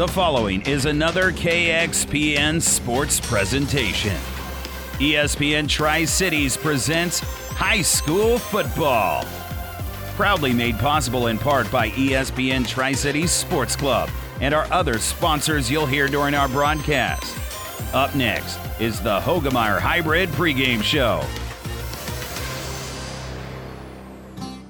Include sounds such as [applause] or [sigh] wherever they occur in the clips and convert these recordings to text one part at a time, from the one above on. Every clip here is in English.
The following is another KXPN sports presentation. ESPN Tri Cities presents High School Football. Proudly made possible in part by ESPN Tri Cities Sports Club and our other sponsors you'll hear during our broadcast. Up next is the Hoegemeyer Hybrid pregame show.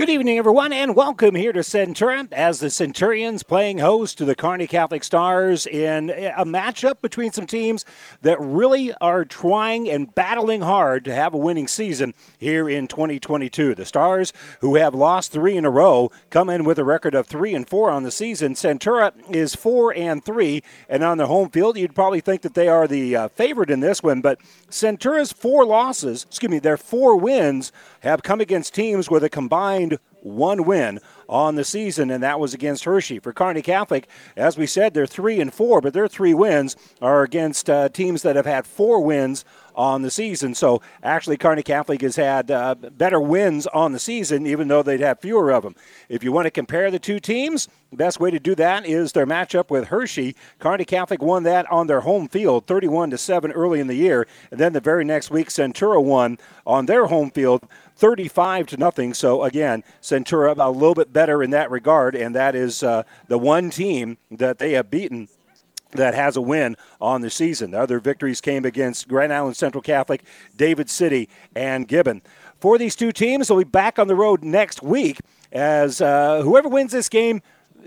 Good evening, everyone, and welcome here to Centura as the Centurions playing host to the Kearney Catholic Stars in a matchup between some teams that really are trying and battling hard to have a winning season here in 2022. The Stars, who have lost three in a row, come in with a record of three and four on the season. Centura is four and three, and on the home field, you'd probably think that they are the uh, favorite in this one, but Centura's four losses, excuse me, their four wins have come against teams with a combined one win on the season, and that was against Hershey. For Kearney Catholic, as we said, they're three and four, but their three wins are against uh, teams that have had four wins on the season. So actually, Kearney Catholic has had uh, better wins on the season, even though they'd have fewer of them. If you want to compare the two teams, the best way to do that is their matchup with Hershey. Kearney Catholic won that on their home field, 31 to seven early in the year, and then the very next week, Centura won on their home field, 35 to nothing. So again, Centura a little bit better in that regard, and that is uh, the one team that they have beaten that has a win on the season. The other victories came against Grand Island Central Catholic, David City, and Gibbon. For these two teams, they'll be back on the road next week as uh, whoever wins this game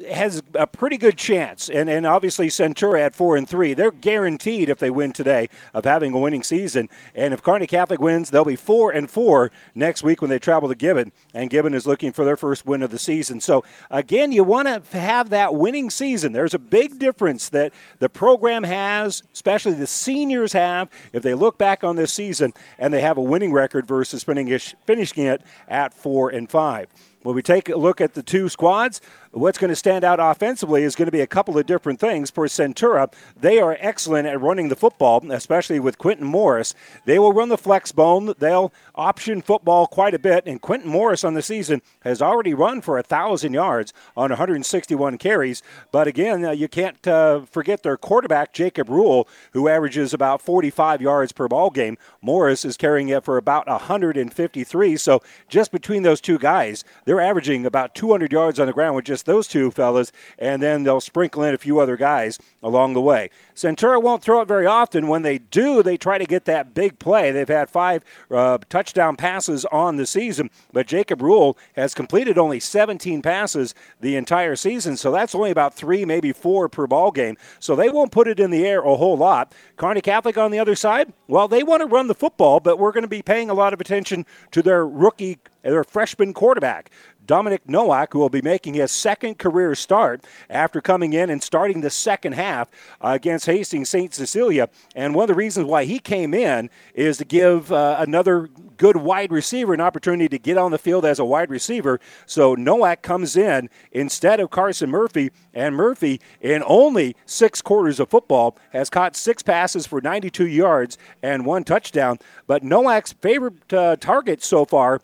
has a pretty good chance, and, and obviously Centura at four and three, they're guaranteed if they win today of having a winning season. And if Kearney Catholic wins, they'll be four and four next week when they travel to Gibbon, and Gibbon is looking for their first win of the season. So again, you want to have that winning season. There's a big difference that the program has, especially the seniors have, if they look back on this season and they have a winning record versus finishing it at four and five. When we take a look at the two squads, what's going to stand out offensively is going to be a couple of different things. For Centura, they are excellent at running the football, especially with Quentin Morris. They will run the flex bone. They'll option football quite a bit. And Quentin Morris on the season has already run for a 1,000 yards on 161 carries. But again, uh, you can't uh, forget their quarterback, Jacob Rule, who averages about 45 yards per ball game. Morris is carrying it for about 153. So just between those two guys, they're averaging about 200 yards on the ground with just those two fellas, and then they'll sprinkle in a few other guys along the way. Centura won't throw it very often. When they do, they try to get that big play. They've had five uh, touchdown passes on the season, but Jacob Rule has completed only 17 passes the entire season, so that's only about three, maybe four per ball game. So they won't put it in the air a whole lot. Kearney Catholic on the other side, well, they want to run the football, but we're going to be paying a lot of attention to their rookie their freshman quarterback. Dominic Nowak, who will be making his second career start after coming in and starting the second half against Hastings St. Cecilia. And one of the reasons why he came in is to give uh, another good wide receiver an opportunity to get on the field as a wide receiver. So Nowak comes in instead of Carson Murphy, and Murphy, in only six quarters of football, has caught six passes for 92 yards and one touchdown. But Nowak's favorite uh, target so far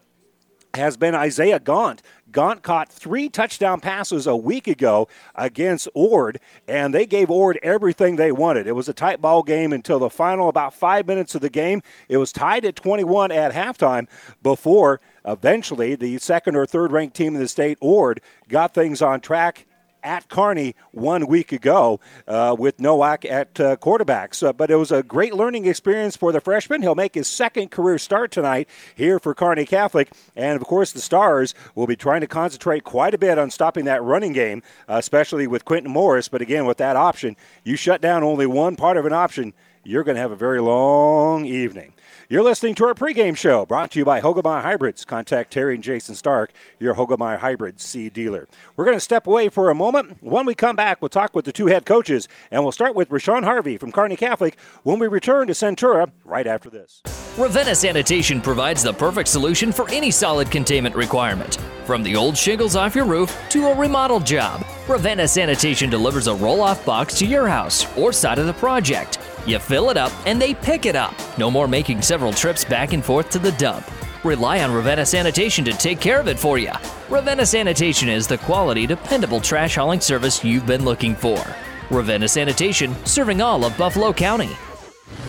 has been Isaiah Gaunt. Gaunt caught three touchdown passes a week ago against Ord, and they gave Ord everything they wanted. It was a tight ball game until the final about five minutes of the game. It was tied at 21 at halftime before eventually the second or third ranked team in the state, Ord, got things on track at Kearney one week ago uh, with Nowak at uh, quarterback. So, but it was a great learning experience for the freshman. He'll make his second career start tonight here for Kearney Catholic. And of course, the Stars will be trying to concentrate quite a bit on stopping that running game, especially with Quentin Morris. But again, with that option, you shut down only one part of an option you're going to have a very long evening. You're listening to our pregame show brought to you by Hoegemeyer Hybrids. Contact Terry and Jason Stark, your Hoegemeyer Hybrid seed dealer. We're going to step away for a moment. When we come back, we'll talk with the two head coaches, and we'll start with Rashawn Harvey from Kearney Catholic when we return to Centura right after this. Ravenna Sanitation provides the perfect solution for any solid containment requirement. From the old shingles off your roof to a remodel job, Ravenna Sanitation delivers a roll off box to your house or side of the project. You fill it up and they pick it up. No more making several trips back and forth to the dump. Rely on Ravenna Sanitation to take care of it for you. Ravenna Sanitation is the quality, dependable trash hauling service you've been looking for. Ravenna Sanitation, serving all of Buffalo County.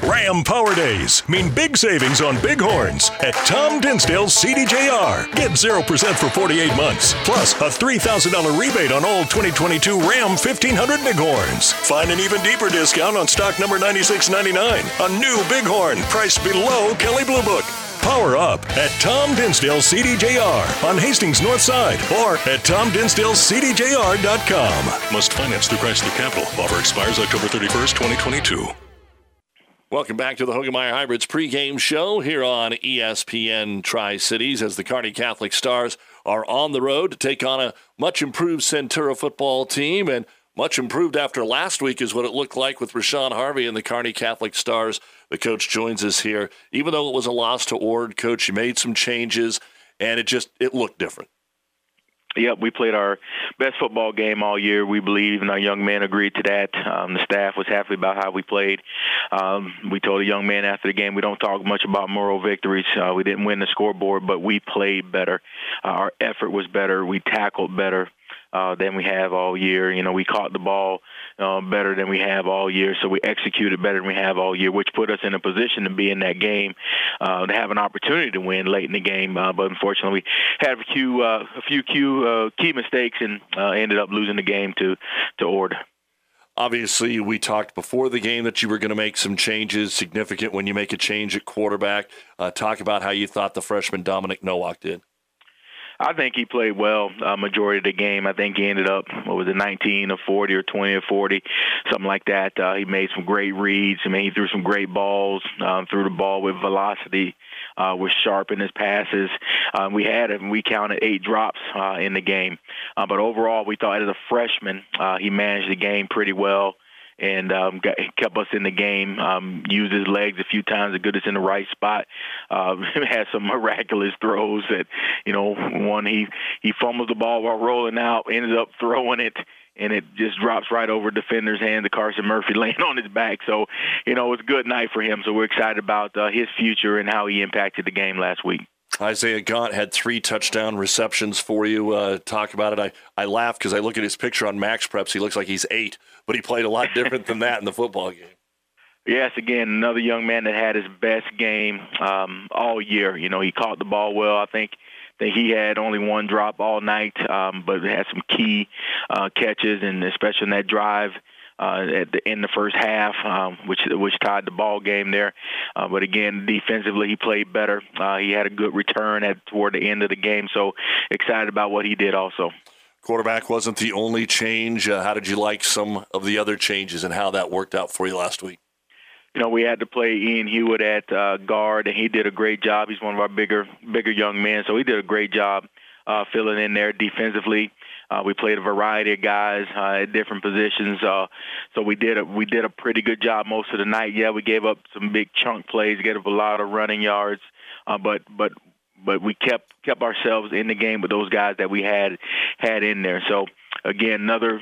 Ram Power Days mean big savings on big horns at Tom Dinsdale's CDJR. Get 0% for 48 months, plus a $3,000 rebate on all 2022 Ram 1500 big horns. Find an even deeper discount on stock number 9699, a new bighorn priced below Kelley Blue Book. Power up at Tom Dinsdale CDJR on Hastings North Side or at TomDinsdaleCDJR.com. Must finance through Chrysler Capital. Offer expires October 31st, 2022. Welcome back to the Hoegemeyer Hybrids pregame show here on ESPN Tri Cities as the Kearney Catholic Stars are on the road to take on a much improved Centura football team and much improved after last week is what it looked like with Rashawn Harvey and the Kearney Catholic Stars. The coach joins us here. Even though it was a loss to Ord, coach, you made some changes and it just it looked different. Yep, we played our best football game all year. We believe, and our young men agreed to that. Um, the staff was happy about how we played. Um, we told the young men after the game we don't talk much about moral victories. Uh, we didn't win the scoreboard, but we played better. Uh, our effort was better. We tackled better uh, than we have all year. You know, we caught the ball uh, better than we have all year, so we executed better than we have all year, which put us in a position to be in that game, uh, to have an opportunity to win late in the game. Uh, but unfortunately, we had a few uh, a few key, uh, key mistakes and uh, ended up losing the game to to Ord. Obviously, we talked before the game that you were going to make some changes, significant when you make a change at quarterback. Uh, talk about how you thought the freshman Dominic Nowak did. I think he played well uh, majority of the game. I think he ended up what was it, 19 of 40 or 20 of 40, something like that. Uh, he made some great reads. I mean, he threw some great balls, um, threw the ball with velocity. Uh, was sharp in his passes. Um, we had him. We counted eight drops uh, in the game, uh, but overall, we thought as a freshman, uh, he managed the game pretty well and um, got, [laughs] kept us in the game. Um, used his legs a few times get us in the right spot. Um, [laughs] had some miraculous throws that, you know, one he he fumbles the ball while rolling out, ended up throwing it. And it just drops right over defender's hand to Carson Murphy [laughs] laying on his back. So, you know, it was a good night for him. So we're excited about uh, his future and how he impacted the game last week. Isaiah Gaunt had three touchdown receptions for you. Uh, talk about it. I, I laugh because I look at his picture on Max Preps. He looks like he's eight, but he played a lot different than that in the football game. Yes, again, another young man that had his best game um, all year. You know, he caught the ball well. I think that he had only one drop all night, um, but had some key uh, catches, and especially in that drive uh, at the, in the first half, um, which which tied the ball game there. Uh, but again, defensively, he played better. Uh, he had a good return at toward the end of the game, so excited about what he did also. Quarterback wasn't the only change. Uh, how did you like some of the other changes and how that worked out for you last week? you know, we had to play Ian Hewitt at uh, guard, and he did a great job. He's one of our bigger, bigger young men, so he did a great job uh, filling in there defensively. Uh, we played a variety of guys uh, at different positions, uh, so we did a we did a pretty good job most of the night. Yeah, we gave up some big chunk plays, gave up a lot of running yards, uh, but but but we kept kept ourselves in the game with those guys that we had had in there. So again, another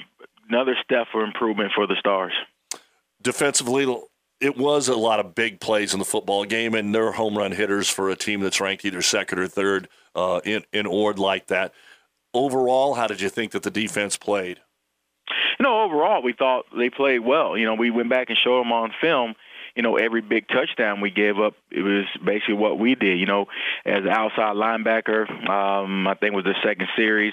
another step for improvement for the Stars. Defensively, it was a lot of big plays in the football game, and they're home run hitters for a team that's ranked either second or third uh, in in Ord like that overall, how did you think that the defense played? You know, overall, we thought they played well. You know, we went back and showed them on film. You know, every big touchdown we gave up, it was basically what we did. You know, as an outside linebacker, um, I think it was the second series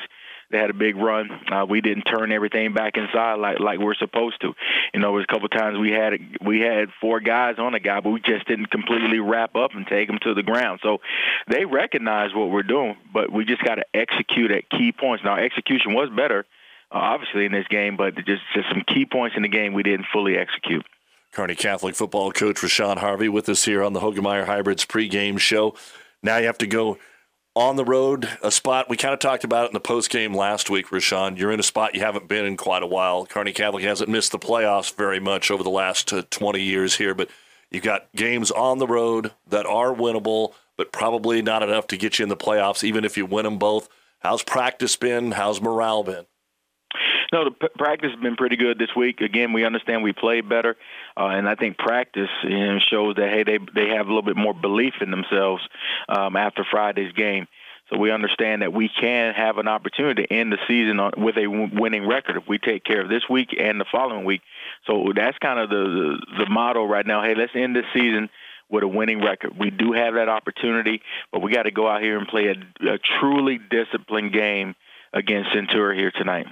they had a big run. Uh, we didn't turn everything back inside like like we're supposed to. You know, there was a couple times we had we had four guys on a guy, but we just didn't completely wrap up and take them to the ground. So they recognize what we're doing, but we just got to execute at key points. Now, execution was better, uh, obviously in this game, but just just some key points in the game we didn't fully execute. Kearney Catholic football coach Rashawn Harvey with us here on the Hoegemeyer Hybrids pregame show. Now you have to go on the road, a spot we kind of talked about it in the postgame last week, Rashawn. You're in a spot you haven't been in quite a while. Kearney Catholic hasn't missed the playoffs very much over the last uh, 20 years here, but you've got games on the road that are winnable, but probably not enough to get you in the playoffs, even if you win them both. How's practice been? How's morale been? No, the p- practice has been pretty good this week. Again, we understand we played better, uh, and I think practice you know, shows that hey, they they have a little bit more belief in themselves um, after Friday's game. So we understand that we can have an opportunity to end the season on, with a winning record if we take care of this week and the following week. So that's kind of the, the the motto right now. Hey, let's end this season with a winning record. We do have that opportunity, but we got to go out here and play a, a truly disciplined game against Centura here tonight.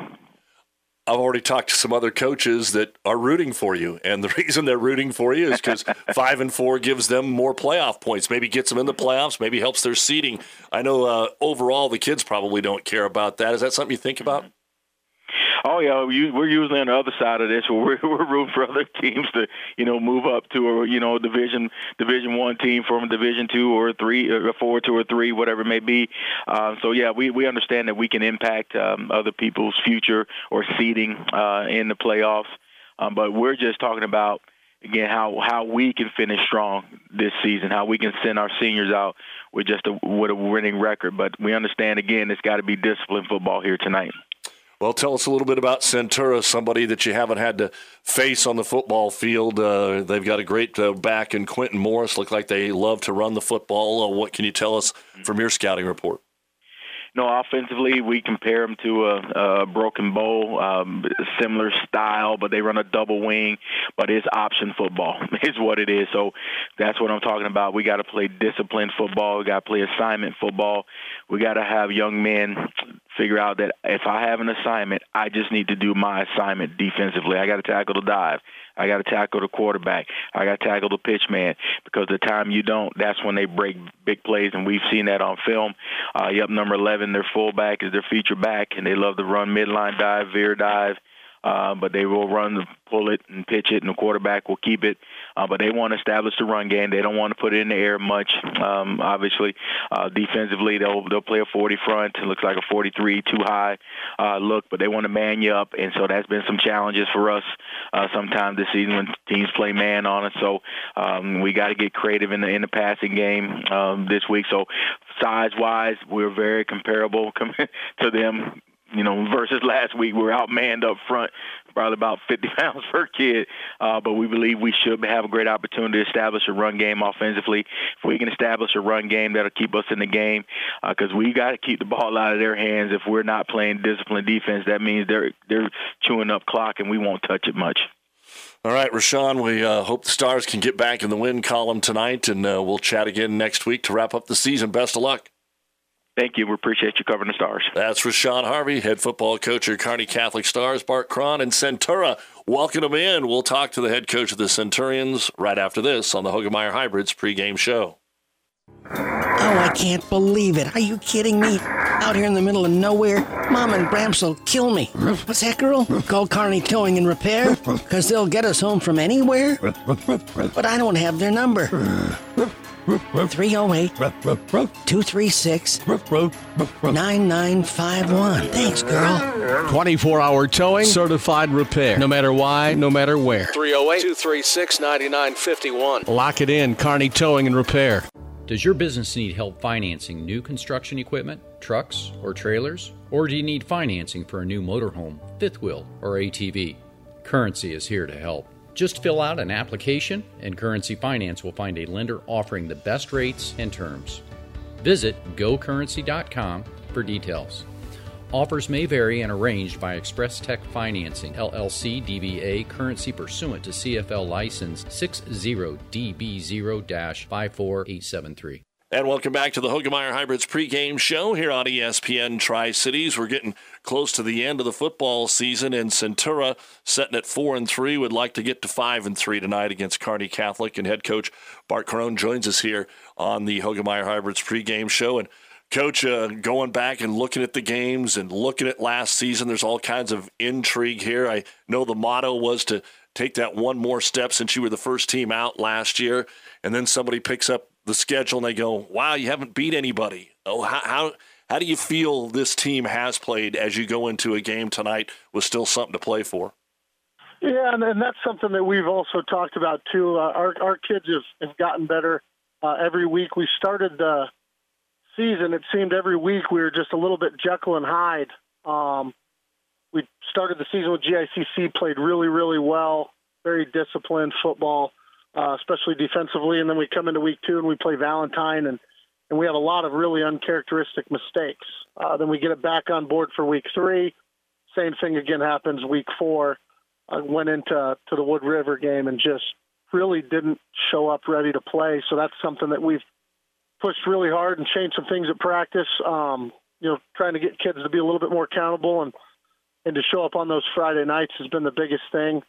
I've already talked to some other coaches that are rooting for you, and the [laughs] reason they're rooting for you is because [laughs] five and four gives them more playoff points. Maybe gets them in the playoffs. Maybe helps their seeding. I know uh, overall the kids probably don't care about that. Is that something you think about? Oh yeah, we're usually on the other side of this, where we're, [laughs] we're rooting for other teams to, you know, move up to a, you know, division division one team from a division two or three or four two or three, whatever it may be. Uh, so yeah, we we understand that we can impact um, other people's future or seeding uh, in the playoffs, um, but we're just talking about again how how we can finish strong this season, how we can send our seniors out with just a with a winning record. But we understand again, it's got to be disciplined football here tonight. Well, tell us a little bit about Centura, somebody that you haven't had to face on the football field. Uh, they've got a great uh, back in Quentin Morris. Look like they love to run the football. Uh, what can you tell us from your scouting report? No, offensively, we compare them to a, a broken bowl, um, similar style, but they run a double wing. But it's option football, [laughs] is what it is. So that's what I'm talking about. We got to play disciplined football. We got to play assignment football. We got to have young men figure out that if I have an assignment, I just need to do my assignment defensively. I got to tackle the dive. I got to tackle the quarterback. I got to tackle the pitch man because the time you don't, that's when they break big plays, and we've seen that on film. Uh, yep, number 11, their fullback is their feature back, and they love to run midline dive, veer dive. Uh, but they will run, the pull it, and pitch it, and the quarterback will keep it. Uh, but they want to establish the run game. They don't want to put it in the air much. Um, obviously, uh, defensively, they'll they'll play a 40 front. It looks like a 43 too high uh, look, but they want to man you up, and so that's been some challenges for us uh, sometimes this season when teams play man on us. So um, we got to get creative in the in the passing game um, this week. So size wise, we're very comparable [laughs] to them you know, versus last week, we are outmanned up front, probably about 50 [laughs] pounds per kid. Uh, but we believe we should have a great opportunity to establish a run game offensively. If we can establish a run game, that'll keep us in the game because uh, we got to keep the ball out of their hands. If we're not playing disciplined defense, that means they're they're chewing up clock and we won't touch it much. All right, Rashawn, we uh, hope the Stars can get back in the win column tonight, and uh, we'll chat again next week to wrap up the season. Best of luck. Thank you. We appreciate you covering the Stars. That's Rashawn Harvey, head football coach at Kearney Catholic Stars. Bart Cron and Centura, welcome them in. We'll talk to the head coach of the Centurions right after this on the Hoegemeyer Hybrids pregame show. Oh, I can't believe it. Are you kidding me? Out here in the middle of nowhere, Mom and Bramps will kill me. What's that, girl? Call Carney Towing and Repair? Because they'll get us home from anywhere? But I don't have their number. 308 236 9951. Thanks, girl. 24 hour towing, certified repair. No matter why, no matter where. 308 236 9951. Lock it in, Carney Towing and Repair. Does your business need help financing new construction equipment, trucks, or trailers? Or do you need financing for a new motorhome, fifth wheel, or ATV? Currency is here to help. Just fill out an application, and Currency Finance will find a lender offering the best rates and terms. Visit gocurrency.com for details. Offers may vary and arranged by Express Tech Financing, LLC DBA, currency pursuant to CFL license 60DB0 54873. And welcome back to the Hoegemeyer Hybrids pregame show here on ESPN Tri Cities. We're getting close to the end of the football season, and Centura, setting at four and three, would like to get to five and three tonight against Kearney Catholic. And head coach Bart Carone joins us here on the Hoegemeyer Hybrids pregame show. And coach, uh, going back and looking at the games and looking at last season, there's all kinds of intrigue here. I know the motto was to take that one more step since you were the first team out last year, and then somebody picks up the schedule and they go, "Wow, you haven't beat anybody." Oh, how how, how do you feel this team has played as you go into a game tonight with still something to play for? Yeah, and, and that's something that we've also talked about too. Uh, our our kids have, have gotten better uh, every week. We started the season. It seemed every week we were just a little bit Jekyll and Hyde. Um, we started the season with GICC, played really, really well, very disciplined football, uh, especially defensively. And then we come into week two and we play Valentine, and, and we have a lot of really uncharacteristic mistakes. Uh, then we get it back on board for week three. Same thing again happens week four. I went into to the Wood River game and just really didn't show up ready to play. So that's something that we've pushed really hard and changed some things at practice. Um, you know, trying to get kids to be a little bit more accountable and and to show up on those Friday nights has been the biggest thing.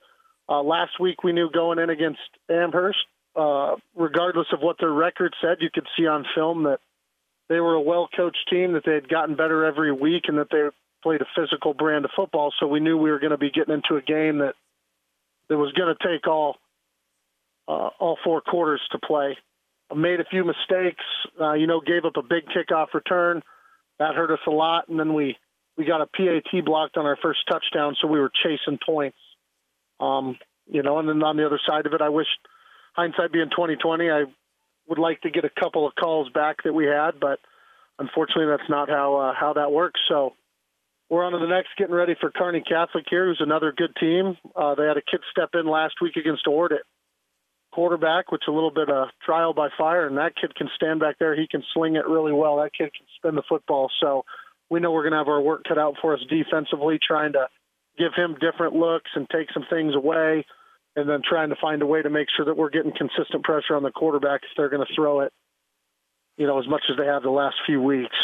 Uh, last week we knew going in against Amherst, uh, regardless of what their record said, you could see on film that they were a well-coached team, that they had gotten better every week, and that they played a physical brand of football. So we knew we were going to be getting into a game that that was going to take all uh, all four quarters to play. I made a few mistakes, uh, you know, gave up a big kickoff return that hurt us a lot, and then we we got a PAT blocked on our first touchdown, so we were chasing points. Um, you know, and then on the other side of it, I wish hindsight being 2020, I would like to get a couple of calls back that we had, but unfortunately, that's not how uh, how that works. So we're on to the next, getting ready for Kearney Catholic here, who's another good team. Uh, they had a kid step in last week against Ord at quarterback, which a little bit of trial by fire, and that kid can stand back there. He can sling it really well. That kid can spin the football. So we know we're going to have our work cut out for us defensively, trying to give him different looks and take some things away, and then trying to find a way to make sure that we're getting consistent pressure on the quarterback if they're going to throw it, you know, as much as they have the last few weeks.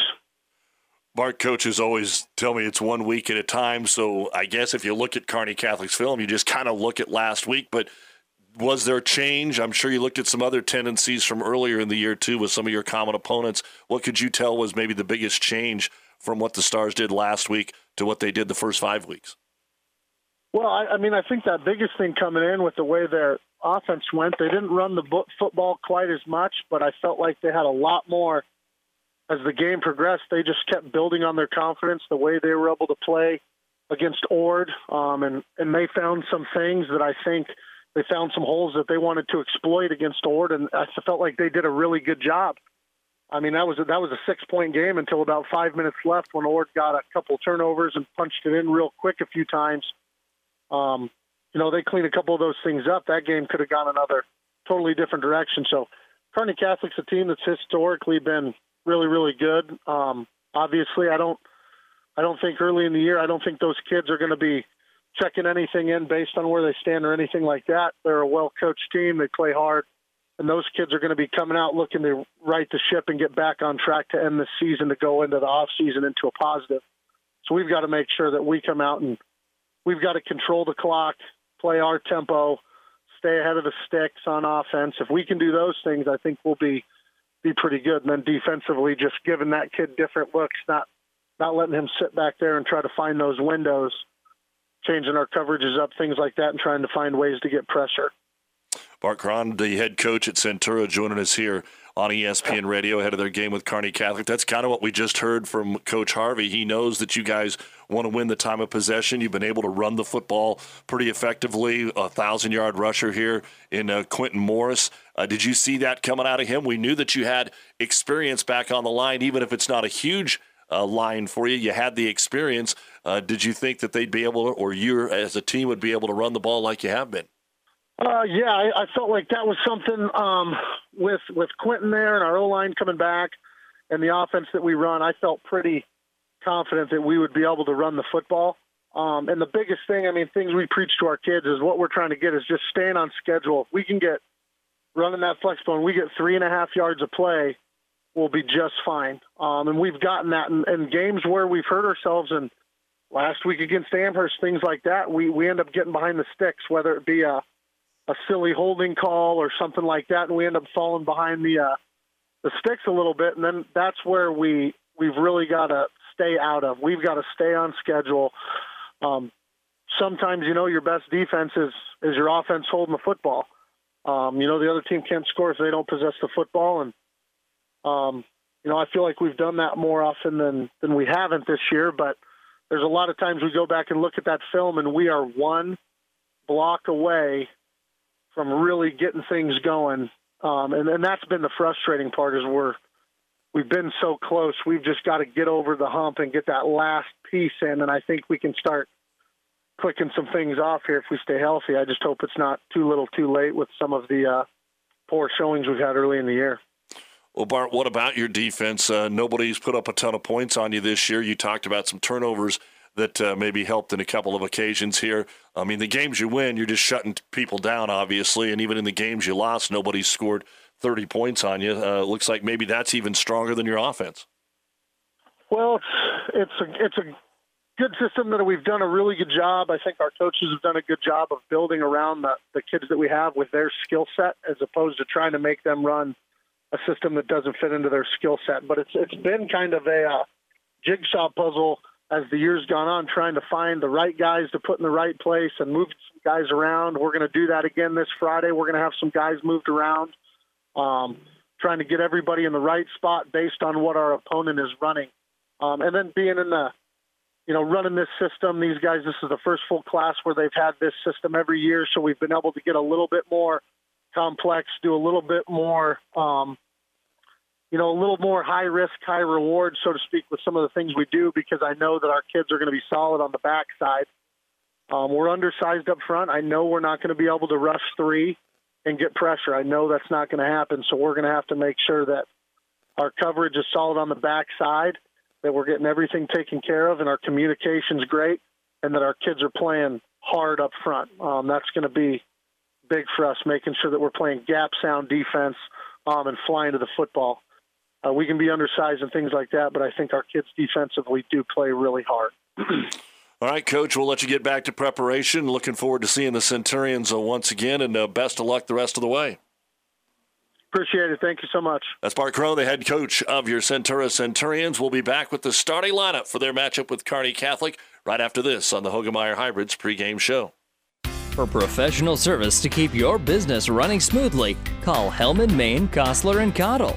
Mark coaches always tell me it's one week at a time. So I guess if you look at Kearney Catholic's film, you just kind of look at last week. But was there a change? I'm sure you looked at some other tendencies from earlier in the year too with some of your common opponents. What could you tell was maybe the biggest change from what the Stars did last week to what they did the first five weeks? Well, I, I mean, I think that biggest thing coming in with the way their offense went, they didn't run the football quite as much, but I felt like they had a lot more as the game progressed. They just kept building on their confidence, the way they were able to play against Ord, um, and and they found some things that I think they found some holes that they wanted to exploit against Ord, and I felt like they did a really good job. I mean, that was a, that was a six point game until about five minutes left when Ord got a couple turnovers and punched it in real quick a few times. Um, you know, they cleaned a couple of those things up. That game could have gone another totally different direction. So, Kearney Catholic's a team that's historically been really, really good. Um, obviously, I don't, I don't think early in the year, I don't think those kids are going to be checking anything in based on where they stand or anything like that. They're a well coached team. They play hard and those kids are going to be coming out looking to right the ship and get back on track to end the season to go into the off season into a positive. So we've got to make sure that we come out and we've got to control the clock, play our tempo, stay ahead of the sticks on offense. If we can do those things, I think we'll be be pretty good. And then defensively, just giving that kid different looks, not not letting him sit back there and try to find those windows, changing our coverages up, things like that, and trying to find ways to get pressure. Bart Cron, the head coach at Centura, joining us here on ESPN Radio ahead of their game with Kearney Catholic. That's kind of what we just heard from Coach Harvey. He knows that you guys want to win the time of possession. You've been able to run the football pretty effectively. A thousand yard rusher here in uh, Quentin Morris. Uh, did you see that coming out of him? We knew that you had experience back on the line, even if it's not a huge uh, line for you. You had the experience. Uh, did you think that they'd be able to, or you as a team would be able to run the ball like you have been? Uh, yeah, I, I felt like that was something um, with with Quentin there and our O line coming back and the offense that we run. I felt pretty confident that we would be able to run the football. Um, and the biggest thing, I mean, things we preach to our kids is what we're trying to get is just staying on schedule. If we can get running that flex bone, we get three and a half yards of play, we'll be just fine. Um, and we've gotten that in, in games where we've hurt ourselves. And last week against Amherst, things like that, we we end up getting behind the sticks, whether it be a a silly holding call or something like that, and we end up falling behind the uh, the sticks a little bit, and then that's where we we've really got to stay out of. We've got to stay on schedule. Um, sometimes you know your best defense is is your offense holding the football. Um, you know the other team can't score if they don't possess the football, and um, you know I feel like we've done that more often than than we haven't this year. But there's a lot of times we go back and look at that film, and we are one block away from really getting things going. Um, and, and that's been the frustrating part is we're we've been so close. We've just got to get over the hump and get that last piece in, and I think we can start clicking some things off here if we stay healthy. I just hope it's not too little, too late with some of the uh, poor showings we've had early in the year. Well, Bart, what about your defense? Uh, nobody's put up a ton of points on you this year. You talked about some turnovers that uh, maybe helped in a couple of occasions here. I mean, the games you win, you're just shutting people down, obviously, and even in the games you lost, nobody scored 30 points on you. Uh, looks like maybe that's even stronger than your offense. Well, it's it's a it's a good system that we've done a really good job. I think our coaches have done a good job of building around the, the kids that we have with their skill set, as opposed to trying to make them run a system that doesn't fit into their skill set. But it's it's been kind of a uh, jigsaw puzzle as the years gone on, trying to find the right guys to put in the right place and move some guys around. We're going to do that again this Friday. We're going to have some guys moved around, um, trying to get everybody in the right spot based on what our opponent is running. Um, and then being in the, you know, running this system, these guys, this is the first full class where they've had this system every year. So we've been able to get a little bit more complex, do a little bit more, um, you know, a little more high risk, high reward, so to speak, with some of the things we do because I know that our kids are going to be solid on the backside. Um, we're undersized up front. I know we're not going to be able to rush three and get pressure. I know that's not going to happen. So we're going to have to make sure that our coverage is solid on the backside, that we're getting everything taken care of, and our communication's great, and that our kids are playing hard up front. Um, that's going to be big for us, making sure that we're playing gap sound defense um, and flying to the football. Uh, we can be undersized and things like that, but I think our kids defensively do play really hard. [clears throat] All right, Coach, we'll let you get back to preparation. Looking forward to seeing the Centurions uh, once again, and uh, best of luck the rest of the way. Appreciate it. Thank you so much. That's Bart Crow, the head coach of your Centura Centurions. We'll be back with the starting lineup for their matchup with Kearney Catholic right after this on the Hoegemeyer Hybrids pregame show. For professional service to keep your business running smoothly, call Hellman, Maine, Kostler, and Cottle.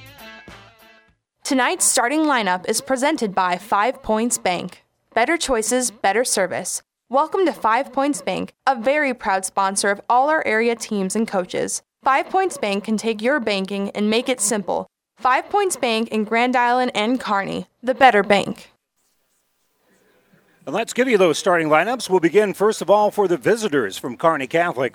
Tonight's starting lineup is presented by Five Points Bank. Better choices, better service. Welcome to Five Points Bank, a very proud sponsor of all our area teams and coaches. Five Points Bank can take your banking and make it simple. Five Points Bank in Grand Island and Kearney, the better bank. And let's give you those starting lineups. We'll begin first of all for the visitors from Kearney Catholic.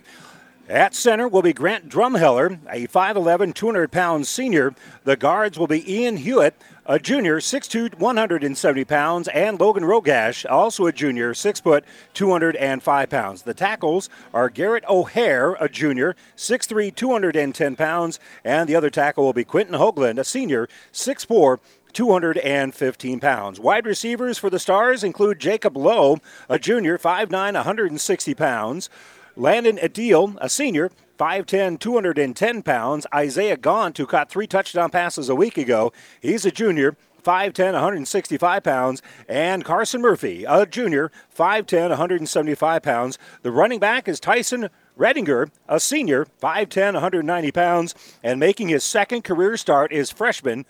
At center will be Grant Drumheller, a 5'11, 200 pound senior. The guards will be Ian Hewitt, a junior, 6'2, 170 pounds, and Logan Rogash, also a junior, 6 foot, 205 pounds. The tackles are Garrett O'Hare, a junior, 6'3, 210 pounds, and the other tackle will be Quentin Hoagland, a senior, 6'4, 215 pounds. Wide receivers for the Stars include Jacob Lowe, a junior, 5'9, 160 pounds. Landon Adil, a senior, 5'10, 210 pounds. Isaiah Gaunt, who caught three touchdown passes a week ago, he's a junior. 5'10, 165 pounds, and Carson Murphy, a junior, 5'10, 175 pounds. The running back is Tyson Redinger, a senior, 5'10, 190 pounds, and making his second career start is freshman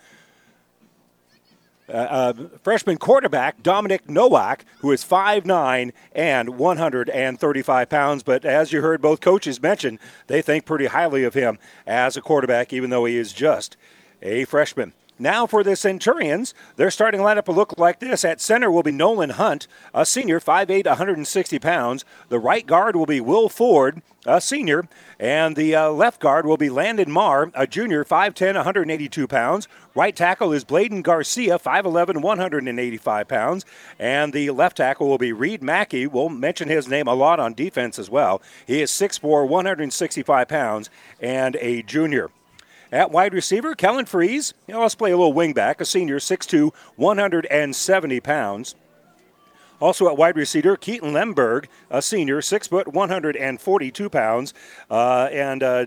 uh, uh, freshman quarterback Dominic Nowak, who is 5'9 and 135 pounds. But as you heard both coaches mention, they think pretty highly of him as a quarterback, even though he is just a freshman. Now for the Centurions, their starting lineup will look like this. At center will be Nolan Hunt, a senior, 5'8", 160 pounds. The right guard will be Will Ford, a senior, and the uh, left guard will be Landon Marr, a junior, 5'10", 182 pounds. Right tackle is Bladen Garcia, 5'11", 185 pounds. And the left tackle will be Reed Mackey. We'll mention his name a lot on defense as well. He is 6'4", 165 pounds, and a junior. At wide receiver, Kellen Freeze. You know, let's play a little wingback, a senior, 6'2", 170 pounds. Also at wide receiver, Keaton Lemberg, a senior, 6 foot, 142 pounds. Uh, and uh,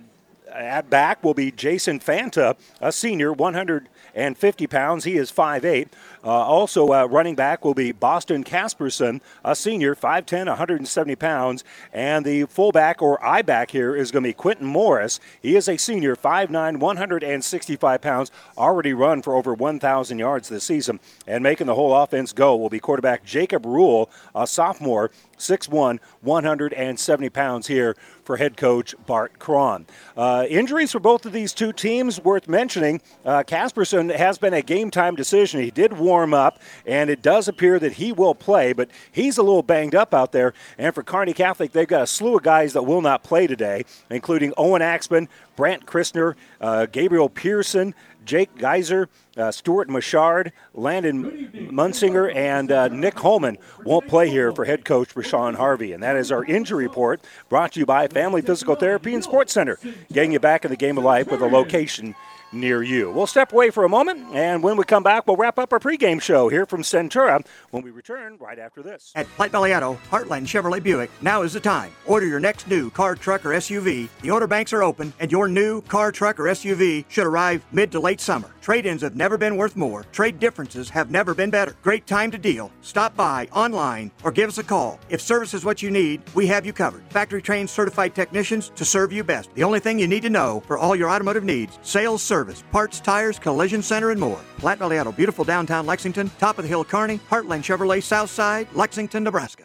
at back will be Jason Fanta, a senior, 150 pounds. He is 5'8. Uh, also, uh, running back will be Boston Casperson, a senior, 5'10, 170 pounds. And the fullback or I back here is going to be Quentin Morris. He is a senior, 5'9, 165 pounds, already run for over 1,000 yards this season. And making the whole offense go will be quarterback Jacob Rule, a sophomore, 6'1, 170 pounds here for head coach Bart Cron. Uh, injuries for both of these two teams worth mentioning. Uh, has been a game time decision. He did warm up, and it does appear that he will play, but he's a little banged up out there. And for Kearney Catholic, they've got a slew of guys that will not play today, including Owen Axman, Brant Christner, uh, Gabriel Pearson, Jake Geyser, uh, Stuart Machard, Landon Munsinger, and uh, Nick Holman won't play here for head coach Rashawn Harvey. And that is our injury report brought to you by Family Physical Therapy and Sports Center, getting you back in the game of life with a location near you. We'll step away for a moment, and when we come back, we'll wrap up our pregame show here from Centura when we return right after this. At Platte Valley Auto, Heartland Chevrolet Buick, now is the time. Order your next new car, truck, or SUV. The order banks are open, and your new car, truck, or SUV should arrive mid to late summer. Trade ins have never been worth more. Trade differences have never been better. Great time to deal. Stop by online or give us a call. If service is what you need, we have you covered. Factory trained certified technicians to serve you best. The only thing you need to know for all your automotive needs sales, service, parts, tires, collision center, and more. Platte Valley Auto, beautiful downtown Lexington, top of the hill Kearney, Heartland Chevrolet, Southside, Lexington, Nebraska.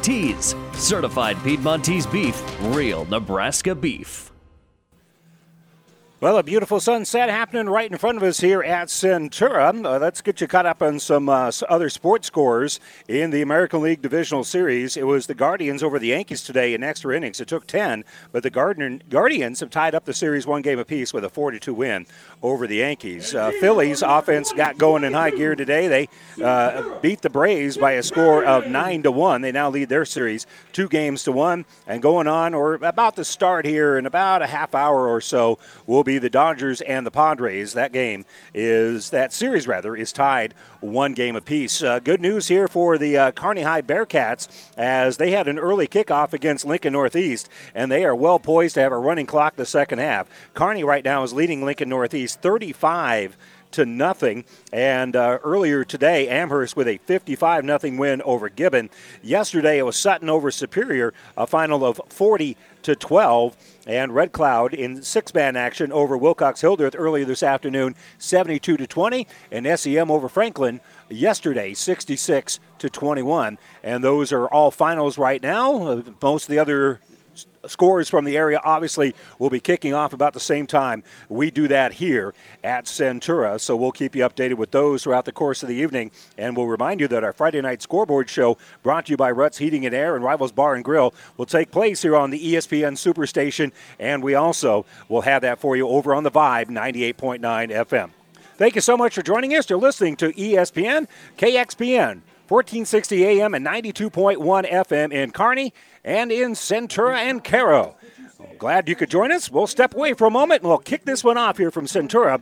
Piedmontese. Certified Piedmontese beef, real Nebraska beef. Well, a beautiful sunset happening right in front of us here at Centura. Uh, let's get you caught up on some uh, other sports scores in the American League Divisional Series. It was the Guardians over the Yankees today in extra innings. It took 10, but the Guardians have tied up the series one game apiece with a 4-2 win over the Yankees. Uh, Phillies offense got going in high gear today. They uh, beat the Braves by a score of 9 to 1. They now lead their series two games to one. And going on, or about to start here in about a half hour or so, will be the Dodgers and the Padres. That game is, that series rather, is tied one game apiece. Uh, good news here for the uh, Kearney High Bearcats as they had an early kickoff against Lincoln Northeast, and they are well poised to have a running clock the second half. Kearney right now is leading Lincoln Northeast 35 to nothing. And uh, earlier today, Amherst with a 55 nothing win over Gibbon. Yesterday, it was Sutton over Superior, a final of 40 to 12. And Red Cloud in six-man action over Wilcox Hildreth earlier this afternoon, 72 to 20, and SEM over Franklin yesterday, 66 to 21. And those are all finals right now. Uh, most of the other scores from the area obviously will be kicking off about the same time we do that here at Centura. So we'll keep you updated with those throughout the course of the evening. And we'll remind you that our Friday night scoreboard show, brought to you by Ruts Heating and Air and Rivals Bar and Grill, will take place here on the ESPN Superstation. And we also will have that for you over on the Vibe 98.9 FM. Thank you so much for joining us. You're listening to ESPN, KXPN, 1460 AM and 92.1 FM in Kearney and in Centura and Cairo. Glad you could join us. We'll step away for a moment and we'll kick this one off here from Centura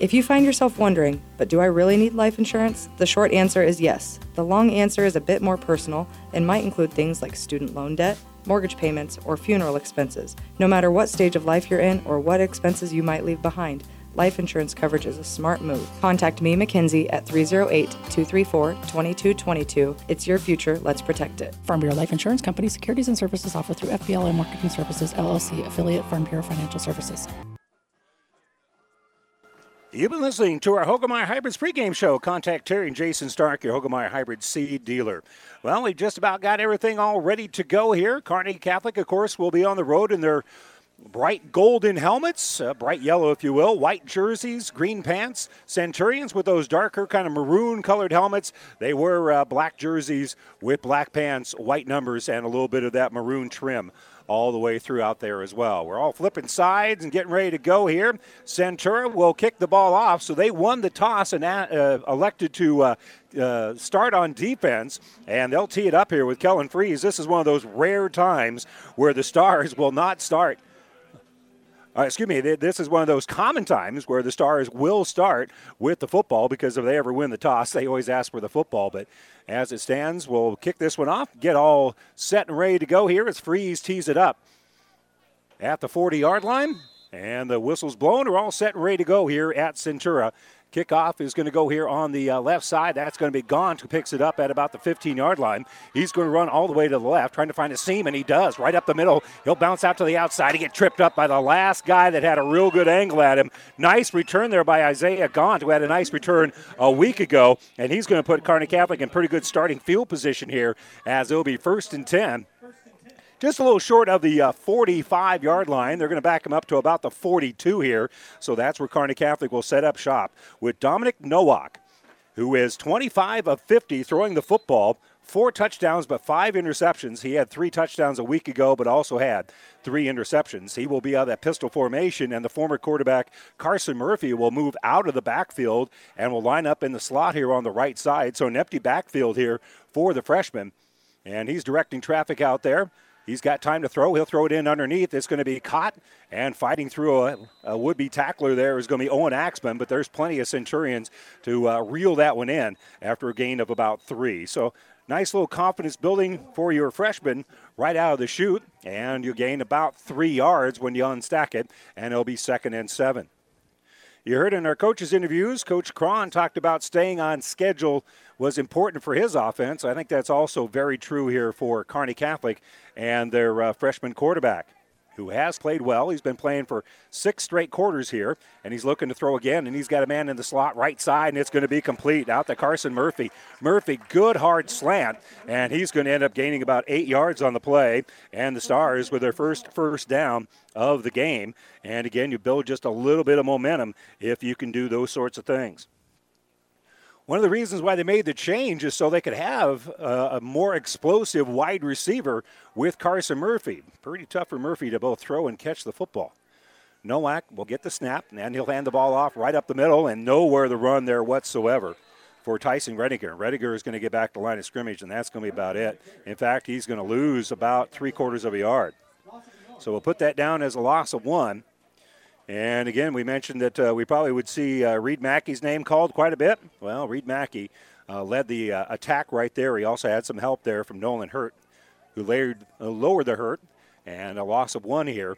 If you find yourself wondering, but do I really need life insurance? The short answer is yes. The long answer is a bit more personal and might include things like student loan debt, mortgage payments, or funeral expenses. No matter what stage of life you're in or what expenses you might leave behind, life insurance coverage is a smart move. Contact me, Mackenzie, at 308 234 2222. It's your future, let's protect it. Farm Bureau Life Insurance Company securities and services offered through FPLM Marketing Services, LLC, affiliate Farm Bureau Financial Services. You've been listening to our Hoegemeyer Hybrids pregame show. Contact Terry and Jason Stark, your Hoegemeyer Hybrid seed dealer. Well, we've just about got everything all ready to go here. Kearney Catholic, of course, will be on the road in their bright golden helmets, uh, bright yellow, if you will, white jerseys, green pants. Centurions with those darker, kind of maroon colored helmets. They wear uh, black jerseys with black pants, white numbers, and a little bit of that maroon trim all the way throughout there as well. We're all flipping sides and getting ready to go here. Centura will kick the ball off, so they won the toss and uh, elected to uh, uh, start on defense, and they'll tee it up here with Kellen Freeze. This is one of those rare times where the Stars [laughs] will not start uh, excuse me, this is one of those common times where the Stars will start with the football because if they ever win the toss, they always ask for the football. But as it stands, we'll kick this one off, get all set and ready to go here as Freeze tees it up at the 40 yard line. And the whistle's blown. We're all set and ready to go here at Centura. Kickoff is going to go here on the uh, left side. That's going to be Gaunt, who picks it up at about the 15 yard line. He's going to run all the way to the left, trying to find a seam, and he does right up the middle. He'll bounce out to the outside. He get tripped up by the last guy that had a real good angle at him. Nice return there by Isaiah Gaunt, who had a nice return a week ago, and he's going to put Kearney Catholic in pretty good starting field position here as it'll be first and 10 just a little short of the uh, 45 yard line. They're going to back him up to about the 42 here. So that's where Kearney Catholic will set up shop with Dominic Nowak, who is 25 of 50 throwing the football. Four touchdowns, but five interceptions. He had three touchdowns a week ago, but also had three interceptions. He will be out of that pistol formation, and the former quarterback Carson Murphy will move out of the backfield and will line up in the slot here on the right side. So an empty backfield here for the freshman. And he's directing traffic out there. He's got time to throw. He'll throw it in underneath. It's going to be caught and fighting through a, a would be tackler there is going to be Owen Axman, but there's plenty of Centurions to uh, reel that one in after a gain of about three. So nice little confidence building for your freshman right out of the chute, and you gain about three yards when you unstack it, and it'll be second and seven. You heard in our coaches' interviews, Coach Cron talked about staying on schedule was important for his offense. I think that's also very true here for Kearney Catholic and their uh, freshman quarterback who has played well. He's been playing for six straight quarters here, and he's looking to throw again. And he's got a man in the slot right side, and it's going to be complete out to Carson Murphy. Murphy, good hard slant, and he's going to end up gaining about eight yards on the play. And the Stars with their first first down of the game. And again, you build just a little bit of momentum if you can do those sorts of things. One of the reasons why they made the change is so they could have a, a more explosive wide receiver with Carson Murphy. Pretty tough for Murphy to both throw and catch the football. Nowak will get the snap, and he'll hand the ball off right up the middle and nowhere to run there whatsoever for Tyson Redinger. Redinger is going to get back to line of scrimmage, and that's going to be about it. In fact, he's going to lose about three quarters of a yard. So we'll put that down as a loss of one. And again, we mentioned that uh, we probably would see uh, Reed Mackey's name called quite a bit. Well, Reed Mackey uh, led the uh, attack right there. He also had some help there from Nolan Hurt, who layered, uh, lowered the hurt, and a loss of one here.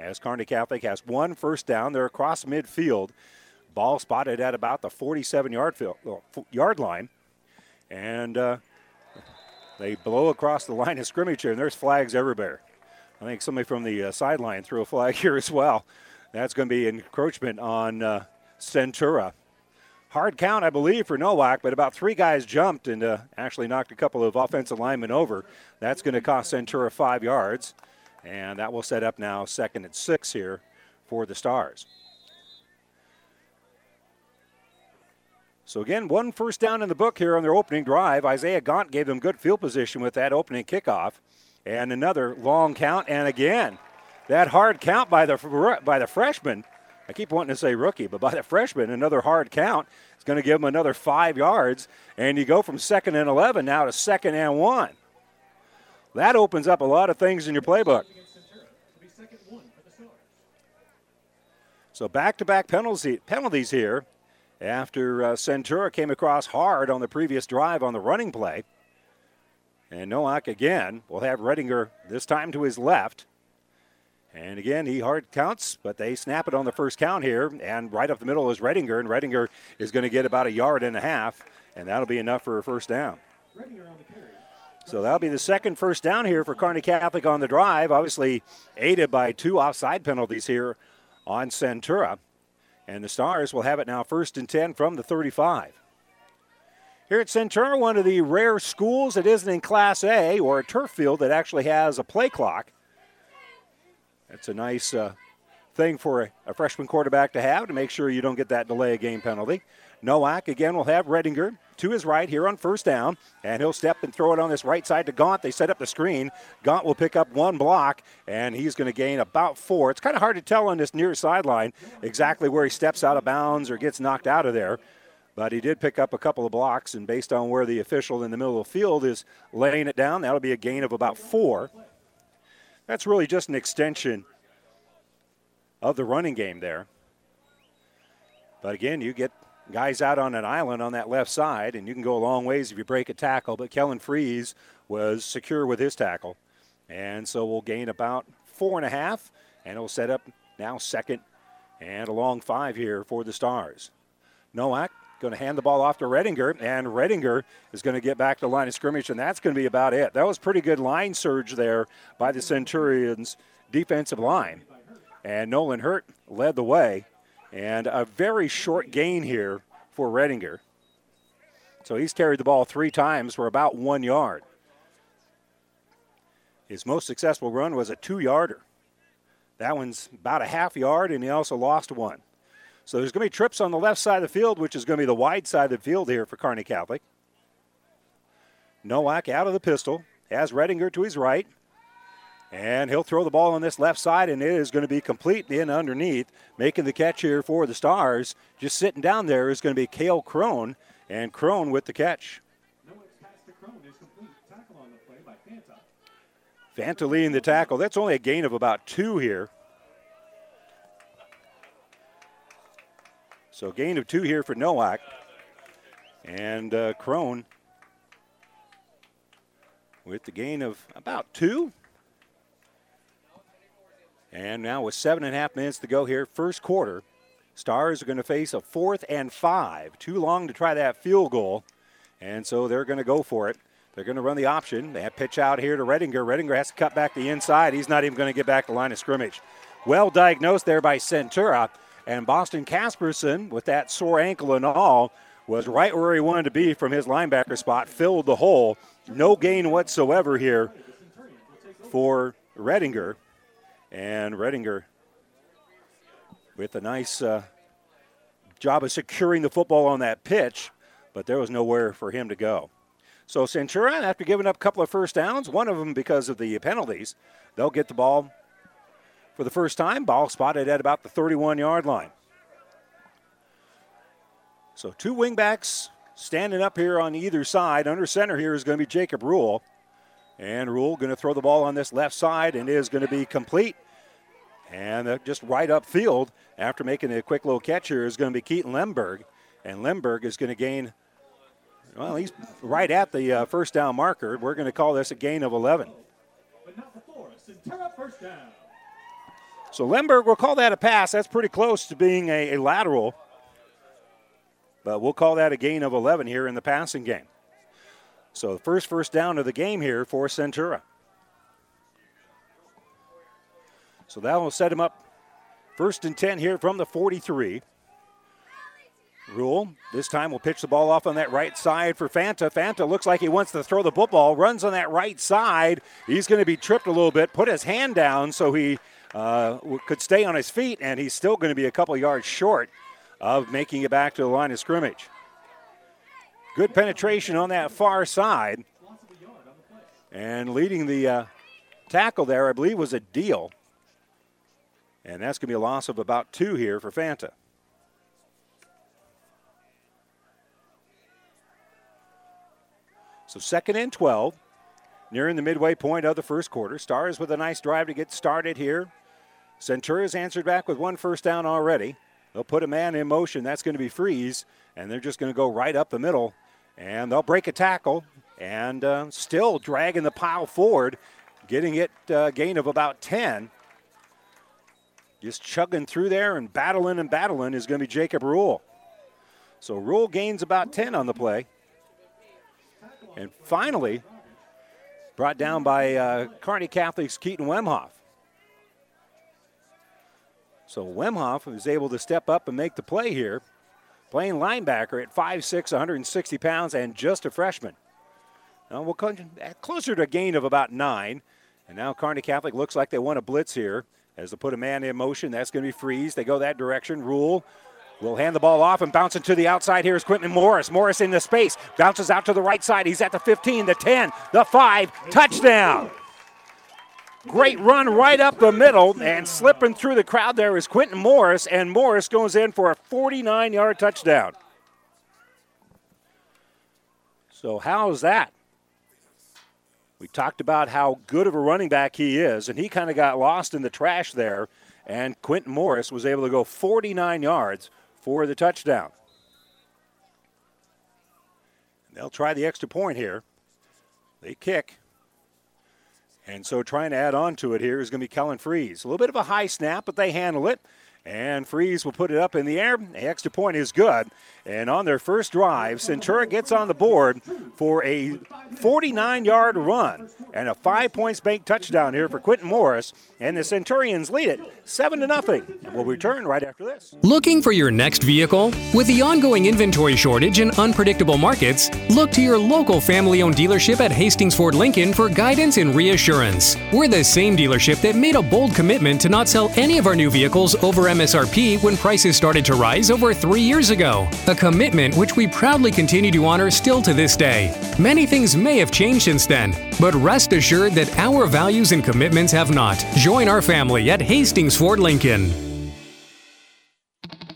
As Kearney Catholic has one first down, they're across midfield. Ball spotted at about the 47 yard, field, yard line. And uh, they blow across the line of scrimmage here, and there's flags everywhere. I think somebody from the sideline threw a flag [laughs] here as well. That's going to be encroachment on uh, Centura. Hard count, I believe, for Nowak, but about three guys jumped and uh, actually knocked a couple of offensive linemen over. That's going to cost Centura five yards, and that will set up now second and six here for the Stars. So again, one first down in the book here on their opening drive. Isaiah Gaunt gave them good field position with that opening kickoff, and another long count. And again, that hard count by the by the freshman. I keep wanting to say rookie, but by the freshman, another hard count is going to give him another five yards, and you go from second and 11 now to second and one. That opens up a lot of things in your playbook. So back-to-back penalties penalties here after uh, Centura came across hard on the previous drive on the running play. And Nowak again will have Redinger this time to his left. And again, he hard counts, but they snap it on the first count here. And right up the middle is Redinger, and Redinger is going to get about a yard and a half, and that'll be enough for a first down. So that'll be the second first down here for Kearney Catholic on the drive. Obviously, aided by two offside penalties here on Centura. And the Stars will have it now first and 10 from the 35. Here at Centura, one of the rare schools that isn't in Class A or a turf field that actually has a play clock. That's a nice uh, thing for a, a, freshman quarterback to have to make sure you don't get that delay of game penalty. Nowak again will have Redinger to his right here on first down, and he'll step and throw it on this right side to Gaunt. They set up the screen. Gaunt will pick up one block, and he's going to gain about four. It's kind of hard to tell on this near sideline exactly where he steps out of bounds or gets knocked out of there. But he did pick up a couple of blocks, and based on where the official in the middle of the field is laying it down, that'll be a gain of about four. That's really just an extension of the running game there. But again, you get guys out on an island on that left side, and you can go a long ways if you break a tackle. But Kellen Freeze was secure with his tackle. And so we'll gain about four and a half, and it'll set up now second and a long five here for the Stars. Nowak going to hand the ball off to Redinger, and Redinger is going to get back to the line of scrimmage, and that's going to be about it. That was pretty good line surge there by the Centurions' defensive line. And Nolan Hurt led the way, and a very short gain here for Redinger. So he's carried the ball three times for about one yard. His most successful run was a two yarder. That one's about a half yard, and he also lost one. So there's going to be trips on the left side of the field, which is going to be the wide side of the field here for Kearney Catholic. Nowak out of the pistol, has Redinger to his right. And he'll throw the ball on this left side, and it is going to be complete in underneath. Making the catch here for the Stars. Just sitting down there is going to be Kale Crone, and Crone with the catch. Fanta leading the tackle. That's only a gain of about two here. So gain of two here for Nowak. And uh, Crone with the gain of about two. And now with seven and a half minutes to go here, first quarter, Stars are going to face a fourth and five. Too long to try that field goal, and so they're going to go for it. They're going to run the option. They have pitch out here to Redinger. Redinger has to cut back the inside. He's not even going to get back the line of scrimmage. Well diagnosed there by Centura. And Boston Casperson, with that sore ankle and all, was right where he wanted to be from his linebacker spot, filled the hole. No gain whatsoever here for Redinger. And Redinger with a nice uh, job of securing the football on that pitch, but there was nowhere for him to go. So Centura, after giving up a couple of first downs, one of them because of the penalties, they'll get the ball for the first time. Ball spotted at about the 31 yard line. So two wingbacks standing up here on either side. Under center here is going to be Jacob Rule. And Rule going to throw the ball on this left side and is going to be complete. And uh, just right up field after making a quick little catch here is going to be Keaton Lemberg. And Lemberg is going to gain well, he's right at the uh, first down marker. We're going to call this a gain of 11. So Lemberg, we'll call that a pass. That's pretty close to being a, a lateral. But we'll call that a gain of 11 here in the passing game. So the first first down of the game here for Centura. So that will set him up first and 10 here from the 43. Rule this time we'll pitch the ball off on that right side for Fanta. Fanta looks like he wants to throw the football, runs on that right side. He's going to be tripped a little bit, put his hand down so he uh, could stay on his feet, and he's still going to be a couple yards short of making it back to the line of scrimmage. Good penetration on that far side. And leading the uh, tackle there, I believe, was a deal. And that's going to be a loss of about two here for Fanta. So second and 12, nearing the midway point of the first quarter. Stars with a nice drive to get started here. Centura's answered back with one first down already. They'll put a man in motion. That's going to be Freeze, and they're just going to go right up the middle. And they'll break a tackle and uh, still dragging the pile forward, getting it uh, gain of about 10. Just chugging through there and battling and battling is going to be Jacob Rule. So Rule gains about 10 on the play. And finally, brought down by uh, Kearney Catholic's Keaton Wemhoff. So Wemhoff is able to step up and make the play here, playing linebacker at 5'6, 160 pounds, and just a freshman. Now we'll come closer to a gain of about nine. And now Kearney Catholic looks like they want a blitz here as they put a man in motion. That's going to be freeze. They go that direction. Rule will hand the ball off and bouncing to the outside here is Quentin Morris. Morris in the space, bounces out to the right side. He's at the 15, the 10, the 5, touchdown. Great run right up the middle and slipping through the crowd there is Quentin Morris, and Morris goes in for a 49 yard touchdown. So, how's that? We talked about how good of a running back he is, and he kind of got lost in the trash there. And Quentin Morris was able to go 49 yards for the touchdown. They'll try the extra point here. They kick. And so trying to add on to it here is going to be Kellen Freeze. A little bit of a high snap, but they handle it. And Freeze will put it up in the air. The extra point is good. And on their first drive, Centura gets on the board for a 49 yard run and a five points bank touchdown here for Quentin Morris. And the Centurions lead it 7 to nothing. And we'll return right after this. Looking for your next vehicle? With the ongoing inventory shortage and unpredictable markets, look to your local family owned dealership at Hastings Ford Lincoln for guidance and reassurance. We're the same dealership that made a bold commitment to not sell any of our new vehicles over MSRP when prices started to rise over three years ago. A commitment which we proudly continue to honor still to this day. Many things may have changed since then, but rest assured that our values and commitments have not. Join our family at Hastings Ford Lincoln.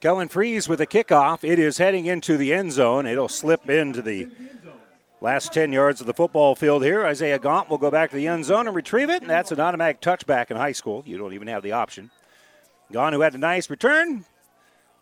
Kellen Freeze with a kickoff. It is heading into the end zone. It'll slip into the last 10 yards of the football field here. Isaiah Gaunt will go back to the end zone and retrieve it. And that's an automatic touchback in high school. You don't even have the option. Gaunt, who had a nice return.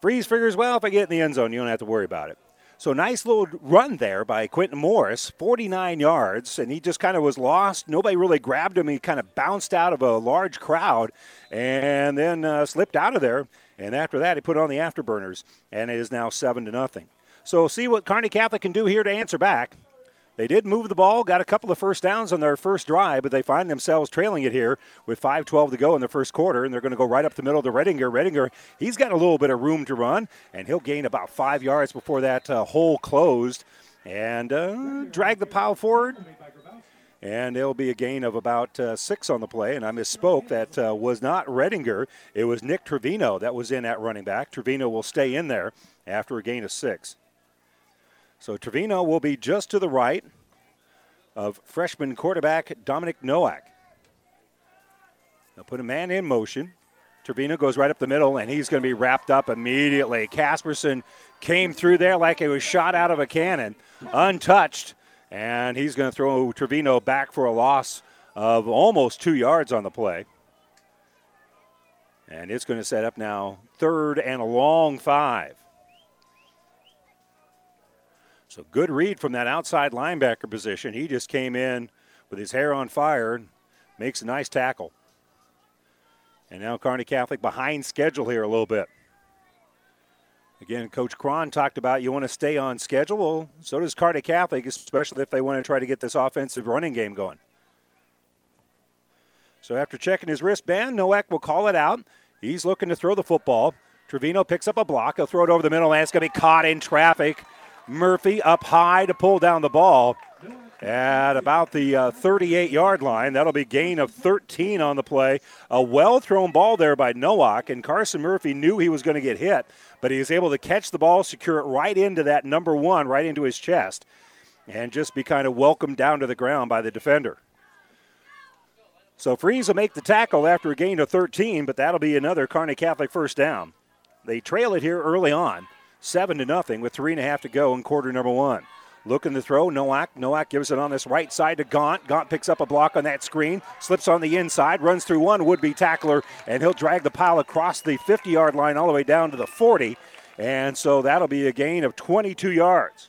Freeze figures, well, if I get in the end zone, you don't have to worry about it. So nice little run there by Quentin Morris, 49 yards, and he just kind of was lost. Nobody really grabbed him. He kind of bounced out of a large crowd and then uh, slipped out of there. And after that, he put on the afterburners, and it is now seven to nothing. So see what Kearney Catholic can do here to answer back. They did move the ball, got a couple of first downs on their first drive, but they find themselves trailing it here with 5:12 to go in the first quarter, and they're going to go right up the middle to Redinger. Redinger, he's got a little bit of room to run, and he'll gain about five yards before that uh, hole closed, and uh, drag the pile forward. And it'll be a gain of about uh, six on the play. And I misspoke. That uh, was not Redinger. It was Nick Trevino that was in at running back. Trevino will stay in there after a gain of six. So Trevino will be just to the right of freshman quarterback Dominic Nowak. They'll put a man in motion. Trevino goes right up the middle, and he's going to be wrapped up immediately. Casperson came through there like it was shot out of a cannon, untouched, and he's going to throw Trevino back for a loss of almost two yards on the play. And it's going to set up now third and a long five. So good read from that outside linebacker position. He just came in with his hair on fire makes a nice tackle. And now Kearney Catholic behind schedule here a little bit. Again, Coach Cron talked about you want to stay on schedule. Well, so does Kearney Catholic, especially if they want to try to get this offensive running game going. So after checking his wristband, Nowak will call it out. He's looking to throw the football. Trevino picks up a block. He'll throw it over the middle, and it's going to be caught in traffic Murphy up high to pull down the ball at about the 38 uh, yard line. That'll be gain of 13 on the play. A well thrown ball there by Nowak, and Carson Murphy knew he was going to get hit, but he was able to catch the ball, secure it right into that number one, right into his chest, and just be kind of welcomed down to the ground by the defender. So Freeze will make the tackle after a gain of 13, but that'll be another Kearney Catholic first down. They trail it here early on seven to nothing with three and a half to go in quarter number one. Looking to throw, Nowak. Nowak gives it on this right side to Gaunt. Gaunt picks up a block on that screen, slips on the inside, runs through one would be tackler, and he'll drag the pile across the 50 yard line all the way down to the 40. And so that'll be a gain of 22 yards.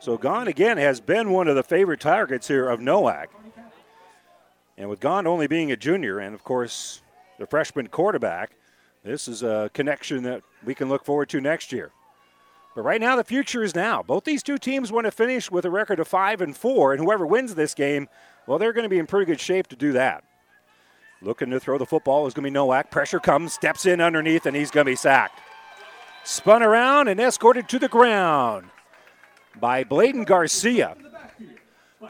So Gaunt again has been one of the favorite targets here of Nowak. And with Gaunt only being a junior, and of course the freshman quarterback, this is a connection that we can look forward to next year. But right now, the future is now. Both these two teams want to finish with a record of five and four, and whoever wins this game, well, they're going to be in pretty good shape to do that. Looking to throw the football is going to be Nowak. Pressure comes, steps in underneath, and he's going to be sacked. Spun around and escorted to the ground by Bladen Garcia.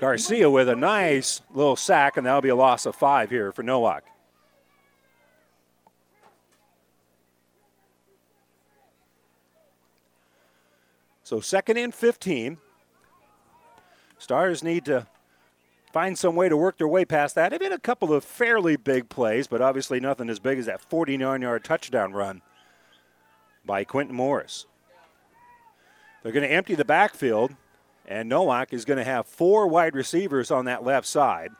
Garcia with a nice little sack, and that'll be a loss of five here for Nowak. So second and 15. Stars need to find some way to work their way past that. They've had a couple of fairly big plays, but obviously nothing as big as that 49 yard touchdown run by Quentin Morris. They're going to empty the backfield, and Nowak is going to have four wide receivers on that left side.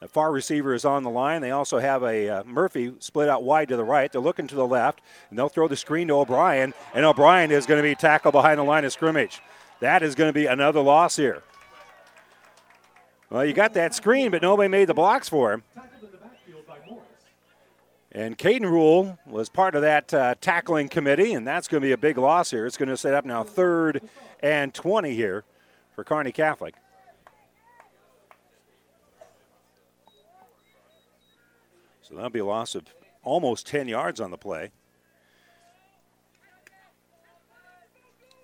The far receiver is on the line. They also have a uh, Murphy split out wide to the right. They're looking to the left, and they'll throw the screen to O'Brien, and O'Brien is going to be tackled behind the line of scrimmage. That is going to be another loss here. Well, you got that screen, but nobody made the blocks for him. And Caden Rule was part of that uh, tackling committee, and that's going to be a big loss here. It's going to set up now third and 20 here for Kearney Catholic. So that'll be a loss of almost 10 yards on the play.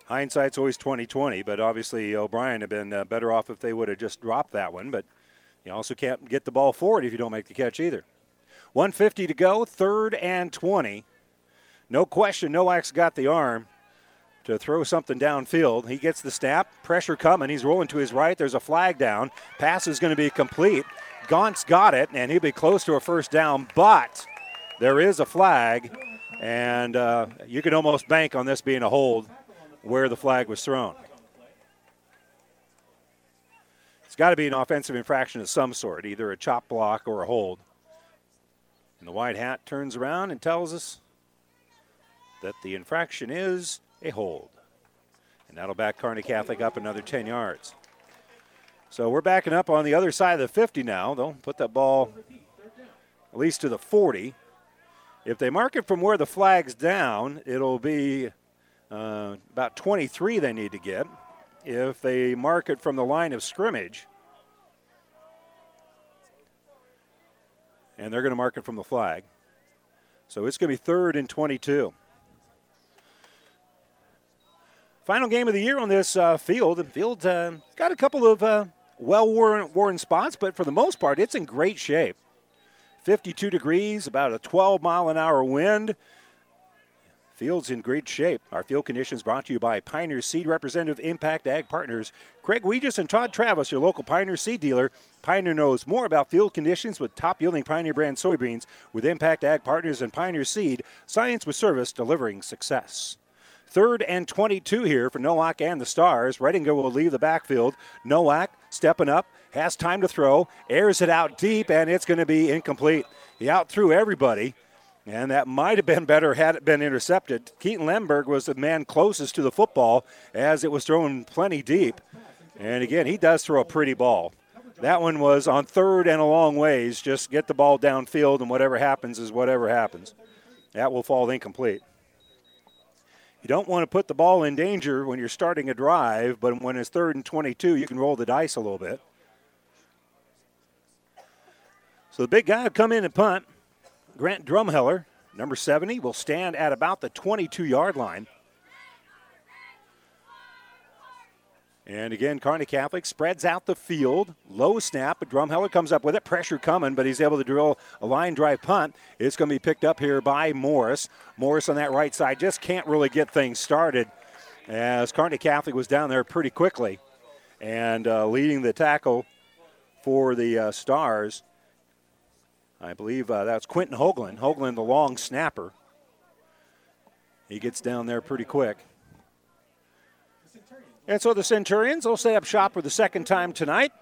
Hindsight's always 20-20, but obviously O'Brien had been uh, better off if they would have just dropped that one. But you also can't get the ball forward if you don't make the catch either. 150 to go, third and 20. No question, Nowak's got the arm to throw something downfield. He gets the snap, pressure coming. He's rolling to his right. There's a flag down. Pass is going to be complete. Gaunt's got it, and he'll be close to a first down, but there is a flag, and uh, you can almost bank on this being a hold where the flag was thrown. It's got to be an offensive infraction of some sort, either a chop block or a hold. And the white hat turns around and tells us that the infraction is a hold. And that'll back Kearney Catholic up another 10 yards. So we're backing up on the other side of the 50 now. They'll put that ball at least to the 40. If they mark it from where the flag's down, it'll be uh, about 23 they need to get. If they mark it from the line of scrimmage, and they're going to mark it from the flag. So it's going to be third and 22. Final game of the year on this uh, field. The field uh, got a couple of uh, well worn, worn spots, but for the most part, it's in great shape. 52 degrees, about a 12 mile an hour wind. Field's in great shape. Our field conditions brought to you by Pioneer Seed Representative Impact Ag Partners. Craig Weegis and Todd Travis, your local Pioneer Seed dealer. Pioneer knows more about field conditions with top yielding Pioneer brand soybeans with Impact Ag Partners and Pioneer Seed. Science with service delivering success. Third and 22 here for Nowak and the Stars. Redinger will leave the backfield. Nowak stepping up, has time to throw, airs it out deep, and it's going to be incomplete. He out threw everybody, and that might have been better had it been intercepted. Keaton Lemberg was the man closest to the football as it was thrown plenty deep. And again, he does throw a pretty ball. That one was on third and a long ways. Just get the ball downfield, and whatever happens is whatever happens. That will fall incomplete. You don't want to put the ball in danger when you're starting a drive, but when it's third and 22, you can roll the dice a little bit. So the big guy will come in and punt. Grant Drumheller, number 70, will stand at about the 22 yard line. And again, Kearney Catholic spreads out the field. Low snap, but Drumheller comes up with it. Pressure coming, but he's able to drill a line drive punt. It's going to be picked up here by Morris. Morris on that right side just can't really get things started as Kearney Catholic was down there pretty quickly and uh, leading the tackle for the uh, Stars. I believe uh, that's Quentin Hoagland. Hoagland, the long snapper. He gets down there pretty quick. And so the Centurions will stay up shop for the second time tonight.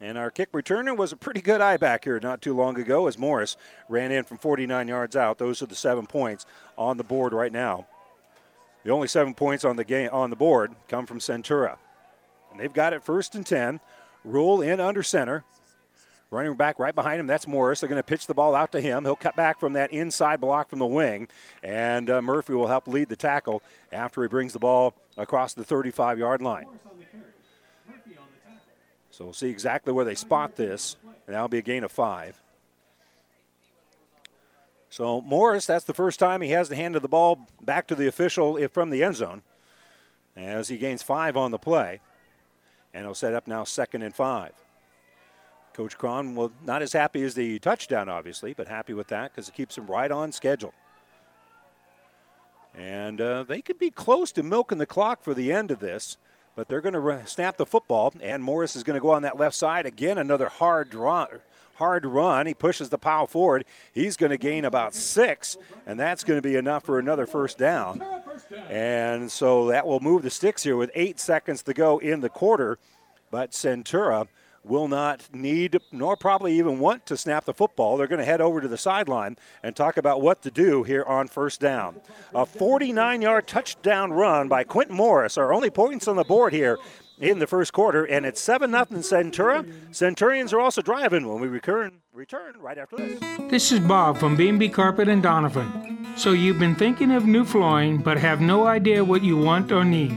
And our kick returner was a pretty good eye back here not too long ago as Morris ran in from 49 yards out. Those are the seven points on the board right now. The only seven points on the game on the board come from Centura. And they've got it first and 10. Rule in under center. Running back right behind him, that's Morris. They're going to pitch the ball out to him. He'll cut back from that inside block from the wing, and uh, Murphy will help lead the tackle after he brings the ball across the 35 yard line. So we'll see exactly where they spot this, and that'll be a gain of five. So Morris, that's the first time he has the hand of the ball back to the official from the end zone as he gains five on the play. And he'll set up now second and five. Coach Cron, well, not as happy as the touchdown, obviously, but happy with that because it keeps him right on schedule. And uh, they could be close to milking the clock for the end of this, but they're going to snap the football, and Morris is going to go on that left side again. Another hard draw, hard run. He pushes the pile forward. He's going to gain about six, and that's going to be enough for another first down. And so that will move the sticks here with eight seconds to go in the quarter. But Centura will not need nor probably even want to snap the football. They're going to head over to the sideline and talk about what to do here on first down. A 49 yard touchdown run by Quentin Morris, our only points on the board here in the first quarter, and it's 7 0 Centura. Centurions are also driving when we return, return right after this. This is Bob from B&B Carpet and Donovan. So you've been thinking of new flooring but have no idea what you want or need.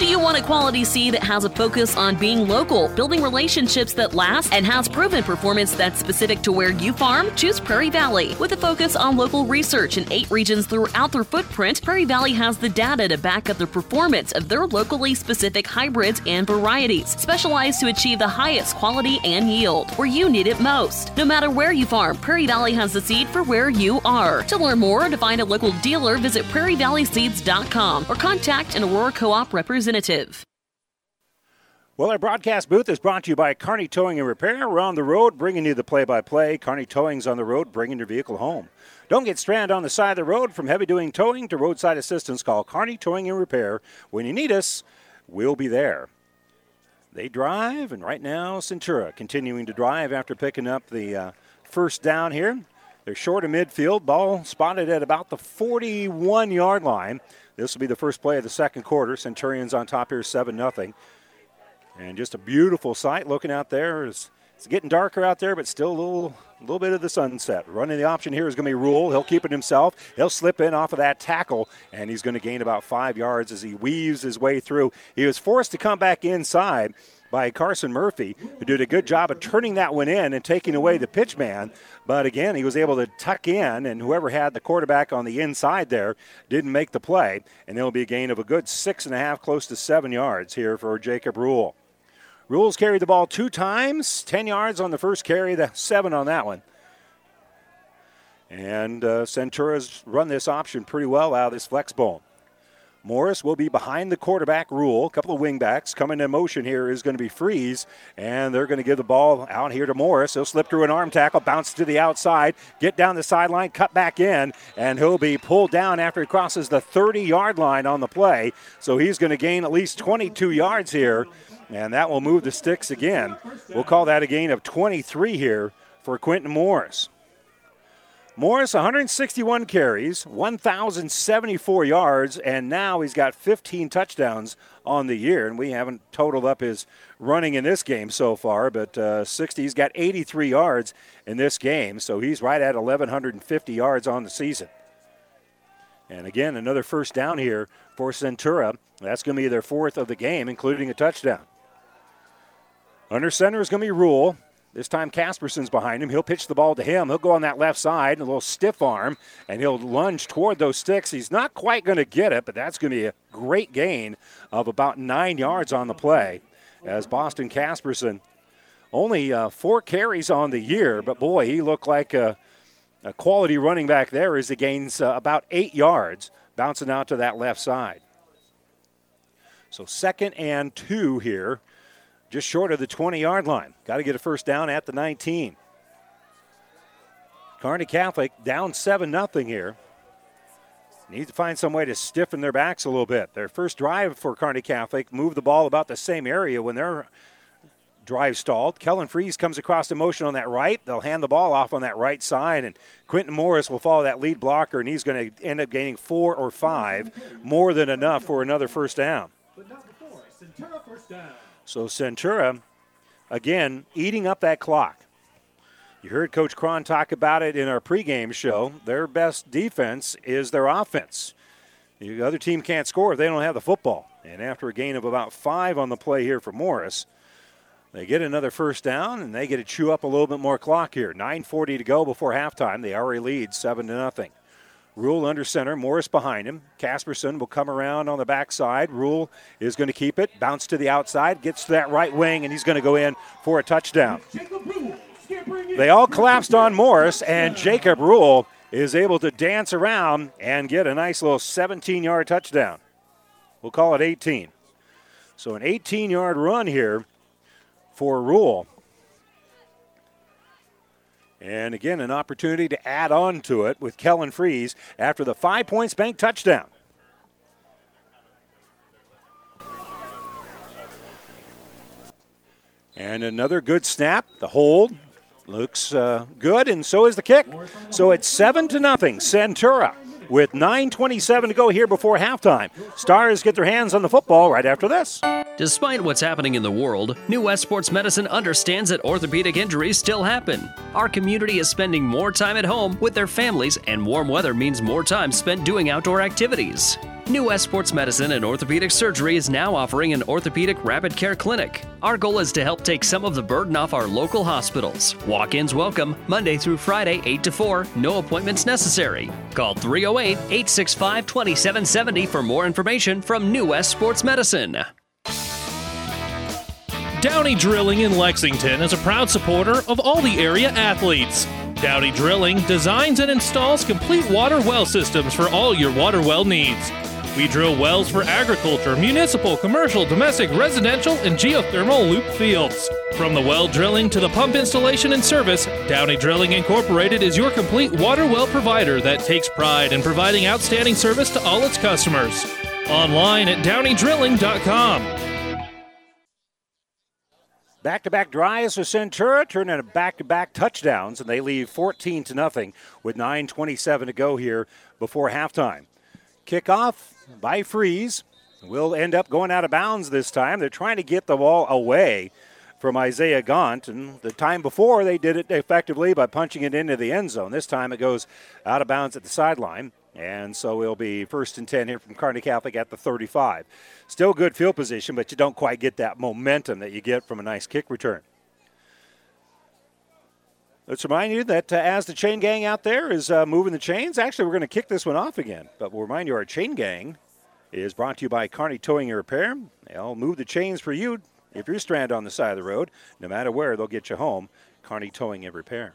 Do you want a quality seed that has a focus on being local, building relationships that last, and has proven performance that's specific to where you farm? Choose Prairie Valley. With a focus on local research in eight regions throughout their footprint, Prairie Valley has the data to back up the performance of their locally specific hybrids and varieties, specialized to achieve the highest quality and yield where you need it most. No matter where you farm, Prairie Valley has the seed for where you are. To learn more or to find a local dealer, visit prairievalleyseeds.com or contact an Aurora Co-op representative. Well, our broadcast booth is brought to you by Kearney Towing and Repair. We're on the road bringing you the play by play. Kearney Towing's on the road bringing your vehicle home. Don't get stranded on the side of the road from heavy duty towing to roadside assistance. Call Kearney Towing and Repair. When you need us, we'll be there. They drive, and right now, Centura continuing to drive after picking up the uh, first down here. They're short of midfield. Ball spotted at about the 41 yard line. This will be the first play of the second quarter. Centurions on top here, 7 0. And just a beautiful sight looking out there. It's, it's getting darker out there, but still a little, little bit of the sunset. Running the option here is going to be Rule. He'll keep it himself. He'll slip in off of that tackle, and he's going to gain about five yards as he weaves his way through. He was forced to come back inside by Carson Murphy, who did a good job of turning that one in and taking away the pitch man. But again, he was able to tuck in, and whoever had the quarterback on the inside there didn't make the play. And it'll be a gain of a good six and a half, close to seven yards here for Jacob Rule. Rules carried the ball two times, 10 yards on the first carry, the seven on that one. And uh, Centura's run this option pretty well out of this flex bone. Morris will be behind the quarterback rule. A couple of wingbacks coming in motion here is going to be Freeze, and they're going to give the ball out here to Morris. He'll slip through an arm tackle, bounce to the outside, get down the sideline, cut back in, and he'll be pulled down after he crosses the 30 yard line on the play. So he's going to gain at least 22 yards here, and that will move the sticks again. We'll call that a gain of 23 here for Quentin Morris. Morris, 161 carries, 1,074 yards, and now he's got 15 touchdowns on the year. And we haven't totaled up his running in this game so far, but uh, 60. He's got 83 yards in this game, so he's right at 1,150 yards on the season. And again, another first down here for Centura. That's going to be their fourth of the game, including a touchdown. Under center is going to be Rule. This time Casperson's behind him. He'll pitch the ball to him. He'll go on that left side, a little stiff arm, and he'll lunge toward those sticks. He's not quite going to get it, but that's going to be a great gain of about nine yards on the play. As Boston Casperson only uh, four carries on the year, but boy, he looked like a, a quality running back there as he gains uh, about eight yards, bouncing out to that left side. So second and two here just short of the 20 yard line. Got to get a first down at the 19. Kearney Catholic down 7 0 here. Need to find some way to stiffen their backs a little bit. Their first drive for Kearney Catholic moved the ball about the same area when their drive stalled. Kellen Freeze comes across the motion on that right. They'll hand the ball off on that right side, and Quentin Morris will follow that lead blocker, and he's going to end up gaining four or five, more than enough for another first down. So Centura, again, eating up that clock. You heard Coach Cron talk about it in our pregame show. Their best defense is their offense. The other team can't score if they don't have the football. And after a gain of about five on the play here for Morris, they get another first down and they get to chew up a little bit more clock here. 9:40 to go before halftime. They already lead seven to nothing. Rule under center, Morris behind him. Casperson will come around on the backside. Rule is going to keep it, bounce to the outside, gets to that right wing, and he's going to go in for a touchdown. They all collapsed on Morris, and Jacob Rule is able to dance around and get a nice little 17 yard touchdown. We'll call it 18. So, an 18 yard run here for Rule. And again, an opportunity to add on to it with Kellen Freeze after the five points bank touchdown. And another good snap. The hold looks uh, good, and so is the kick. So it's seven to nothing. Centura with 9.27 to go here before halftime. Stars get their hands on the football right after this. Despite what's happening in the world, New West Sports Medicine understands that orthopedic injuries still happen. Our community is spending more time at home with their families, and warm weather means more time spent doing outdoor activities. New West Sports Medicine and Orthopedic Surgery is now offering an orthopedic rapid care clinic. Our goal is to help take some of the burden off our local hospitals. Walk ins welcome, Monday through Friday, 8 to 4, no appointments necessary. Call 308 865 2770 for more information from New West Sports Medicine. Downey Drilling in Lexington is a proud supporter of all the area athletes. Downey Drilling designs and installs complete water well systems for all your water well needs. We drill wells for agriculture, municipal, commercial, domestic, residential, and geothermal loop fields. From the well drilling to the pump installation and service, Downey Drilling Incorporated is your complete water well provider that takes pride in providing outstanding service to all its customers. Online at downeydrilling.com. Back to back drives for Centura, turning into back to back touchdowns, and they leave 14 to nothing with 9.27 to go here before halftime. Kickoff by Freeze will end up going out of bounds this time. They're trying to get the ball away from Isaiah Gaunt, and the time before they did it effectively by punching it into the end zone. This time it goes out of bounds at the sideline. And so it'll be first and 10 here from Kearney Catholic at the 35. Still good field position, but you don't quite get that momentum that you get from a nice kick return. Let's remind you that uh, as the chain gang out there is uh, moving the chains, actually, we're going to kick this one off again. But we'll remind you our chain gang is brought to you by Kearney Towing and Repair. They'll move the chains for you if you're stranded on the side of the road. No matter where, they'll get you home. Kearney Towing and Repair.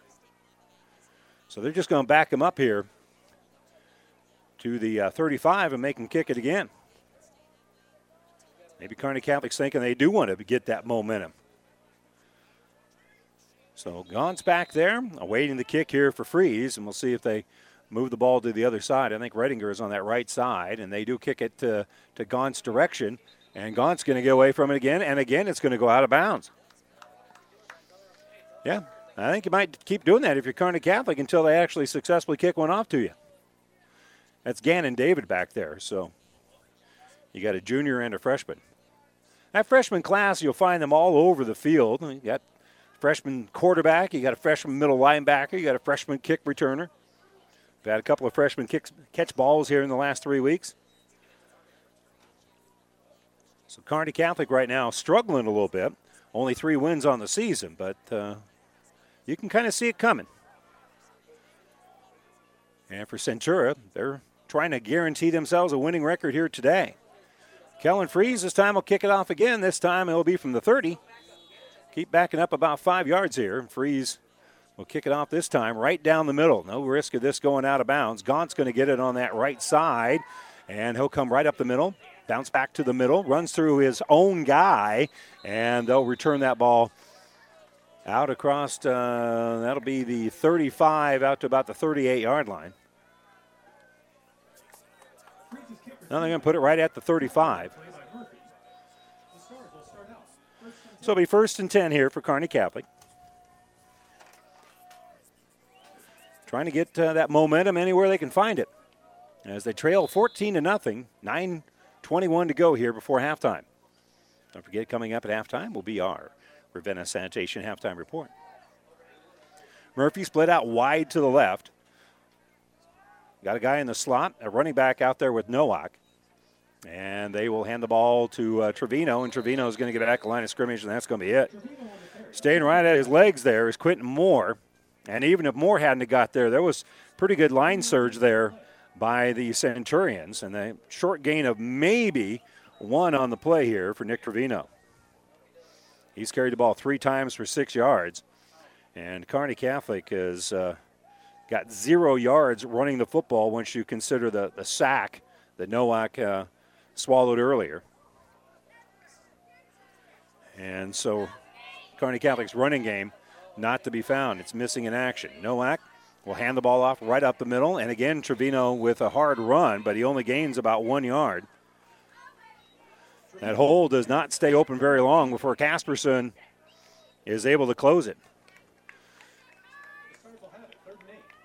So they're just going to back them up here to the uh, 35 and make them kick it again. Maybe Kearney Catholic's thinking they do want to get that momentum. So Gaunt's back there, awaiting the kick here for Freeze, and we'll see if they move the ball to the other side. I think Redinger is on that right side, and they do kick it to, to Gaunt's direction. And Gaunt's going to get away from it again, and again it's going to go out of bounds. Yeah, I think you might keep doing that if you're Kearney Catholic until they actually successfully kick one off to you. That's Gannon David back there, so you got a junior and a freshman. That freshman class, you'll find them all over the field. You got freshman quarterback, you got a freshman middle linebacker, you got a freshman kick returner. We've had a couple of freshmen kicks, catch balls here in the last three weeks. So Kearney Catholic right now struggling a little bit. Only three wins on the season, but uh, you can kind of see it coming. And for Centura, they're trying to guarantee themselves a winning record here today. Kellen Freeze this time will kick it off again. This time it'll be from the 30. Keep backing up about five yards here. Freeze will kick it off this time right down the middle. No risk of this going out of bounds. Gaunt's going to get it on that right side, and he'll come right up the middle, bounce back to the middle, runs through his own guy, and they'll return that ball out across, uh, that'll be the 35 out to about the 38 yard line. Now they're going to put it right at the 35. So it'll be first and 10 here for Kearney Catholic. Trying to get uh, that momentum anywhere they can find it. As they trail 14 to nothing, 9:21 to go here before halftime. Don't forget, coming up at halftime will be our Ravenna Sanitation halftime report. Murphy split out wide to the left. Got a guy in the slot, a running back out there with Nowak. And they will hand the ball to uh, Trevino, and Trevino is going to get back a line of scrimmage, and that's going to be it. Staying right at his legs there is Quentin Moore. And even if Moore hadn't got there, there was pretty good line surge there by the Centurions. And a short gain of maybe one on the play here for Nick Trevino. He's carried the ball three times for six yards. And Kearney Catholic has uh, got zero yards running the football once you consider the, the sack that Nowak uh, swallowed earlier. And so Kearney Catholic's running game not to be found. It's missing in action. Nowak will hand the ball off right up the middle. And again, Trevino with a hard run, but he only gains about one yard. That hole does not stay open very long before Casperson is able to close it.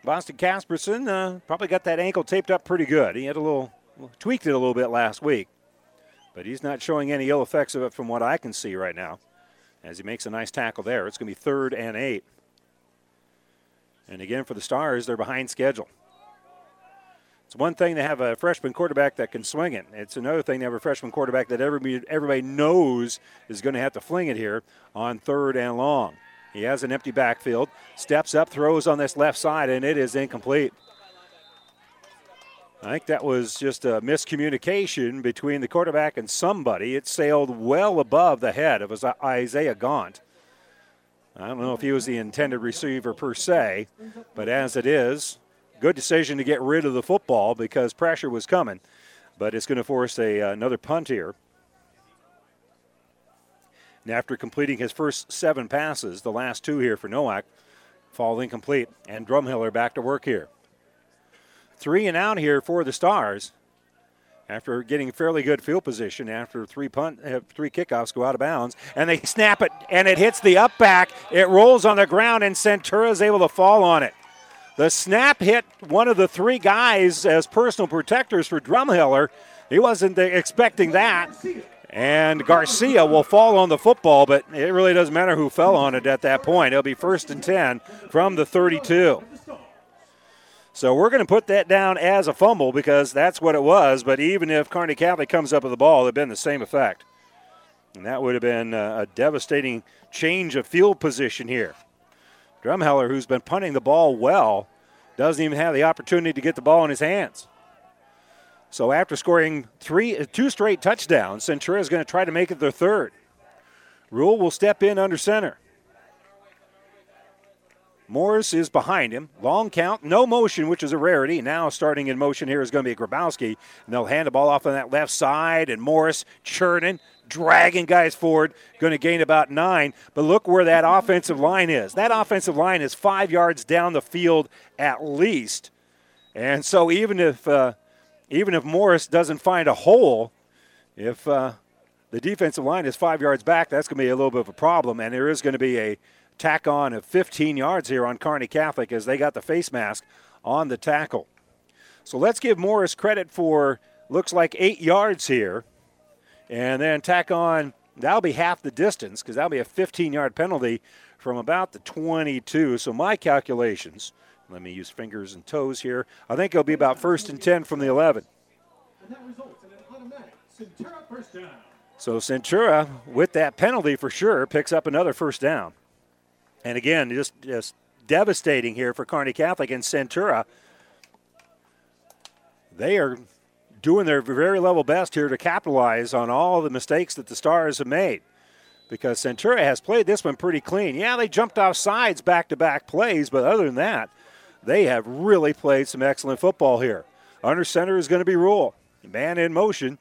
Boston Casperson uh, probably got that ankle taped up pretty good. He had a little tweaked it a little bit last week, but he's not showing any ill effects of it from what I can see right now. As he makes a nice tackle there, it's going to be third and eight. And again, for the Stars, they're behind schedule. It's one thing to have a freshman quarterback that can swing it. It's another thing to have a freshman quarterback that everybody, everybody knows is going to have to fling it here on third and long. He has an empty backfield, steps up, throws on this left side, and it is incomplete. I think that was just a miscommunication between the quarterback and somebody. It sailed well above the head of Isaiah Gaunt. I don't know if he was the intended receiver per se, but as it is, good decision to get rid of the football because pressure was coming. But it's going to force a, uh, another punt here. And after completing his first seven passes, the last two here for Nowak fall incomplete. And Drumheller back to work here. Three and out here for the Stars. After getting fairly good field position after three punt uh, three kickoffs go out of bounds and they snap it and it hits the up back. It rolls on the ground and Centura is able to fall on it. The snap hit one of the three guys as personal protectors for Drumheller. He wasn't expecting that. And Garcia will fall on the football, but it really doesn't matter who fell on it at that point. It'll be first and 10 from the 32. So we're going to put that down as a fumble because that's what it was. But even if Kearney Catholic comes up with the ball, it'd been the same effect. And that would have been a devastating change of field position here. Drumheller, who's been punting the ball well, doesn't even have the opportunity to get the ball in his hands. So after scoring three, uh, two straight touchdowns, Centura is going to try to make it their third. Rule will step in under center. Morris is behind him. Long count, no motion, which is a rarity. Now starting in motion here is going to be Grabowski. And they'll hand the ball off on that left side, and Morris churning, dragging guys forward, going to gain about nine. But look where that offensive line is. That offensive line is five yards down the field at least. And so even if uh, even if Morris doesn't find a hole, if uh, the defensive line is five yards back, that's going to be a little bit of a problem. And there is going to be a tack on of 15 yards here on Kearney Catholic as they got the face mask on the tackle. So let's give Morris credit for looks like eight yards here. And then tack on, that'll be half the distance because that'll be a 15 yard penalty from about the 22. So my calculations let me use fingers and toes here. I think it'll be about first and 10 from the 11. So Centura, with that penalty for sure, picks up another first down. And again, just, just devastating here for Kearney Catholic and Centura. They are doing their very level best here to capitalize on all the mistakes that the Stars have made because Centura has played this one pretty clean. Yeah, they jumped off sides back to back plays, but other than that, they have really played some excellent football here. Under center is going to be Rule. Man in motion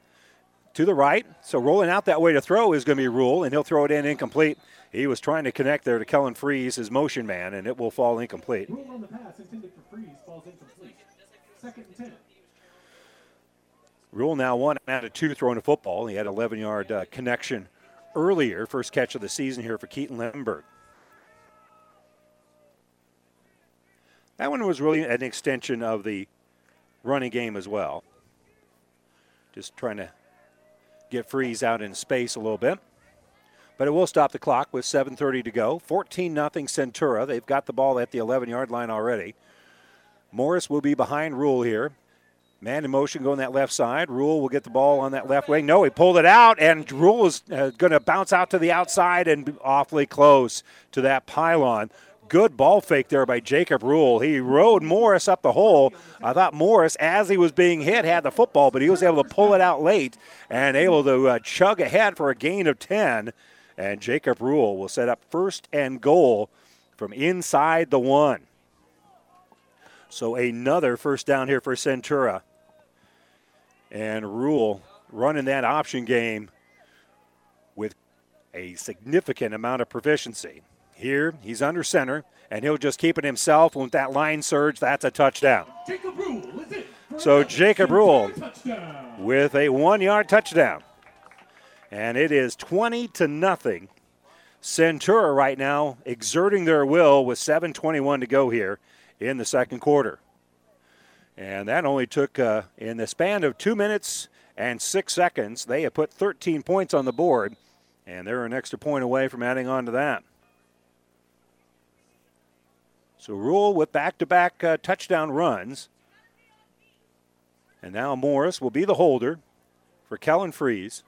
to the right. So rolling out that way to throw is going to be Rule, and he'll throw it in incomplete. He was trying to connect there to Kellen Freeze, his motion man, and it will fall incomplete. Rule on the pass intended for Freeze falls incomplete. Second and 10. Rule now one out of two throwing a football. He had 11 yard uh, connection earlier, first catch of the season here for Keaton Lemberg. That one was really an extension of the running game as well. Just trying to get Freeze out in space a little bit. But it will stop the clock with 7.30 to go. 14 0 Centura. They've got the ball at the 11 yard line already. Morris will be behind Rule here. Man in motion going that left side. Rule will get the ball on that left wing. No, he pulled it out, and Rule is uh, going to bounce out to the outside and awfully close to that pylon good ball fake there by Jacob Rule. He rode Morris up the hole. I thought Morris, as he was being hit, had the football, but he was able to pull it out late and able to uh, chug ahead for a gain of 10. And Jacob Rule will set up first and goal from inside the one. So another first down here for Centura. And Rule running that option game with a significant amount of proficiency. Here, he's under center, and he'll just keep it himself. With that line surge, that's a touchdown. Jacob Rule so Jacob Rule with a one-yard touchdown, and it is 20 to nothing. Centura right now exerting their will with 7:21 to go here in the second quarter. And that only took, uh, in the span of two minutes and six seconds, they have put 13 points on the board, and they're an extra point away from adding on to that. So Rule with back-to-back uh, touchdown runs. And now Morris will be the holder for Kellen Freeze.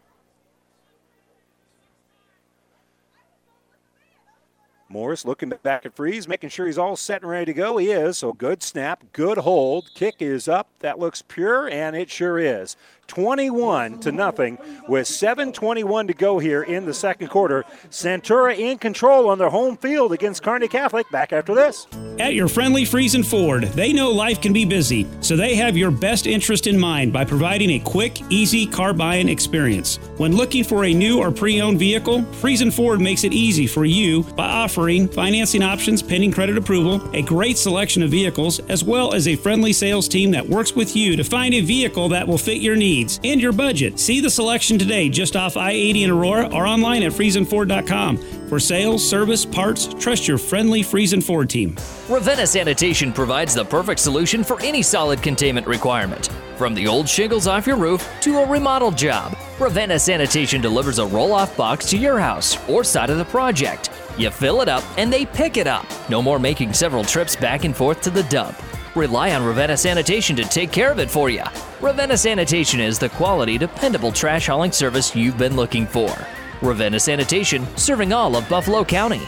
Morris looking back at Freeze, making sure he's all set and ready to go. He is. So good snap, good hold. Kick is up. That looks pure, and it sure is. 21 to nothing with 7:21 to go here in the second quarter. Centura in control on their home field against Kearney Catholic. Back after this. At your friendly Friesen Ford, they know life can be busy, so they have your best interest in mind by providing a quick, easy car buying experience. When looking for a new or pre-owned vehicle, Friesen Ford makes it easy for you by offering financing options pending credit approval, a great selection of vehicles, as well as a friendly sales team that works with you to find a vehicle that will fit your needs needs and your budget. See the selection today just off I 80 in Aurora or online at FriesenFord.com. For sales, service, parts, trust your friendly Friesen Ford team. Ravenna Sanitation provides the perfect solution for any solid containment requirement. From the old shingles off your roof to a remodel job, Ravenna Sanitation delivers a roll off box to your house or side of the project. You fill it up and they pick it up. No more making several trips back and forth to the dump. Rely on Ravenna Sanitation to take care of it for you. Ravenna Sanitation is the quality, dependable trash hauling service you've been looking for. Ravenna Sanitation, serving all of Buffalo County.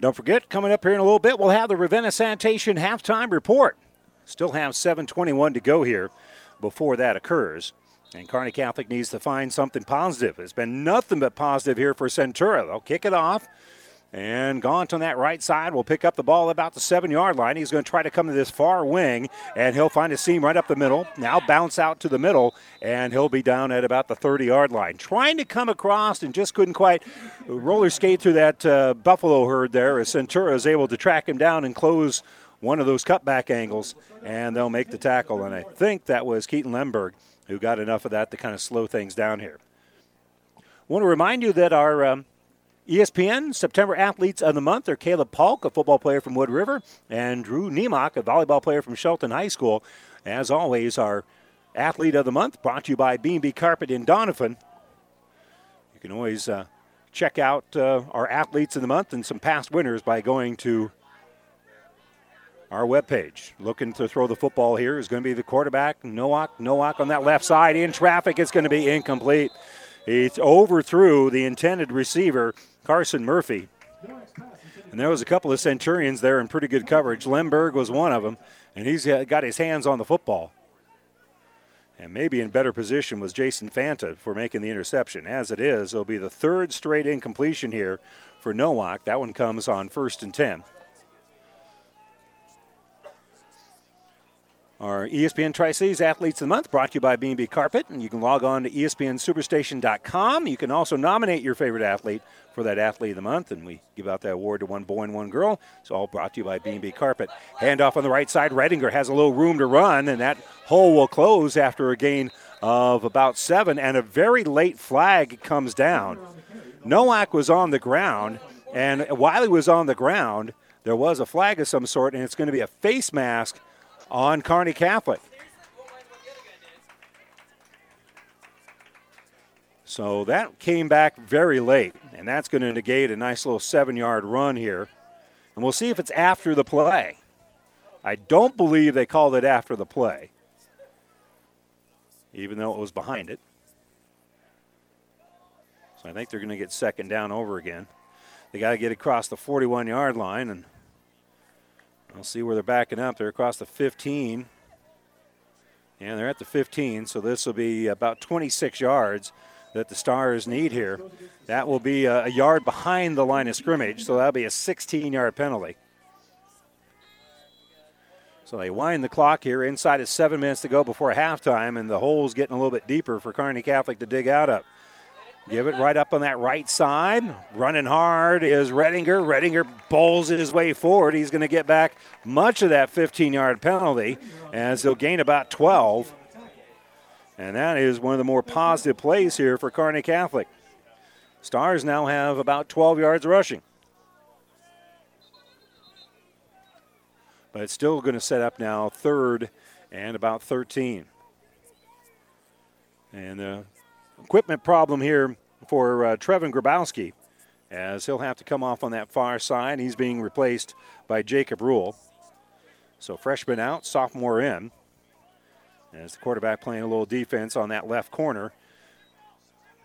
Don't forget, coming up here in a little bit, we'll have the Ravenna Sanitation halftime report. Still have 7:21 to go here before that occurs. And Kearney Catholic needs to find something positive. It's been nothing but positive here for Centura. They'll kick it off. And Gaunt on that right side will pick up the ball about the seven yard line. He's going to try to come to this far wing, and he'll find a seam right up the middle. Now bounce out to the middle, and he'll be down at about the 30 yard line. Trying to come across and just couldn't quite roller skate through that uh, Buffalo herd there as Centura is able to track him down and close one of those cutback angles, and they'll make the tackle. And I think that was Keaton Lemberg who got enough of that to kind of slow things down here. I want to remind you that our. Um, ESPN September Athletes of the Month are Caleb Polk, a football player from Wood River, and Drew Nemok, a volleyball player from Shelton High School. As always, our Athlete of the Month brought to you by B&B Carpet in Donovan. You can always uh, check out uh, our Athletes of the Month and some past winners by going to our webpage. Looking to throw the football here is going to be the quarterback, Nowak. Nowak on that left side. In traffic, it's going to be incomplete. He overthrew the intended receiver Carson Murphy. And there was a couple of Centurions there in pretty good coverage. Lemberg was one of them, and he's got his hands on the football. And maybe in better position was Jason Fanta for making the interception. As it is, it'll be the third straight incompletion here for Nowak. That one comes on first and 10. Our ESPN Tri-Cities Athletes of the Month brought to you by B&B Carpet, and you can log on to ESPNSuperstation.com. You can also nominate your favorite athlete for that Athlete of the Month, and we give out that award to one boy and one girl. It's all brought to you by B&B Carpet. Handoff on the right side. Redinger has a little room to run, and that hole will close after a gain of about seven, and a very late flag comes down. Nowak was on the ground, and while he was on the ground, there was a flag of some sort, and it's going to be a face mask – on Kearney Catholic. So that came back very late, and that's going to negate a nice little seven yard run here. And we'll see if it's after the play. I don't believe they called it after the play, even though it was behind it. So I think they're going to get second down over again. They got to get across the 41 yard line, and I'll see where they're backing up. They're across the 15. And they're at the 15, so this will be about 26 yards that the Stars need here. That will be a, yard behind the line of scrimmage, so that'll be a 16 yard penalty. So they wind the clock here inside of seven minutes to go before halftime, and the hole's getting a little bit deeper for Kearney Catholic to dig out of. Give it right up on that right side. Running hard is Redinger. Redinger bowls his way forward. He's going to get back much of that 15 yard penalty as he'll gain about 12. And that is one of the more positive plays here for Kearney Catholic. Stars now have about 12 yards rushing. but it's still going to set up now third and about 13. And the equipment problem here for uh, Trevin Grabowski as he'll have to come off on that far side. He's being replaced by Jacob Rule. So freshman out, sophomore in. As the quarterback playing a little defense on that left corner.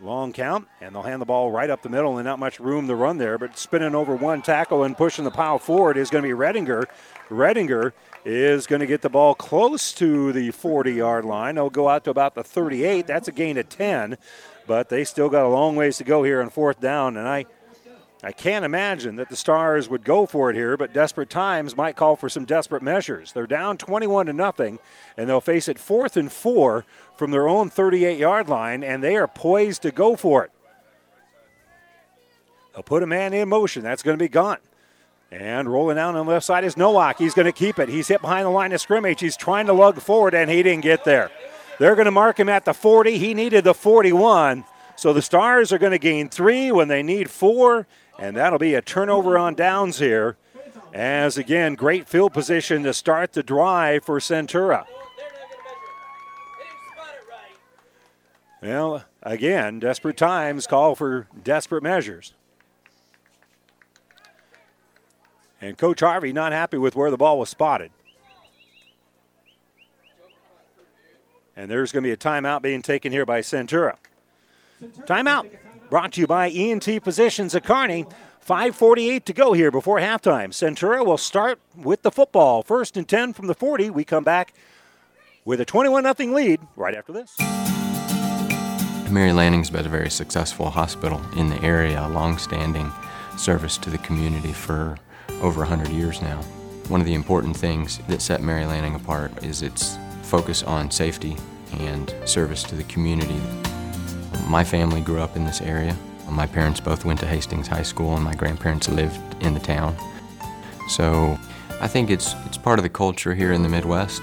Long count, and they'll hand the ball right up the middle, and not much room to run there. But spinning over one tackle and pushing the pile forward is going to be Redinger. Redinger is going to get the ball close to the 40 yard line. They'll go out to about the 38. That's a gain of 10, but they still got a long ways to go here on fourth down. And I I can't imagine that the Stars would go for it here, but desperate times might call for some desperate measures. They're down 21 to nothing, and they'll face it fourth and four from their own 38 yard line, and they are poised to go for it. They'll put a man in motion. That's going to be gone. And rolling down on the left side is Nowak. He's going to keep it. He's hit behind the line of scrimmage. He's trying to lug forward, and he didn't get there. They're going to mark him at the 40. He needed the 41. So the Stars are going to gain three when they need four, and that'll be a turnover on downs here. As again, great field position to start the drive for Centura. Well, again, desperate times call for desperate measures. And Coach Harvey not happy with where the ball was spotted. And there's going to be a timeout being taken here by Centura. Timeout brought to you by ENT Positions at Kearney. 5.48 to go here before halftime. Centura will start with the football. First and 10 from the 40. We come back with a 21 0 lead right after this. Mary Lanning's been a very successful hospital in the area, a long-standing service to the community for over 100 years now. One of the important things that set Mary Lanning apart is its focus on safety and service to the community. My family grew up in this area. My parents both went to Hastings High School and my grandparents lived in the town. So I think it's, it's part of the culture here in the Midwest.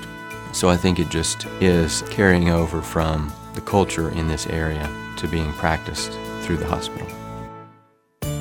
So I think it just is carrying over from the culture in this area to being practiced through the hospital.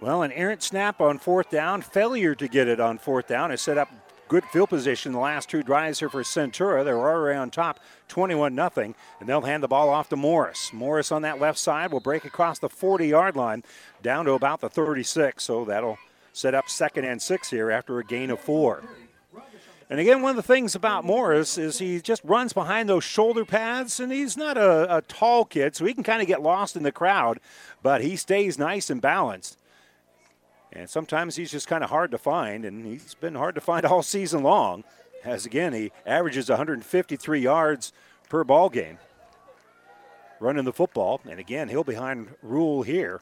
Well, an errant snap on fourth down, failure to get it on fourth down has set up good field position the last two drives here for Centura. They're already on top, 21 0, and they'll hand the ball off to Morris. Morris on that left side will break across the 40 yard line down to about the 36, so that'll set up second and six here after a gain of four. And again, one of the things about Morris is he just runs behind those shoulder pads, and he's not a, a tall kid, so he can kind of get lost in the crowd, but he stays nice and balanced. And sometimes he's just kind of hard to find, and he's been hard to find [laughs] all season long. As again, he averages 153 yards per ball game running the football. And again, he'll behind Rule here.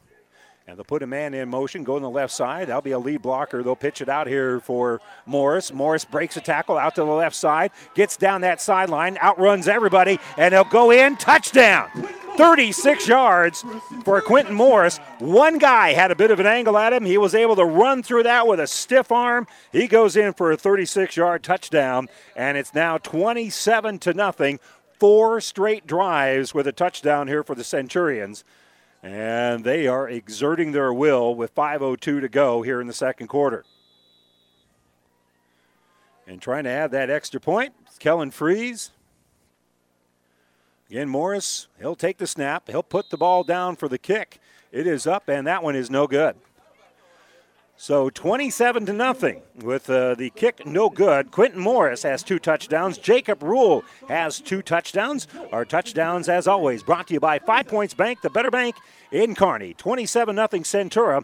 And they'll put a man in motion, go on the left side. That'll be a lead blocker. They'll pitch it out here for Morris. Morris breaks a tackle out to the left side, gets down that sideline, outruns everybody, and he'll go in. Touchdown! 36 yards for Quentin Morris. One guy had a bit of an angle at him. He was able to run through that with a stiff arm. He goes in for a 36 yard touchdown, and it's now 27 to nothing. Four straight drives with a touchdown here for the Centurions. And they are exerting their will with 5.02 to go here in the second quarter. And trying to add that extra point, Kellen Freeze. Again, Morris, he'll take the snap. He'll put the ball down for the kick. It is up, and that one is no good. So 27 to nothing with uh, the kick no good. Quentin Morris has two touchdowns. Jacob Rule has two touchdowns. Our touchdowns, as always, brought to you by Five Points Bank, the better bank in Kearney. 27 0 Centura.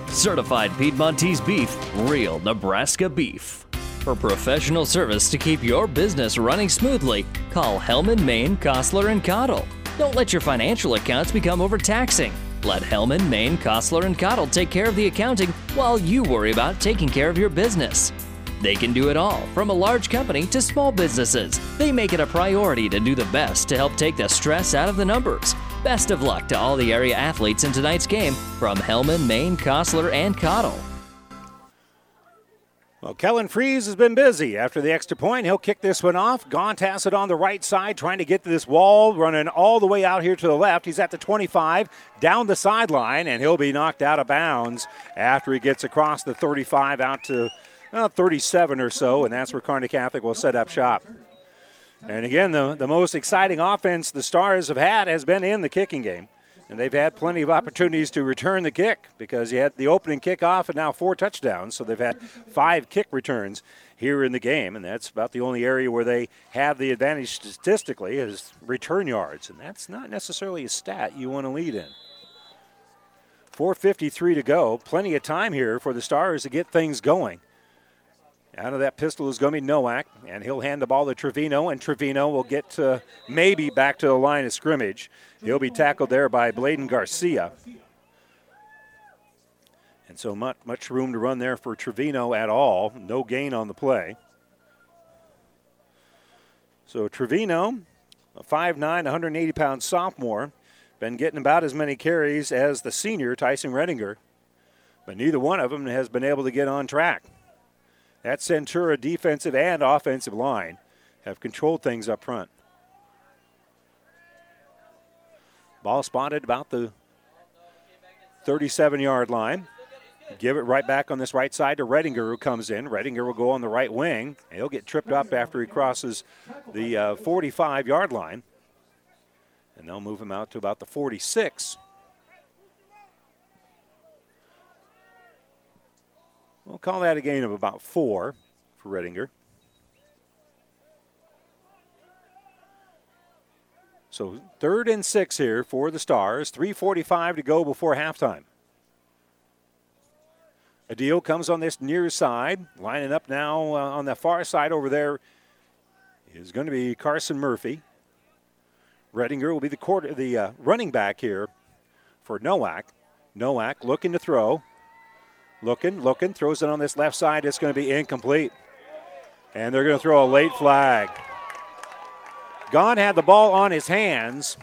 Certified Piedmontese beef, real Nebraska beef. For professional service to keep your business running smoothly, call Hellman, Maine, Kostler, and Cottle. Don't let your financial accounts become overtaxing. Let Hellman, Maine, Kostler, and Cottle take care of the accounting while you worry about taking care of your business. They can do it all, from a large company to small businesses. They make it a priority to do the best to help take the stress out of the numbers. Best of luck to all the area athletes in tonight's game from Hellman, Maine, Kostler, and Cottle. Well, Kellen Freeze has been busy after the extra point. He'll kick this one off. Gaunt has it on the right side, trying to get to this wall, running all the way out here to the left. He's at the 25, down the sideline, and he'll be knocked out of bounds after he gets across the 35 out to uh, 37 or so, and that's where Kearney Catholic will set up shop. And again, the, the most exciting offense the Stars have had has been in the kicking game. And they've had plenty of opportunities to return the kick because you had the opening kickoff and now four touchdowns. So they've had five kick returns here in the game. And that's about the only area where they have the advantage statistically is return yards. And that's not necessarily a stat you want to lead in. 4.53 to go. Plenty of time here for the Stars to get things going. Out of that pistol is going to be Nowak, and he'll hand the ball to Trevino, and Trevino will get uh, maybe back to the line of scrimmage. He'll be tackled there by Bladen Garcia. And so much, much room to run there for Trevino at all. No gain on the play. So Trevino, a 5'9, 180 pound sophomore, been getting about as many carries as the senior, Tyson Redinger. But neither one of them has been able to get on track. That Centura defensive and offensive line have controlled things up front. Ball spotted about the 37 yard line. Give it right back on this right side to Redinger, who comes in. Redinger will go on the right wing. He'll get tripped up after he crosses the uh, 45 yard line. And they'll move him out to about the 46. We'll call that a gain of about four for Redinger. So third and six here for the Stars. 3.45 to go before halftime. Adil comes on this near side, lining up now uh, on the far side over there is going to be Carson Murphy. Redinger will be the quarter, the uh, running back here for Nowak. Nowak looking to throw. Looking, looking, throws it on this left side. It's going to be incomplete. And they're going to throw a late flag. Gaunt had the ball on his hands,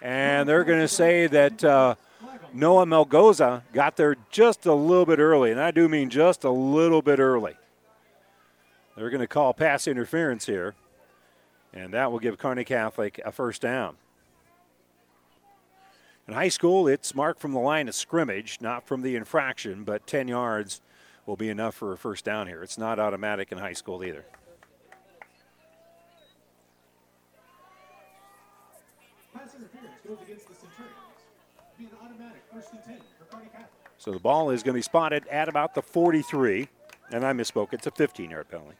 and they're going to say that uh, Noah Melgoza got there just a little bit early, and I do mean just a little bit early. They're going to call pass interference here, and that will give Kearney Catholic a first down. In high school, it's marked from the line of scrimmage, not from the infraction, but 10 yards will be enough for a first down here. It's not automatic in high school either. So the ball is going to be spotted at about the 43, and I misspoke. It's a 15-yard penalty.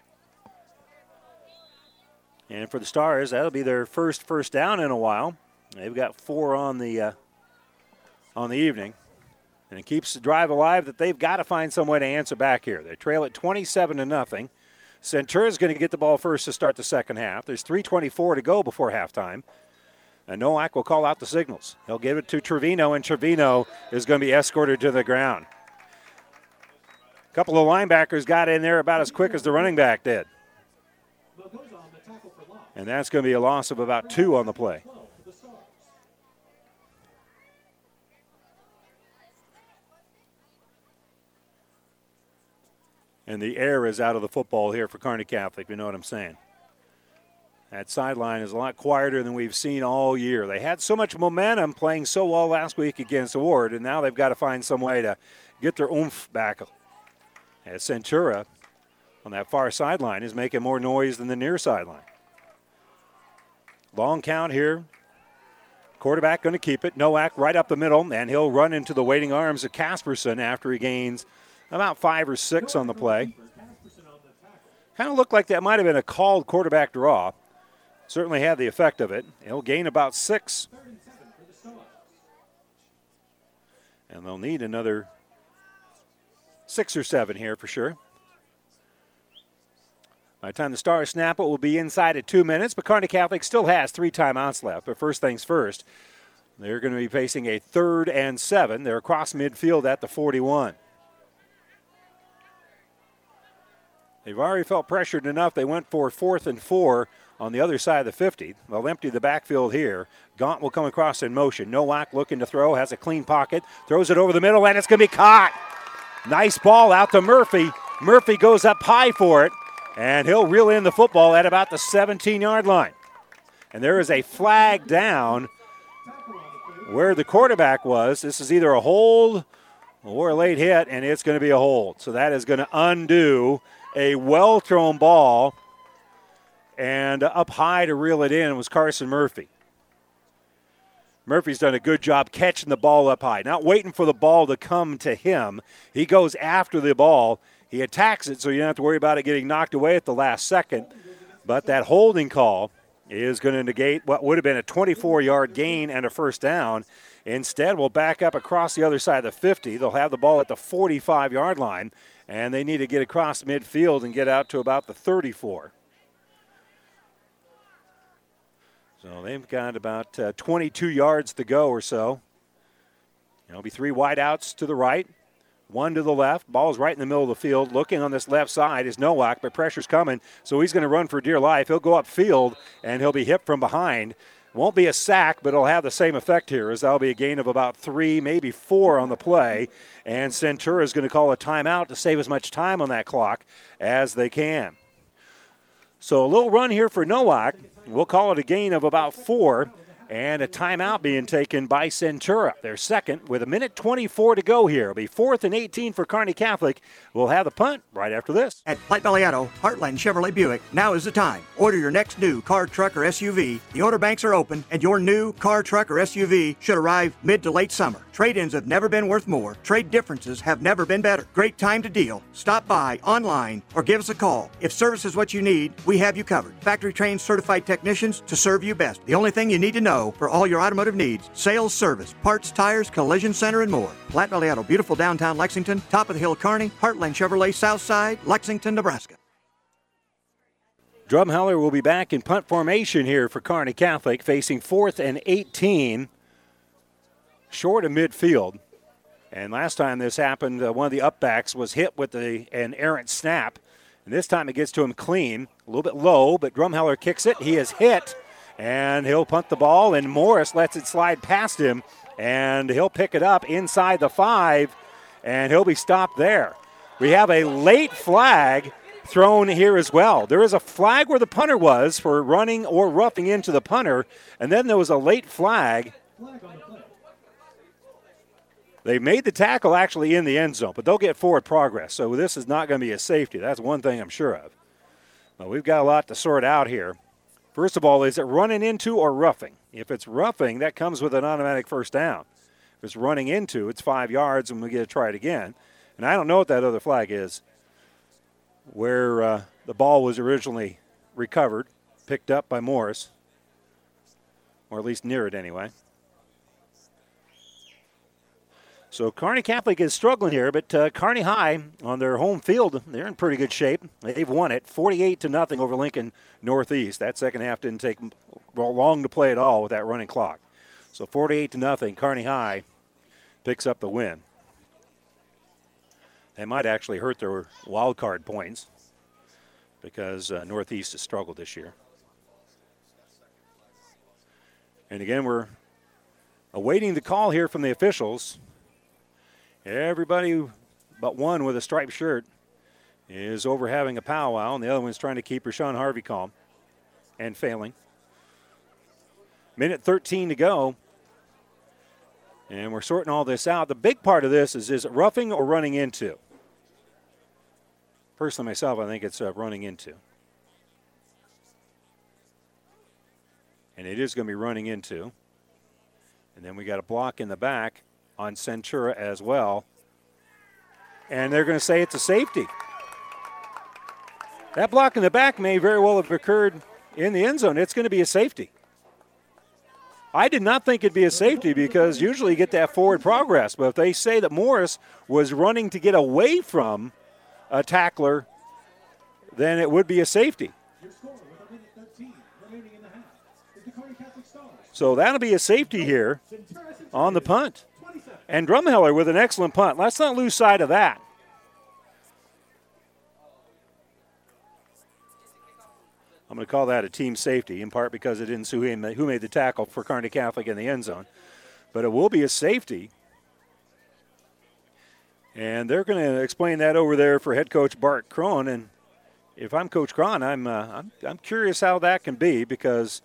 And for the Stars, that'll be their first first down in a while. They've got four on the uh, on the evening. And it keeps the drive alive that they've got to find some way to answer back here. They trail at 27 to nothing. Centura is going to get the ball first to start the second half. There's 3:24 to go before halftime. And Nowak will call out the signals. He'll give it to Trevino, and Trevino is going to be escorted to the ground. A couple of linebackers got in there about as quick as the running back did. And that's going to be a loss of about two on the play. And the air is out of the football here for Kearney Catholic. You know what I'm saying? That sideline is a lot quieter than we've seen all year. They had so much momentum playing so well last week against Ward, and now they've got to find some way to get their oomph back. As Centura on that far sideline is making more noise than the near sideline. Long count here. Quarterback going to keep it. Nowak right up the middle, and he'll run into the waiting arms of Casperson after he gains – about five or six on the play. Kind of looked like that might have been a called quarterback draw. Certainly had the effect of it. He'll gain about six. And they'll need another six or seven here for sure. By the time the Stars snap it, will be inside at two minutes. But Kearney Catholic still has three timeouts left. But first things first, they're going to be facing a third and seven. They're across midfield at the 41. They've already felt pressured enough. They went for fourth and four on the other side of the 50. They'll empty the backfield here. Gaunt will come across in motion. Nowak looking to throw, has a clean pocket, throws it over the middle, and it's going to be caught. Nice ball out to Murphy. Murphy goes up high for it, and he'll reel in the football at about the 17 yard line. And there is a flag down where the quarterback was. This is either a hold or a late hit, and it's going to be a hold. So that is going to undo a well thrown ball. And up high to reel it in was Carson Murphy. Murphy's done a good job catching the ball up high, not waiting for the ball to come to him. He goes after the ball. He attacks it, so you don't have to worry about it getting knocked away at the last second. But that holding call is going to negate what would have been a 24 yard gain and a first down. Instead, we'll back up across the other side of the 50. They'll have the ball at the 45 yard line, and they need to get across midfield and get out to about the 34. So they've got about uh, 22 yards to go or so. There'll be three wideouts to the right, one to the left. Ball's right in the middle of the field. Looking on this left side is Nowak, but pressure's coming, so he's going to run for dear life. He'll go upfield and he'll be hit from behind. Won't be a sack, but it'll have the same effect here, as that'll be a gain of about three, maybe four on the play. And Centura is going to call a timeout to save as much time on that clock as they can. So a little run here for Nowak. We'll call it a gain of about four and a timeout being taken by Centura. They're second with a minute 24 to go here. It'll be fourth and 18 for Kearney Catholic. We'll have the punt right after this. At Platte Valley Auto, Heartland Chevrolet Buick, now is the time. Order your next new car, truck, or SUV. The order banks are open, and your new car, truck, or SUV should arrive mid to late summer. Trade ins have never been worth more. Trade differences have never been better. Great time to deal. Stop by online or give us a call. If service is what you need, we have you covered. Factory trained certified technicians to serve you best. The only thing you need to know for all your automotive needs sales, service, parts, tires, collision center, and more. Platte Valley Auto, beautiful downtown Lexington, top of the hill Kearney, Heartland Chevrolet, Southside, Lexington, Nebraska. Drumheller will be back in punt formation here for Kearney Catholic, facing fourth and 18, short of midfield. And last time this happened, uh, one of the upbacks was hit with a, an errant snap. And this time it gets to him clean, a little bit low, but Drumheller kicks it. He is hit and he'll punt the ball, and Morris lets it slide past him, and he'll pick it up inside the five, and he'll be stopped there. We have a late flag thrown here as well. There is a flag where the punter was for running or roughing into the punter, and then there was a late flag. They made the tackle actually in the end zone, but they'll get forward progress. So this is not going to be a safety. That's one thing I'm sure of. But we've got a lot to sort out here. First of all, is it running into or roughing? If it's roughing, that comes with an automatic first down. If it's running into, it's five yards, and we get to try it again. And I don't know what that other flag is, where uh, the ball was originally recovered, picked up by Morris, or at least near it anyway. So Kearney Catholic is struggling here, but uh, Kearney High on their home field, they're in pretty good shape. They've won it 48 to nothing over Lincoln Northeast. That second half didn't take long to play at all with that running clock. So 48 to nothing, Kearney High picks up the win. They might actually hurt their wild card points because uh, Northeast has struggled this year. And again, we're awaiting the call here from the officials. Everybody but one with a striped shirt is over having a powwow, and the other one's trying to keep Rashawn Harvey calm and failing. Minute 13 to go. And we're sorting all this out. The big part of this is is it roughing or running into? Personally, myself, I think it's uh, running into. And it is going to be running into. And then we got a block in the back on Centura as well. And they're going to say it's a safety. That block in the back may very well have occurred in the end zone. It's going to be a safety. I did not think it'd be a safety because usually you get that forward progress. But if they say that Morris was running to get away from a tackler, then it would be a safety. So that'll be a safety here on the punt. And Drumheller with an excellent punt. Let's not lose sight of that. I'm going to call that a team safety, in part because it didn't see who made the tackle for Kearney Catholic in the end zone. But it will be a safety. And they're going to explain that over there for head coach Bart Cron. And if I'm Coach Cron, I'm, uh, I'm, I'm curious how that can be because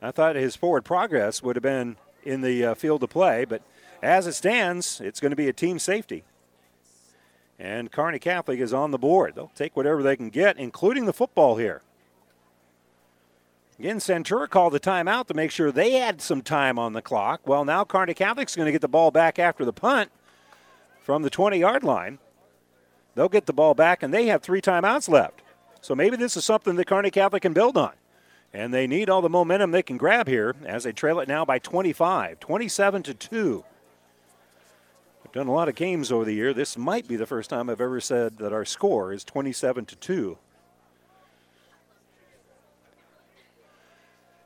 I thought his forward progress would have been in the uh, field of play. But as it stands, it's going to be a team safety. And Kearney Catholic is on the board. They'll take whatever they can get, including the football here. Again, Centura called the timeout to make sure they had some time on the clock. Well, now Kearney Catholic's going to get the ball back after the punt from the 20 yard line. They'll get the ball back, and they have three timeouts left. So maybe this is something that Kearney Catholic can build on. And they need all the momentum they can grab here as they trail it now by 25, 27 to 2. Done a lot of games over the year. This might be the first time I've ever said that our score is 27 to 2.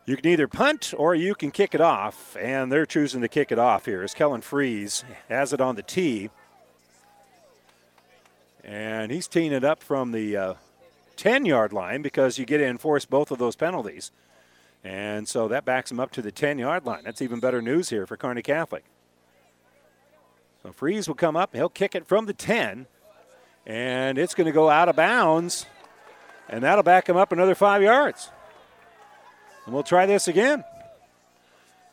You can either punt or you can kick it off, and they're choosing to kick it off here as Kellen Freeze has it on the tee. And he's teeing it up from the uh, 10 yard line because you get to enforce both of those penalties. And so that backs him up to the 10 yard line. That's even better news here for Kearney Catholic. So Freeze will come up, he'll kick it from the 10, and it's going to go out of bounds, and that'll back him up another five yards. And we'll try this again.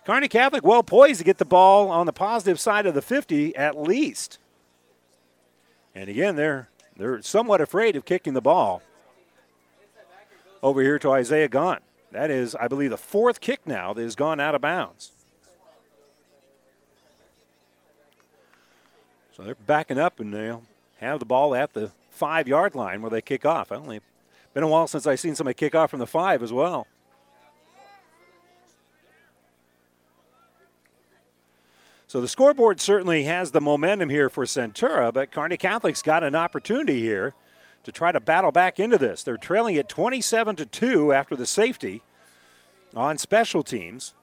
Kearney Catholic well poised to get the ball on the positive side of the 50 at least. And again, they're they're somewhat afraid of kicking the ball. Over here to Isaiah Gaunt. That is, I believe, the fourth kick now that has gone out of bounds. So they're backing up and they'll have the ball at the five yard line where they kick off. I only been a while since I've seen somebody kick off from the five as well. So the scoreboard certainly has the momentum here for Centura, but Kearney Catholic's got an opportunity here to try to battle back into this. They're trailing at 27 to 2 after the safety on special teams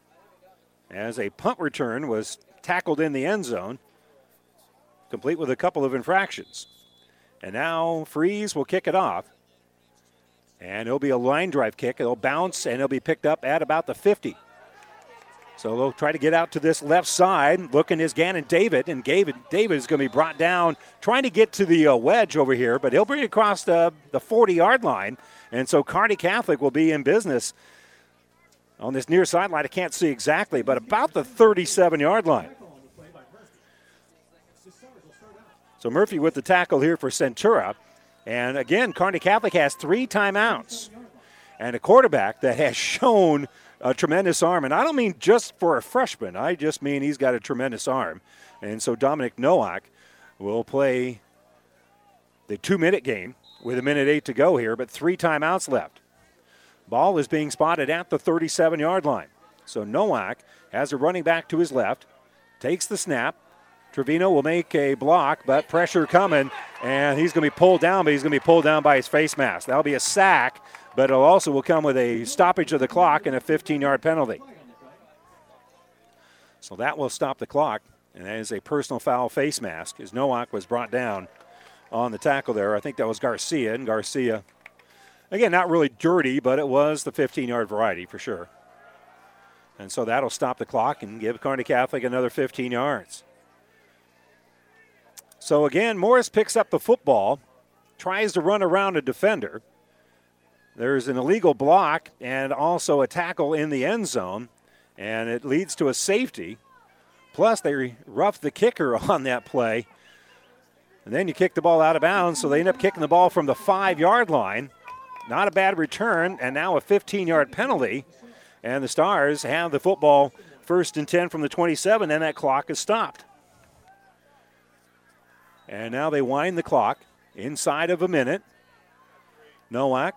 as a punt return was tackled in the end zone, complete with a couple of infractions. And now Freeze will kick it off. And it'll be a line drive kick. It'll bounce and it'll be picked up at about the 50. So they'll try to get out to this left side. Looking is Gannon David, and David David is going to be brought down, trying to get to the uh, wedge over here, but he'll bring it across the, the 40 yard line. And so Kearney Catholic will be in business on this near sideline. I can't see exactly, but about the 37 yard line. So Murphy with the tackle here for Centura. And again, Kearney Catholic has three timeouts and a quarterback that has [laughs] shown a tremendous arm. And I don't mean just for a freshman, I just mean he's got a tremendous arm. And so Dominic Nowak will play the two minute game with a minute eight to go here, but three timeouts left. Ball is being spotted at the 37 yard line. So Nowak has a running back to his left, takes the snap. Trevino will make a block, but pressure coming, and he's going to be pulled down, but he's going to be pulled down by his face mask. That'll be a sack but it also will come with a stoppage of the clock and a 15 yard penalty. So that will stop the clock, and that is a personal foul face mask as Nowak was brought down on the tackle there. I think that was Garcia, and Garcia, again, not really dirty, but it was the 15 yard variety for sure. And so that'll stop the clock and give Kearney Catholic another 15 yards. So again, Morris picks up the football, tries to run around a defender. There's an illegal block and also a tackle in the end zone, and it leads to a safety. Plus, they rough the kicker [laughs] on that play. And then you kick the ball out of bounds, so they end up kicking the ball from the five yard line. Not a bad return, and now a 15 yard penalty. And the Stars have the football first and 10 from the 27, and that clock is stopped. And now they wind the clock inside of a minute. Nowak,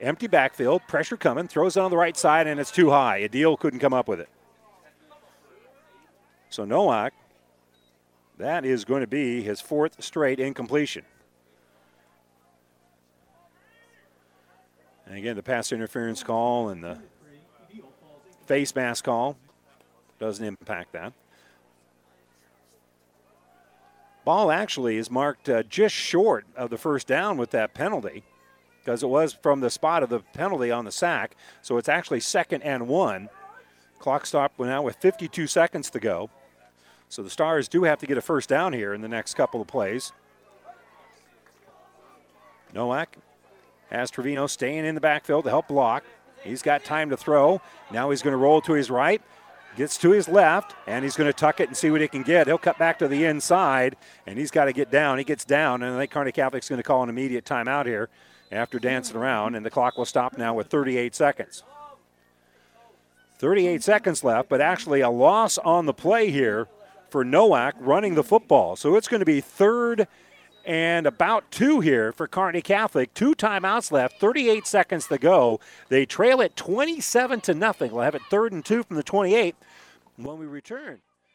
empty backfield, pressure coming, throws it on the right side, and it's too high. Adil couldn't come up with it. So Nowak, that is going to be his fourth straight incompletion. And again, the pass interference call and the face mask call doesn't impact that. Ball actually is marked uh, just short of the first down with that penalty because it was from the spot of the penalty on the sack. So it's actually second and one. Clock stopped now with 52 seconds to go. So the Stars do have to get a first down here in the next couple of plays. Nowak has Trevino staying in the backfield to help block. He's got time to throw. Now he's going to roll to his right. Gets to his left, and he's going to tuck it and see what he can get. He'll cut back to the inside, and he's got to get down. He gets down, and I think Kearney Catholic's going to call an immediate timeout here after dancing around, and the clock will stop now with 38 seconds. 38 seconds left, but actually a loss on the play here for Nowak running the football. So it's going to be third and about two here for Kearney Catholic. Two timeouts left, 38 seconds to go. They trail it 27 to nothing. We'll have it third and two from the 28 when we return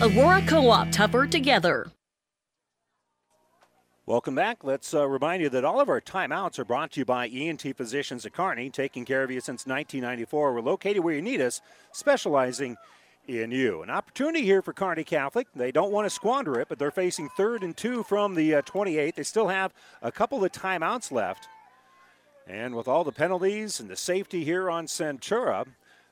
Aurora Co op, tougher together. Welcome back. Let's uh, remind you that all of our timeouts are brought to you by ENT Physicians at Kearney, taking care of you since 1994. We're located where you need us, specializing in you. An opportunity here for Kearney Catholic. They don't want to squander it, but they're facing third and two from the uh, 28. They still have a couple of timeouts left. And with all the penalties and the safety here on Centura,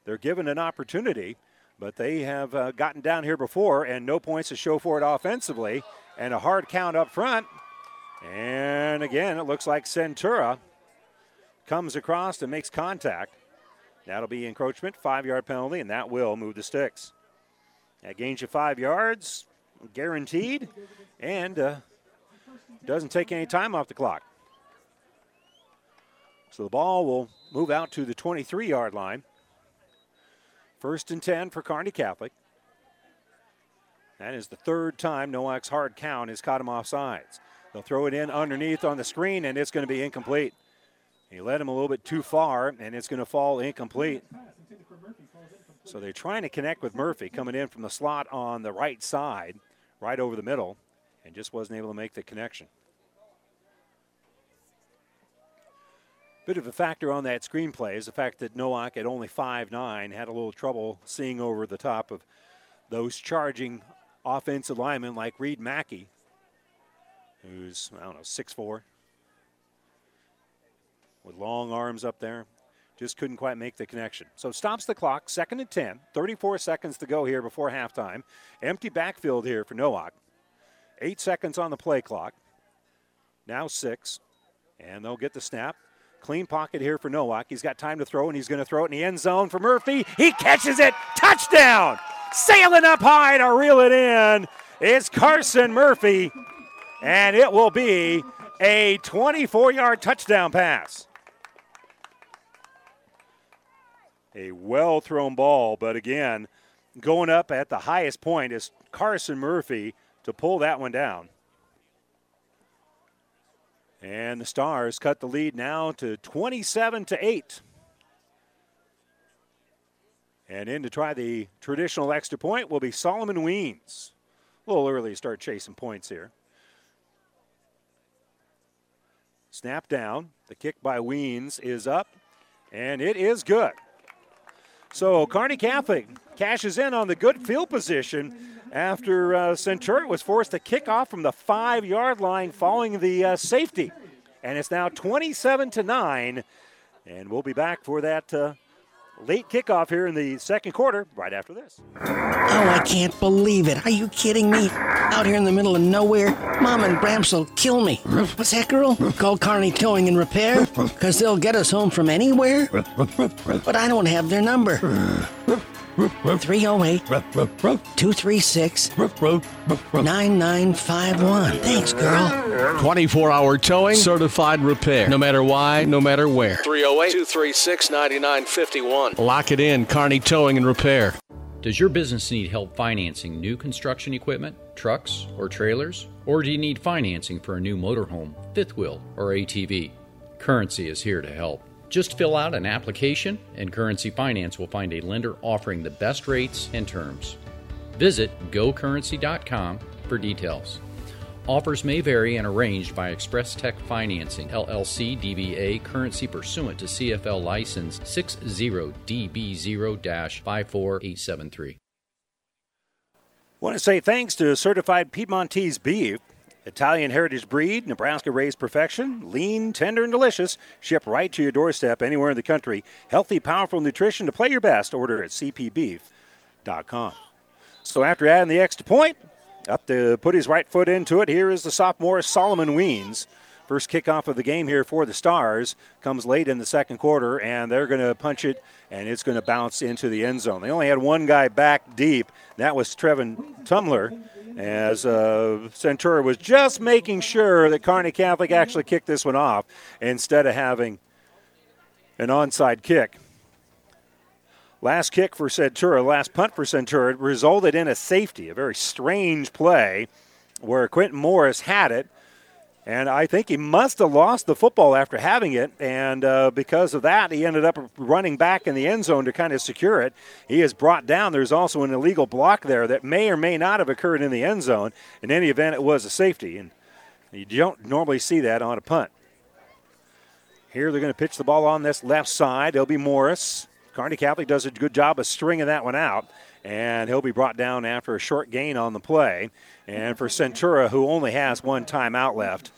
they're given an opportunity. But they have uh, gotten down here before and no points to show for it offensively. And a hard count up front. And again, it looks like Centura comes across and makes contact. That'll be encroachment, five yard penalty, and that will move the sticks. That gains you five yards, guaranteed, and uh, doesn't take any time off the clock. So the ball will move out to the 23 yard line. First and 10 for Kearney Catholic. That is the third time Nowak's hard count has caught him off sides. They'll throw it in underneath on the screen, and it's going to be incomplete. He led him a little bit too far, and it's going to fall incomplete. So they're trying to connect with Murphy coming in from the slot on the right side, right over the middle, and just wasn't able to make the connection. Bit of a factor on that screenplay is the fact that Nowak at only 5'9 had a little trouble seeing over the top of those charging offensive linemen like Reed Mackey, who's, I don't know, 6'4, with long arms up there. Just couldn't quite make the connection. So stops the clock, second and 10, 34 seconds to go here before halftime. Empty backfield here for Nowak. Eight seconds on the play clock. Now six. And they'll get the snap. Clean pocket here for Nowak. He's got time to throw, and he's going to throw it in the end zone for Murphy. He catches it. Touchdown! Sailing up high to reel it in. It's Carson Murphy, and it will be a 24 yard touchdown pass. A well thrown ball, but again, going up at the highest point is Carson Murphy to pull that one down. And the Stars cut the lead now to 27 to 8. And in to try the traditional extra point will be Solomon Weens. A little early to start chasing points here. Snap down. The kick by Weens is up, and it is good. So Kearney Catholic cashes in on the good field position after uh, Centura was forced to kick off from the five yard line following the uh, safety. And it's now 27 to 9. And we'll be back for that uh, late kickoff here in the second quarter right after this. Oh, I can't believe it. Are you kidding me? Out here in the middle of nowhere, Mom and Bramps will kill me. What's that, girl? Call Kearney Towing and Repair? Because they'll get us home from anywhere? But I don't have their number. 308 236 9951. Thanks, girl. 24 hour towing, certified repair. No matter why, no matter where. 308 236 9951. Lock it in, Kearney Towing and Repair. Does your business need help financing new construction equipment, trucks, or trailers? Or do you need financing for a new motorhome, fifth wheel, or ATV? Currency is here to help. Just fill out an application, and Currency Finance will find a lender offering the best rates and terms. Visit gocurrency.com for details. Offers may vary and arranged by Express Tech Financing, LLC DBA, currency pursuant to CFL license 60DB0 54873. Want to say thanks to certified Piedmontese beef. Italian heritage breed, Nebraska raised perfection, lean, tender, and delicious. Ship right to your doorstep anywhere in the country. Healthy, powerful nutrition to play your best. Order at cpbeef.com. So after adding the extra point, up to put his right foot into it, here is the sophomore Solomon Weens. First kickoff of the game here for the Stars comes late in the second quarter, and they're going to punch it, and it's going to bounce into the end zone. They only had one guy back deep. That was Trevin Tumler as uh, Centura was just making sure that Kearney Catholic actually kicked this one off instead of having an onside kick. Last kick for Centura, last punt for Centura resulted in a safety, a very strange play where Quentin Morris had it. And I think he must have lost the football after having it. And uh, because of that, he ended up running back in the end zone to kind of secure it. He is brought down. There's also an illegal block there that may or may not have occurred in the end zone. In any event, it was a safety. And you don't normally see that on a punt. Here they're going to pitch the ball on this left side. It'll be Morris. Kearney Catholic does a good job of stringing that one out, and he'll be brought down after a short gain on the play. And for Centura, who only has one timeout left,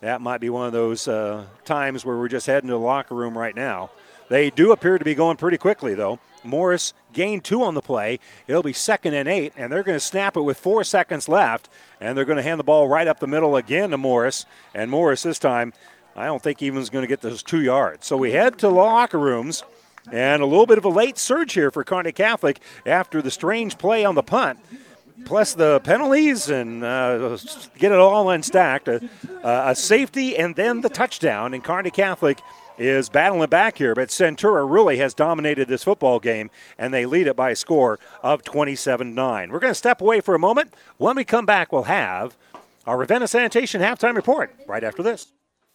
that might be one of those uh, times where we're just heading to the locker room right now. They do appear to be going pretty quickly, though. Morris gained two on the play. It'll be second and eight, and they're going to snap it with four seconds left, and they're going to hand the ball right up the middle again to Morris. And Morris this time, I don't think even is going to get those two yards. So we head to the locker rooms. And a little bit of a late surge here for Kearney Catholic after the strange play on the punt, plus the penalties and uh, get it all unstacked. A, a safety and then the touchdown. And Kearney Catholic is battling back here, but Centura really has dominated this football game, and they lead it by a score of 27 9. We're going to step away for a moment. When we come back, we'll have our Ravenna Sanitation halftime report right after this.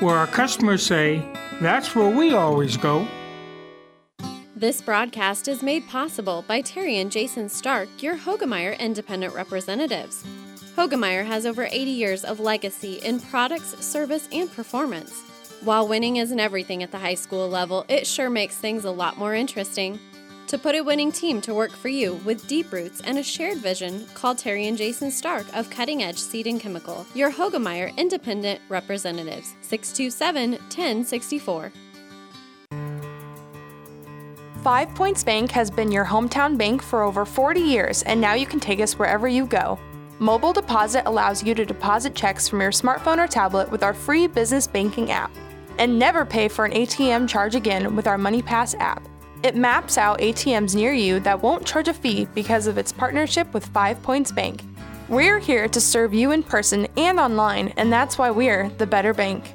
where our customers say, that's where we always go. This broadcast is made possible by Terry and Jason Stark, your Hoegemeyer independent representatives. Hoegemeyer has over 80 years of legacy in products, service, and performance. While winning isn't everything at the high school level, it sure makes things a lot more interesting. To put a winning team to work for you with deep roots and a shared vision, call Terry and Jason Stark of Cutting Edge Seed and Chemical, your Hoegemeyer Independent Representatives, 627 1064. Five Points Bank has been your hometown bank for over 40 years, and now you can take us wherever you go. Mobile Deposit allows you to deposit checks from your smartphone or tablet with our free business banking app. And never pay for an ATM charge again with our MoneyPass app. It maps out ATMs near you that won't charge a fee because of its partnership with Five Points Bank. We're here to serve you in person and online, and that's why we're the Better Bank.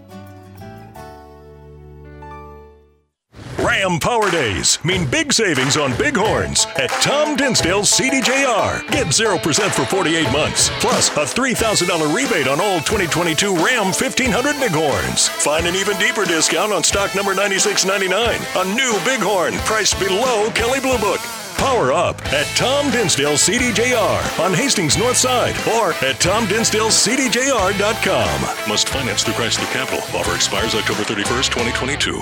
Ram Power Days mean big savings on big horns at Tom Dinsdale's CDJR. Get 0% for 48 months, plus a $3,000 rebate on all 2022 Ram 1500 big horns. Find an even deeper discount on stock number 9699, a new bighorn priced below Kelley Blue Book. Power up at Tom Dinsdale CDJR on Hastings North Side or at TomDinsdaleCDJR.com. Must finance through Chrysler Capital. Offer expires October 31st, 2022.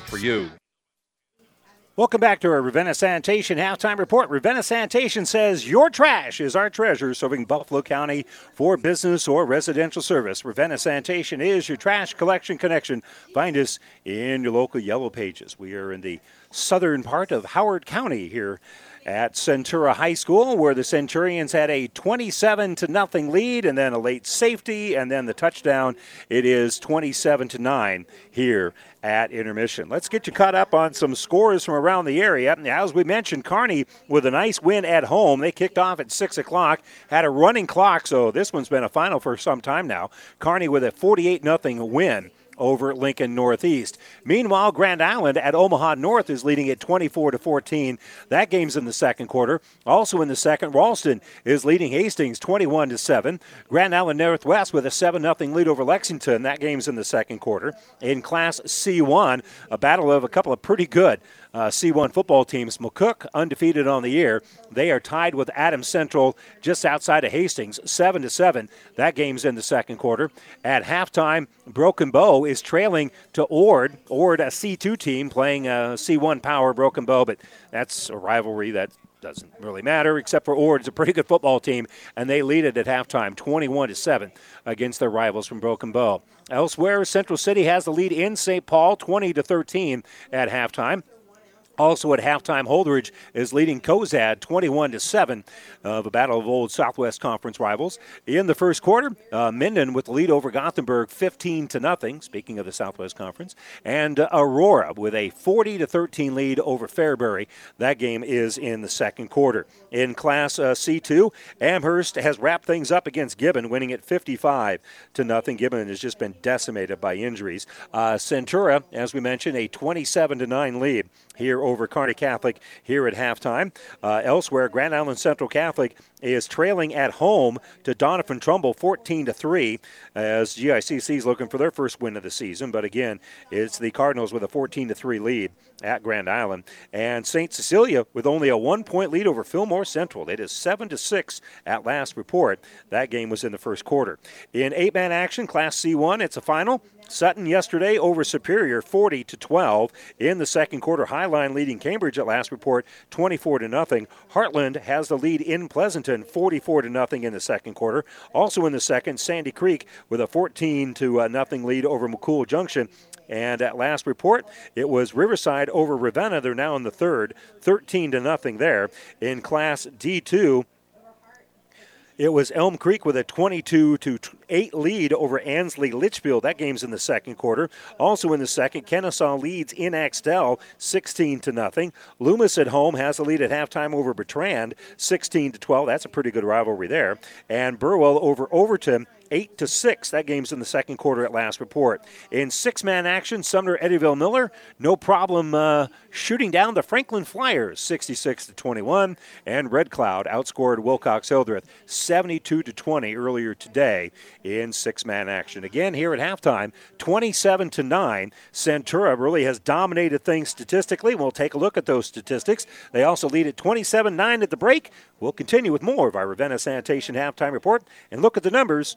for you. Welcome back to our Ravenna Sanitation halftime report. Ravenna Sanitation says your trash is our treasure, serving Buffalo County for business or residential service. Ravenna Sanitation is your trash collection connection. Find us in your local yellow pages. We are in the southern part of Howard County here at Centura High School, where the Centurions had a 27 to nothing lead, and then a late safety, and then the touchdown. It is 27 to nine here at intermission. Let's get you caught up on some scores from around the area. As we mentioned, Kearney with a nice win at home. They kicked off at 6 o'clock, had a running clock, so this one's been a final for some time now. Kearney with a 48 0 win over Lincoln Northeast. Meanwhile, Grand Island at Omaha North is leading at 24 to 14. That game's in the second quarter. Also in the second, Ralston is leading Hastings 21 to 7. Grand Island Northwest with a 7 0 lead over Lexington. That game's in the second quarter. In Class C1, a battle of a couple of pretty good uh, C1 football teams. McCook undefeated on the year. They are tied with Adams Central just outside of Hastings, seven to seven. That game's in the second quarter. At halftime, Broken Bow is trailing to Ord. Ord, a C2 team playing a C1 power Broken Bow, but that's a rivalry that doesn't really matter except for Ord. It's a pretty good football team, and they lead it at halftime, 21 to seven, against their rivals from Broken Bow. Elsewhere, Central City has the lead in St. Paul, 20 to 13 at halftime. Also at halftime, Holdrege is leading Cozad 21 to 7 of a battle of old Southwest Conference rivals. In the first quarter, uh, Minden with the lead over Gothenburg 15 to nothing. Speaking of the Southwest Conference, and uh, Aurora with a 40 to 13 lead over Fairbury. That game is in the second quarter. In Class uh, C2, Amherst has wrapped things up against Gibbon, winning at 55 to nothing. Gibbon has just been decimated by injuries. Uh, Centura, as we mentioned, a 27 to 9 lead here over Kearney Catholic here at halftime. Uh, elsewhere, Grand Island Central Catholic is trailing at home to Doniphan Trumbull 14 to 3 as GICC is looking for their first win of the season. But again, it's the Cardinals with a 14 to 3 lead at Grand Island. And St. Cecilia with only a one point lead over Fillmore Central. It is 7 to 6 at last report. That game was in the first quarter. In eight man action, Class C1, it's a final. Sutton yesterday over Superior 40 to 12 in the second quarter. Highline leading Cambridge at last report 24 to nothing. Heartland has the lead in Pleasanton 44 to nothing in the second quarter. Also in the second, Sandy Creek with a 14 to uh, nothing lead over McCool Junction. And at last report, it was Riverside over Ravenna. They're now in the third, 13 to nothing there. In Class D2, it was Elm Creek with a 22 to 8 lead over Ansley Litchfield. That game's in the second quarter. Also in the second, Kenesaw leads in Axtell 16 to nothing. Loomis at home has the lead at halftime over Bertrand 16 to 12. That's a pretty good rivalry there. And Burwell over Overton eight to six. That game's in the second quarter at last report. In six-man action, Sumner Eddyville Miller, no problem uh, shooting down the Franklin Flyers, 66 to 21, and Red Cloud outscored Wilcox Hildreth 72 to 20 earlier today in six-man action. Again here at halftime, 27 to nine. Centura really has dominated things statistically. We'll take a look at those statistics. They also lead at 27-9 at the break. We'll continue with more of our Ravenna Sanitation halftime report and look at the numbers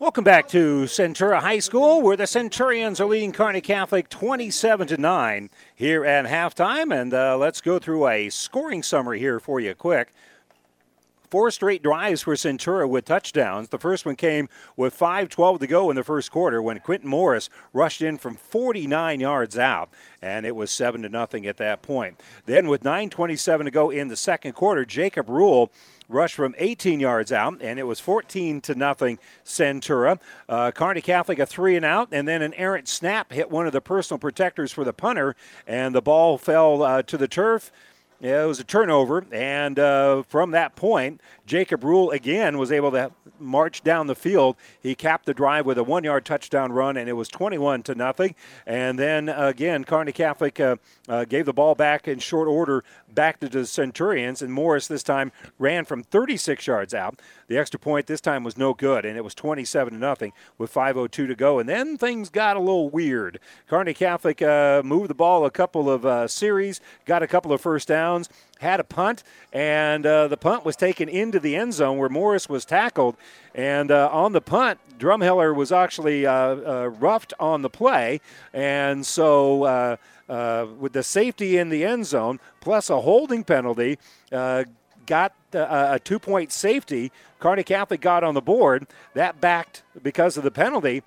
Welcome back to Centura High School, where the Centurions are leading Kearney Catholic 27 to 9 here at halftime. And uh, let's go through a scoring summary here for you quick. Four straight drives for Centura with touchdowns. The first one came with 5:12 to go in the first quarter when Quentin Morris rushed in from 49 yards out, and it was seven to nothing at that point. Then with 9:27 to go in the second quarter, Jacob Rule rushed from 18 yards out, and it was 14 to nothing Centura. Uh, Kearney Catholic a three and out, and then an errant snap hit one of the personal protectors for the punter, and the ball fell uh, to the turf. Yeah, it was a turnover, and uh, from that point, Jacob Rule again was able to march down the field. He capped the drive with a one-yard touchdown run, and it was 21 to nothing. And then again, Kearney Catholic uh, uh, gave the ball back in short order back to the Centurions, and Morris this time ran from 36 yards out. The extra point this time was no good, and it was 27 to nothing with 5:02 to go. And then things got a little weird. Kearney Catholic uh, moved the ball a couple of uh, series, got a couple of first downs, had a punt, and uh, the punt was taken into the end zone where Morris was tackled. And uh, on the punt, Drumheller was actually uh, uh, roughed on the play, and so. Uh, with the safety in the end zone, plus a holding penalty, got a two point safety. Kearney Catholic got on the board. That backed because of the penalty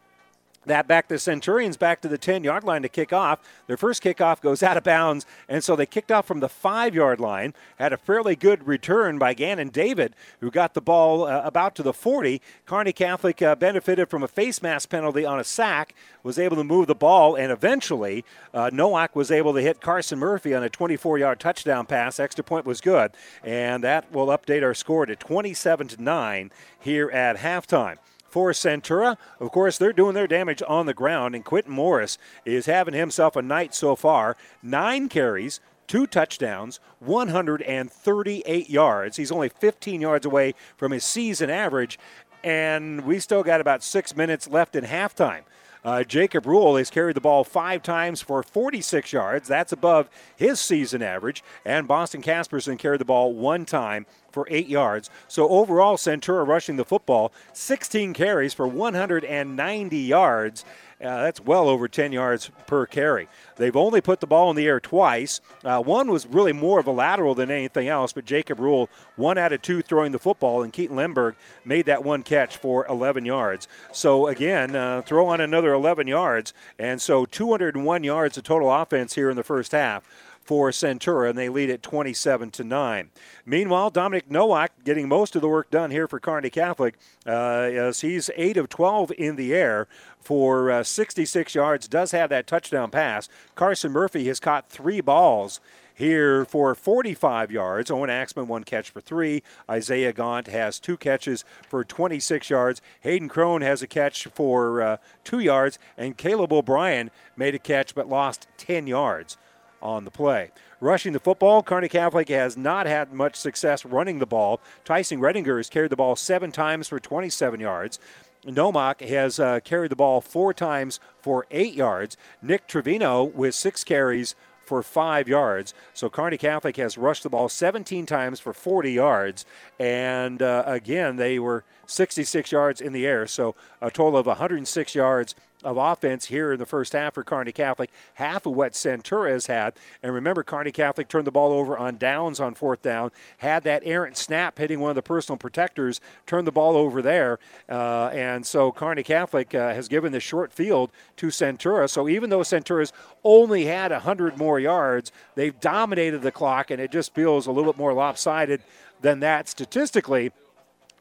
that back the Centurions back to the 10 yard line to kick off. Their first kickoff goes out of bounds, and so they kicked off from the five yard line. Had a fairly good return by Gannon David, who got the ball uh, about to the 40. Kearney Catholic uh, benefited from a face mask penalty on a sack, was able to move the ball, and eventually uh, Nowak was able to hit Carson Murphy on a 24 yard touchdown pass. Extra point was good, and that will update our score to 27 to 9 here at halftime for Centura. Of course, they're doing their damage on the ground, and Quentin Morris is having himself a night so far. Nine carries, two touchdowns, 138 yards. He's only 15 yards away from his season average, and we still got about six minutes left in halftime. Uh, Jacob Rule has carried the ball five times for 46 yards. That's above his season average. And Boston Casperson carried the ball one time for eight yards. So overall, Centura rushing the football 16 carries for 190 yards. Uh, that's well over 10 yards per carry. They've only put the ball in the air twice. Uh, one was really more of a lateral than anything else, but Jacob Rule, one out of two throwing the football, and Keaton Lemberg made that one catch for 11 yards. So again, uh, throw on another 11 yards, and so 201 yards of total offense here in the first half for Centura, and they lead at 27 to 9. Meanwhile, Dominic Nowak getting most of the work done here for Kearney Catholic uh, as he's 8 of 12 in the air for uh, 66 yards, does have that touchdown pass. Carson Murphy has caught three balls here for 45 yards. Owen Axman, one catch for three. Isaiah Gaunt has two catches for 26 yards. Hayden Crone has a catch for uh, two yards. And Caleb O'Brien made a catch but lost 10 yards on the play. Rushing the football, Kearney Catholic has not had much success running the ball. Tyson Redinger has carried the ball seven times for 27 yards. Nowak has uh, carried the ball four times for eight yards. Nick Trevino with six carries for five yards. So Kearney Catholic has rushed the ball 17 times for 40 yards. And uh, again, they were 66 yards in the air. So a total of 106 yards of offense here in the first half for Kearney Catholic, half of what Centura has had. And remember, Kearney Catholic turned the ball over on downs on fourth down, had that errant snap hitting one of the personal protectors, turned the ball over there. Uh, and so Kearney Catholic uh, has given the short field to Centura. So even though Centura's only had 100 more yards, they've dominated the clock, and it just feels a little bit more lopsided than that statistically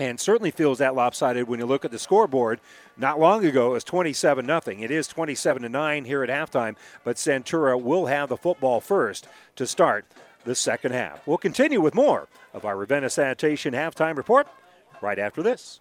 and certainly feels that lopsided when you look at the scoreboard. Not long ago, it was 27 nothing. It is 27 to 9 here at halftime, but Centura will have the football first to start the second half. We'll continue with more of our Ravenna Sanitation halftime report right after this.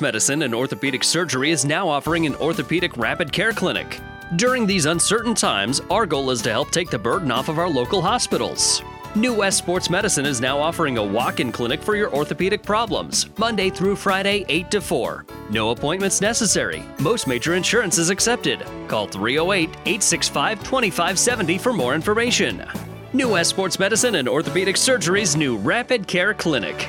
Medicine and Orthopedic Surgery is now offering an orthopedic rapid care clinic. During these uncertain times, our goal is to help take the burden off of our local hospitals. New West Sports Medicine is now offering a walk in clinic for your orthopedic problems, Monday through Friday, 8 to 4. No appointments necessary. Most major insurance is accepted. Call 308 865 2570 for more information. New West Sports Medicine and Orthopedic Surgery's new Rapid Care Clinic.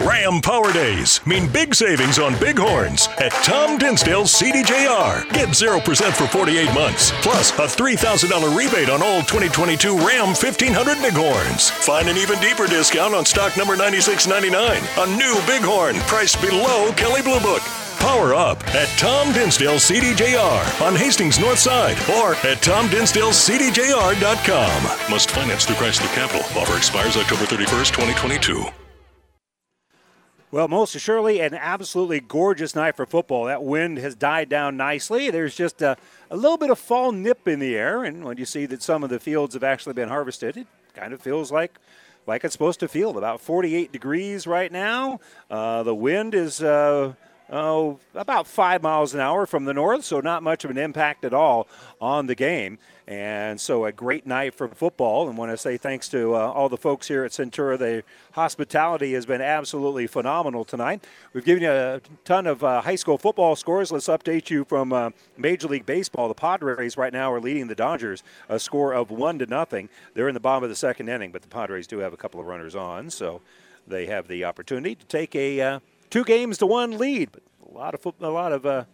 Ram Power Days mean big savings on bighorns at Tom Dinsdale's CDJR. Get 0% for 48 months, plus a $3,000 rebate on all 2022 Ram 1500 bighorns. Find an even deeper discount on stock number 9699, a new bighorn priced below Kelley Blue Book. Power up at Tom Dinsdale CDJR on Hastings North Side or at TomDinsdaleCDJR.com. Must finance through Chrysler Capital. Offer expires October 31st, 2022. Well, most assuredly, an absolutely gorgeous night for football. That wind has died down nicely. There's just a, a, little bit of fall nip in the air, and when you see that some of the fields have actually been harvested, it kind of feels like like it's supposed to feel. About 48 degrees right now. Uh, the wind is. Uh, oh, about five miles an hour from the north, so not much of an impact at all on the game. And so a great night for football. And want to say thanks to uh, all the folks here at Centura. The hospitality has been absolutely phenomenal tonight. We've given you a ton of uh, high school football scores. Let's update you from uh, Major League Baseball. The Padres right now are leading the Dodgers a score of one to nothing. They're in the bottom of the second inning, but the Padres do have a couple of runners on, so they have the opportunity to take a uh, two games to one lead. But a lot of a lot of uh,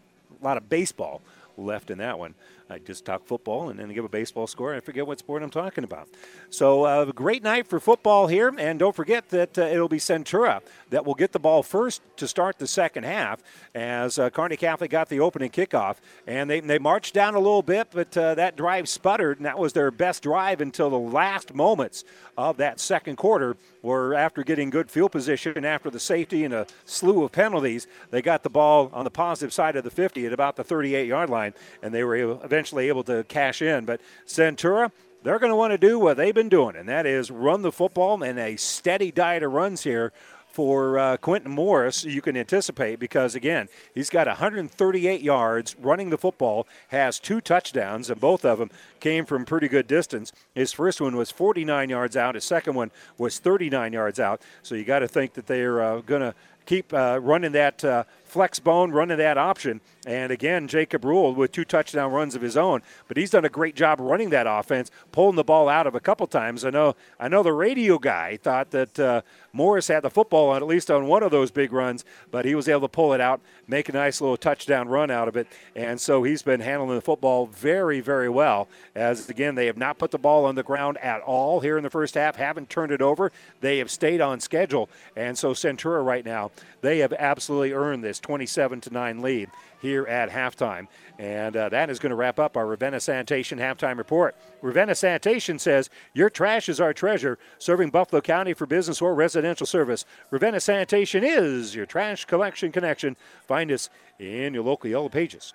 a lot of baseball left in that one. I just talk football and then give a baseball score. I forget what sport I'm talking about. So, uh, a great night for football here. And don't forget that uh, it'll be Centura that will get the ball first to start the second half as uh, Kearney Catholic got the opening kickoff. And they, they marched down a little bit, but uh, that drive sputtered, and that was their best drive until the last moments of that second quarter, where after getting good field position and after the safety and a slew of penalties, they got the ball on the positive side of the 50 at about the 38 yard line, and they were able, eventually able to cash in. But Centura, they're going to want to do what they've been doing, and that is run the football and a steady diet of runs here for uh, Quentin Morris, you can anticipate because, again, he's got 138 yards running the football, has two touchdowns, and both of them came from pretty good distance. His first one was 49 yards out, his second one was 39 yards out. So you got to think that they're uh, going to keep uh, running that uh, flex bone, running that option. And again, Jacob Rule with two touchdown runs of his own, but he's done a great job running that offense, pulling the ball out of a couple times. I know, I know the radio guy thought that uh, Morris had the football on at least on one of those big runs, but he was able to pull it out, make a nice little touchdown run out of it, and so he's been handling the football very, very well. As again, they have not put the ball on the ground at all here in the first half, haven't turned it over. They have stayed on schedule, and so Centura right now they have absolutely earned this 27 to 9 lead here at halftime. And uh, that is going to wrap up our Ravenna Sanitation halftime report. Ravenna Sanitation says, Your trash is our treasure, serving Buffalo County for business or residential service. Ravenna Sanitation is your trash collection connection. Find us in your local Yellow Pages.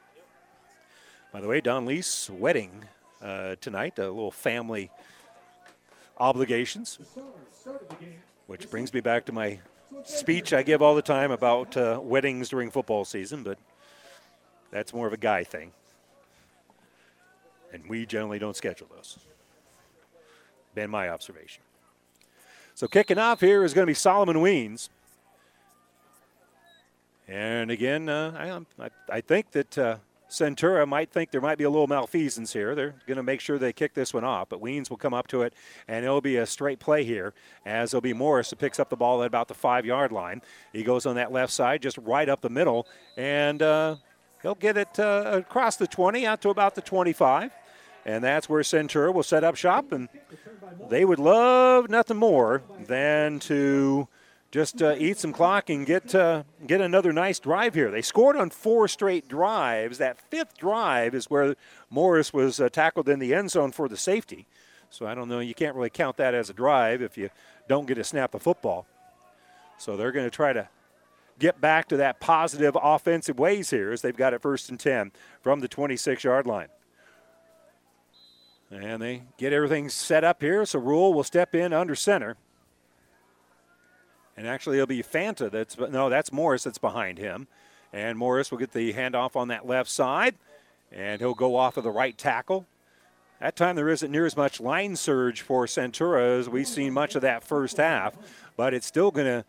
By the way, Don Lee's wedding uh, tonight, a little family obligations, which brings me back to my speech I give all the time about uh, weddings during football season, but that's more of a guy thing. And we generally don't schedule those. Been my observation. So kicking off here is going to be Solomon Weens. And again, uh, I, I, think that uh, Centura might think there might be a little malfeasance here. They're going to make sure they kick this one off, but Weens will come up to it, and it'll be a straight play here as it'll be Morris who picks up the ball at about the five yard line. He goes on that left side, just right up the middle, and uh, he'll get it uh, across the 20 out to about the 25. And that's where Centura will set up shop, and they would love nothing more than to just uh, eat some clock and get uh, get another nice drive here. They scored on four straight drives. That fifth drive is where Morris was uh, tackled in the end zone for the safety. So I don't know. You can't really count that as a drive if you don't get to snap the football. So they're going to try to get back to that positive offensive ways here as they've got it first and 10 from the 26 yard line. And they get everything set up here. So Rule will step in under center. And actually, it'll be Fanta that's, no, that's Morris that's behind him. And Morris will get the handoff on that left side, and he'll go off of the right tackle. That time there isn't near as much line surge for Centura as we've seen much of that first half, but it's still going to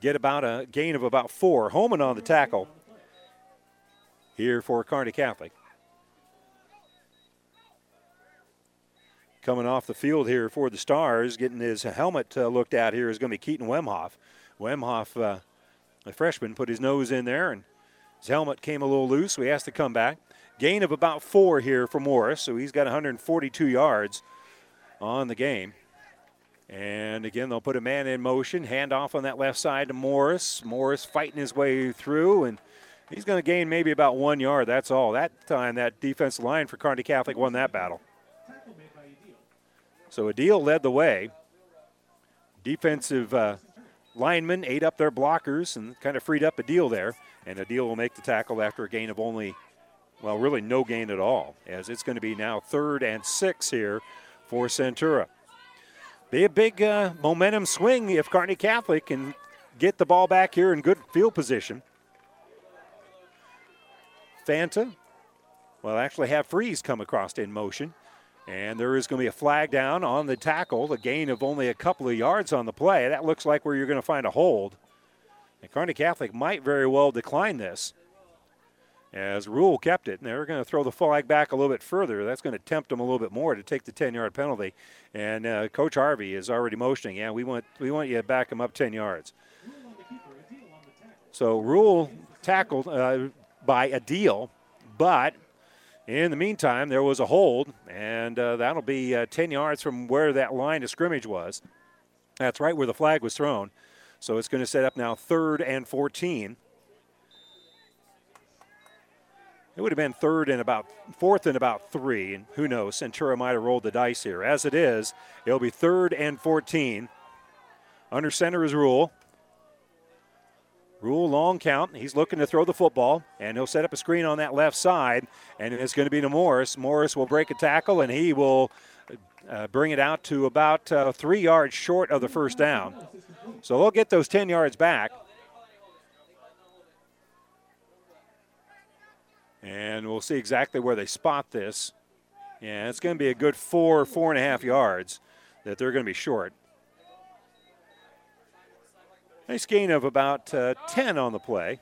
get about a gain of about four. Holman on the tackle here for Kearney Catholic. Coming off the field here for the Stars, getting his helmet uh, looked at here is going to be Keaton Wemhoff. Wemhoff, uh, freshman, put his nose in there and his helmet came a little loose. We asked to come back. Gain of about four here for Morris, so he's got 142 yards on the game. And again, they'll put a man in motion, hand off on that left side to Morris. Morris fighting his way through, and he's going to gain maybe about one yard. That's all. That time, that defensive line for Kearney Catholic won that battle. So Adil led the way. Defensive uh, linemen ate up their blockers and kind of freed up Adil there. And Adil will make the tackle after a gain of only, well, really no gain at all, as it's going to be now third and six here for Centura. Be a big uh, momentum swing if Kearney Catholic can get the ball back here in good field position. Fanta, well, actually have Freeze come across in motion. And there is going to be a flag down on the tackle, a gain of only a couple of yards on the play. That looks like where you're going to find a hold. And Kearney Catholic might very well decline this. As Rule kept it, and they're going to throw the flag back a little bit further. That's going to tempt them a little bit more to take the 10-yard penalty. And uh, Coach Harvey is already motioning. Yeah, we want we want you to back them up 10 yards. So Rule tackled uh, by deal, but In the meantime, there was a hold, and uh, that'll be uh, 10 yards from where that line of scrimmage was. That's right where the flag was thrown. So it's going to set up now third and 14. It would have been third and about fourth and about three, and who knows? Centura might have rolled the dice here. As it is, it'll be third and 14. Under center is Rule. Rule long count. He's looking to throw the football, and he'll set up a screen on that left side, and it's going to be to Morris. Morris will break a tackle, and he will uh, bring it out to about uh, three yards short of the first down. So they'll get those 10 yards back. And we'll see exactly where they spot this. Yeah, it's going to be a good four, four and a half yards that they're going to be short. Nice gain of about uh, 10 on the play.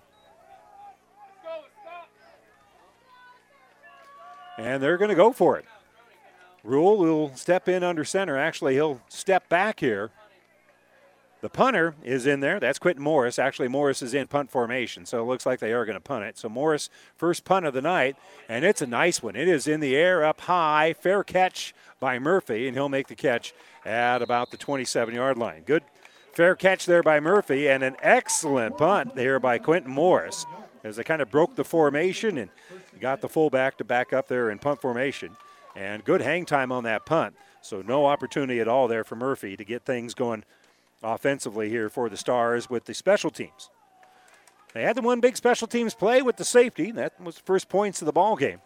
And they're going to go for it. Rule will step in under center. Actually, he'll step back here. The punter is in there. That's Quentin Morris. Actually, Morris is in punt formation, so it looks like they are going to punt it. So Morris, first punt of the night, and it's a nice one. It is in the air up high. Fair catch by Murphy, and he'll make the catch at about the 27 yard line. Good fair catch there by Murphy, and an excellent punt there by Quentin Morris as they kind of broke the formation and got the fullback to back up there in punt formation. And good hang time on that punt. So no opportunity at all there for Murphy to get things going offensively here for the Stars with the special teams. They had the one big special teams play with the safety. That was the first points of the ball game.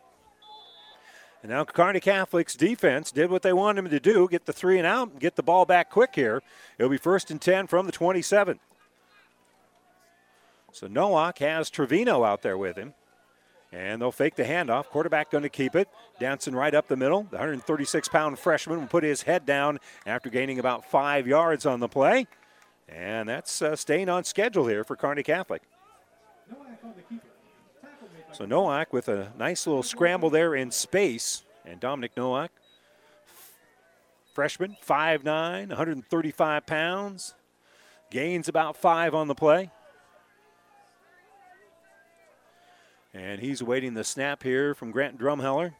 And now Kearney Catholic's defense did what they wanted them to do, get the three and out, and get the ball back quick here. It'll be first and 10 from the 27. So Nowak has Trevino out there with him. And they'll fake the handoff. Quarterback going to keep it. Dancing right up the middle. The 136 pound freshman will put his head down after gaining about five yards on the play. And that's uh, staying on schedule here for Kearney Catholic. So Nowak with a nice little scramble there in space. And Dominic Nowak, freshman, 5'9, 135 pounds. Gains about five on the play. And he's awaiting the snap here from Grant Drumheller.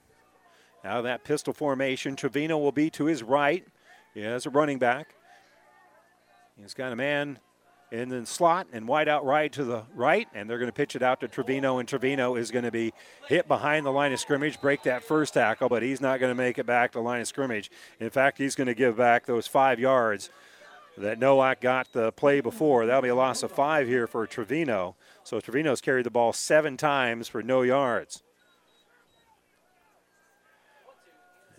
Out of that pistol formation, Trevino will be to his right. He has a running back. He's got a man in the slot and wide out right to the right, and they're going to pitch it out to Trevino, and Trevino is going to be hit behind the line of scrimmage, break that first tackle, but he's not going to make it back to the line of scrimmage. In fact, he's going to give back those five yards that Nowak got the play before. That'll be a loss of five here for Trevino. So Trevino's carried the ball seven times for no yards.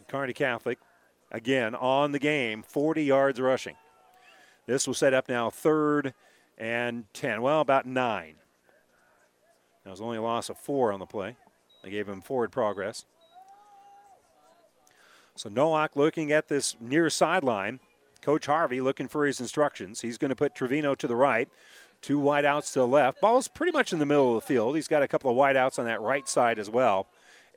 Kearney Catholic, again, on the game, 40 yards rushing. This will set up now third and 10. Well, about nine. That was only a loss of four on the play. They gave him forward progress. So Nowak looking at this near sideline. Coach Harvey looking for his instructions. He's going to put Trevino to the right, two wideouts to the left. Ball's pretty much in the middle of the field. He's got a couple of wideouts on that right side as well.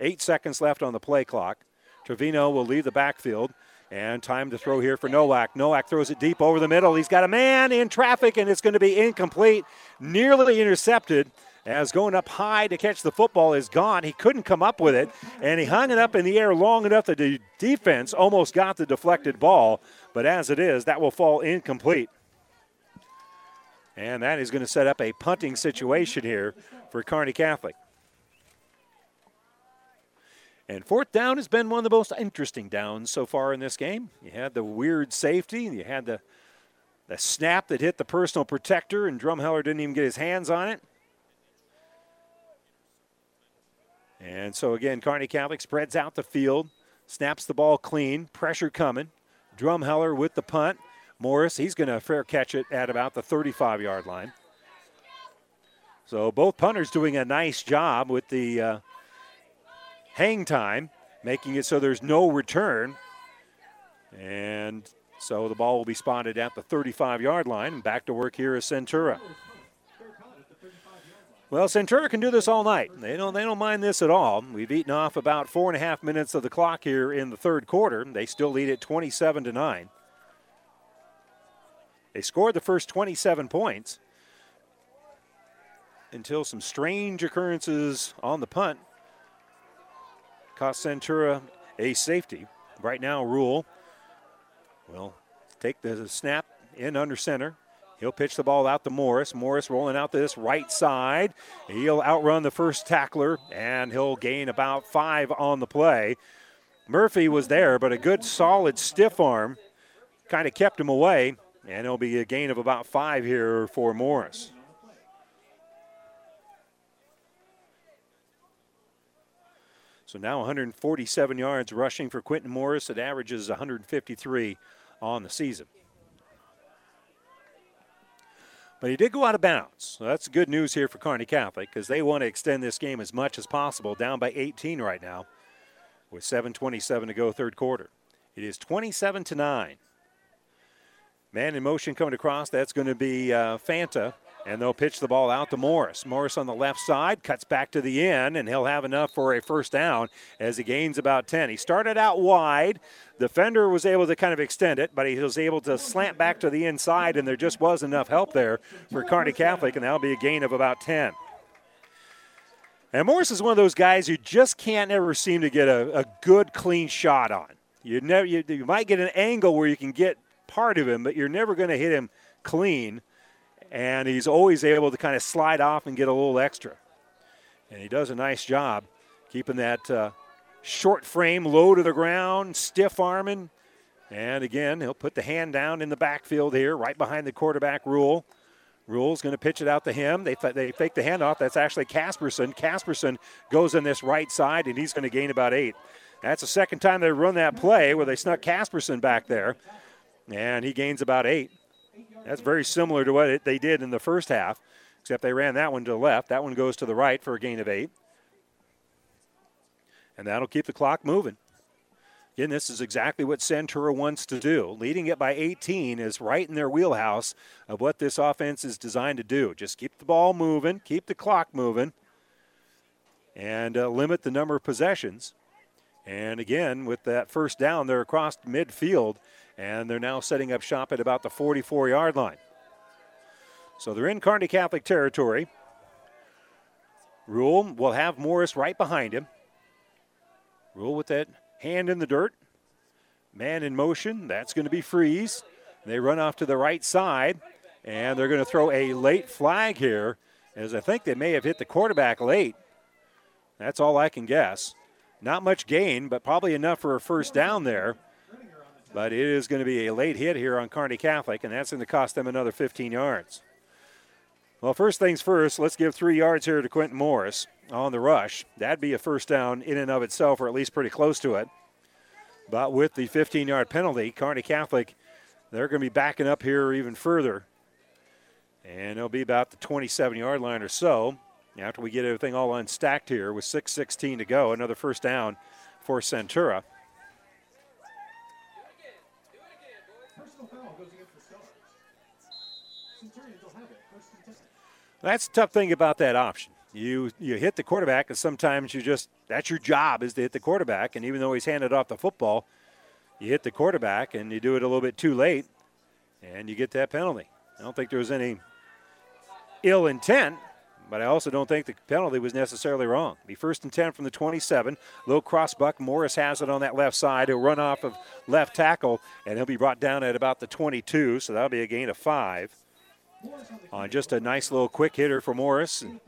Eight seconds left on the play clock. Trevino will leave the backfield. And time to throw here for Nowak. Nowak throws it deep over the middle. He's got a man in traffic, and it's going to be incomplete. Nearly intercepted as going up high to catch the football is gone. He couldn't come up with it, and he hung it up in the air long enough that the defense almost got the deflected ball. But as it is, that will fall incomplete. And that is going to set up a punting situation here for Kearney Catholic. And fourth down has been one of the most interesting downs so far in this game. You had the weird safety, you had the the snap that hit the personal protector, and Drumheller didn't even get his hands on it. And so again, Kearney Catholic spreads out the field, snaps the ball clean, pressure coming. Drumheller with the punt. Morris, he's going to fair catch it at about the 35 yard line. So both punters doing a nice job with the uh, hang time, making it so there's no return. And so the ball will be spotted at the 35 yard line. And back to work here is Centura. Well, Centura can do this all night. They don't, they don't mind this at all. We've eaten off about four and a half minutes of the clock here in the third quarter. They still lead at 27 to 9. They scored the first 27 points until some strange occurrences on the punt cost Centura a safety. Right now, Rule will take the snap in under center. He'll pitch the ball out to Morris. Morris rolling out to this right side. He'll outrun the first tackler, and he'll gain about five on the play. Murphy was there, but a good solid stiff arm kind of kept him away, and it'll be a gain of about five here for Morris. So now 147 yards rushing for Quentin Morris. It averages 153 on the season. But he did go out of bounds. So that's good news here for Kearney Catholic because they want to extend this game as much as possible, down by 18 right now, with 7:27 to go, third quarter. It is 27 to nine. Man in motion coming across. That's going to be uh, Fanta and they'll pitch the ball out to Morris. Morris on the left side cuts back to the end, and he'll have enough for a first down as he gains about 10. He started out wide. The fender was able to kind of extend it, but he was able to slant back to the inside, and there just was enough help there for Kearney Catholic, and that'll be a gain of about 10. And Morris is one of those guys who just can't ever seem to get a, a good, clean shot on. You, never, you, you might get an angle where you can get part of him, but you're never going to hit him clean and he's always able to kind of slide off and get a little extra. And he does a nice job keeping that uh, short frame low to the ground, stiff arming. And again, he'll put the hand down in the backfield here, right behind the quarterback rule. Rule's going to pitch it out to him. They, they fake the handoff. That's actually Casperson. Casperson goes on this right side, and he's going to gain about eight. That's the second time they run that play where they snuck Casperson back there, and he gains about eight. That's very similar to what it, they did in the first half, except they ran that one to the left. That one goes to the right for a gain of eight. And that'll keep the clock moving. Again, this is exactly what Centura wants to do. Leading it by 18 is right in their wheelhouse of what this offense is designed to do. Just keep the ball moving, keep the clock moving, and uh, limit the number of possessions. And again, with that first down, they're across midfield and they're now setting up shop at about the 44 yard line. So they're in Kearney Catholic territory. Rule will have Morris right behind him. Rule with that hand in the dirt. Man in motion. That's going to be Freeze. They run off to the right side, and they're going to throw a late flag here, as I think they may have hit the quarterback late. That's all I can guess. Not much gain, but probably enough for a first down there. But it is going to be a late hit here on Kearney Catholic, and that's going to cost them another 15 yards. Well, first things first, let's give three yards here to Quentin Morris on the rush. That'd be a first down in and of itself, or at least pretty close to it. But with the 15 yard penalty, Kearney Catholic, they're going to be backing up here even further. And it'll be about the 27 yard line or so after we get everything all unstacked here with 6.16 to go. Another first down for Centura. That's the tough thing about that option. You you hit the quarterback, and sometimes you just that's your job is to hit the quarterback. And even though he's handed off the football, you hit the quarterback, and you do it a little bit too late, and you get that penalty. I don't think there was any ill intent, but I also don't think the penalty was necessarily wrong. The first and 10 from the 27. Low cross buck. Morris has it on that left side. He'll run off of left tackle, and he'll be brought down at about the 22, so that'll be a gain of five on just a nice little quick hitter for Morris. And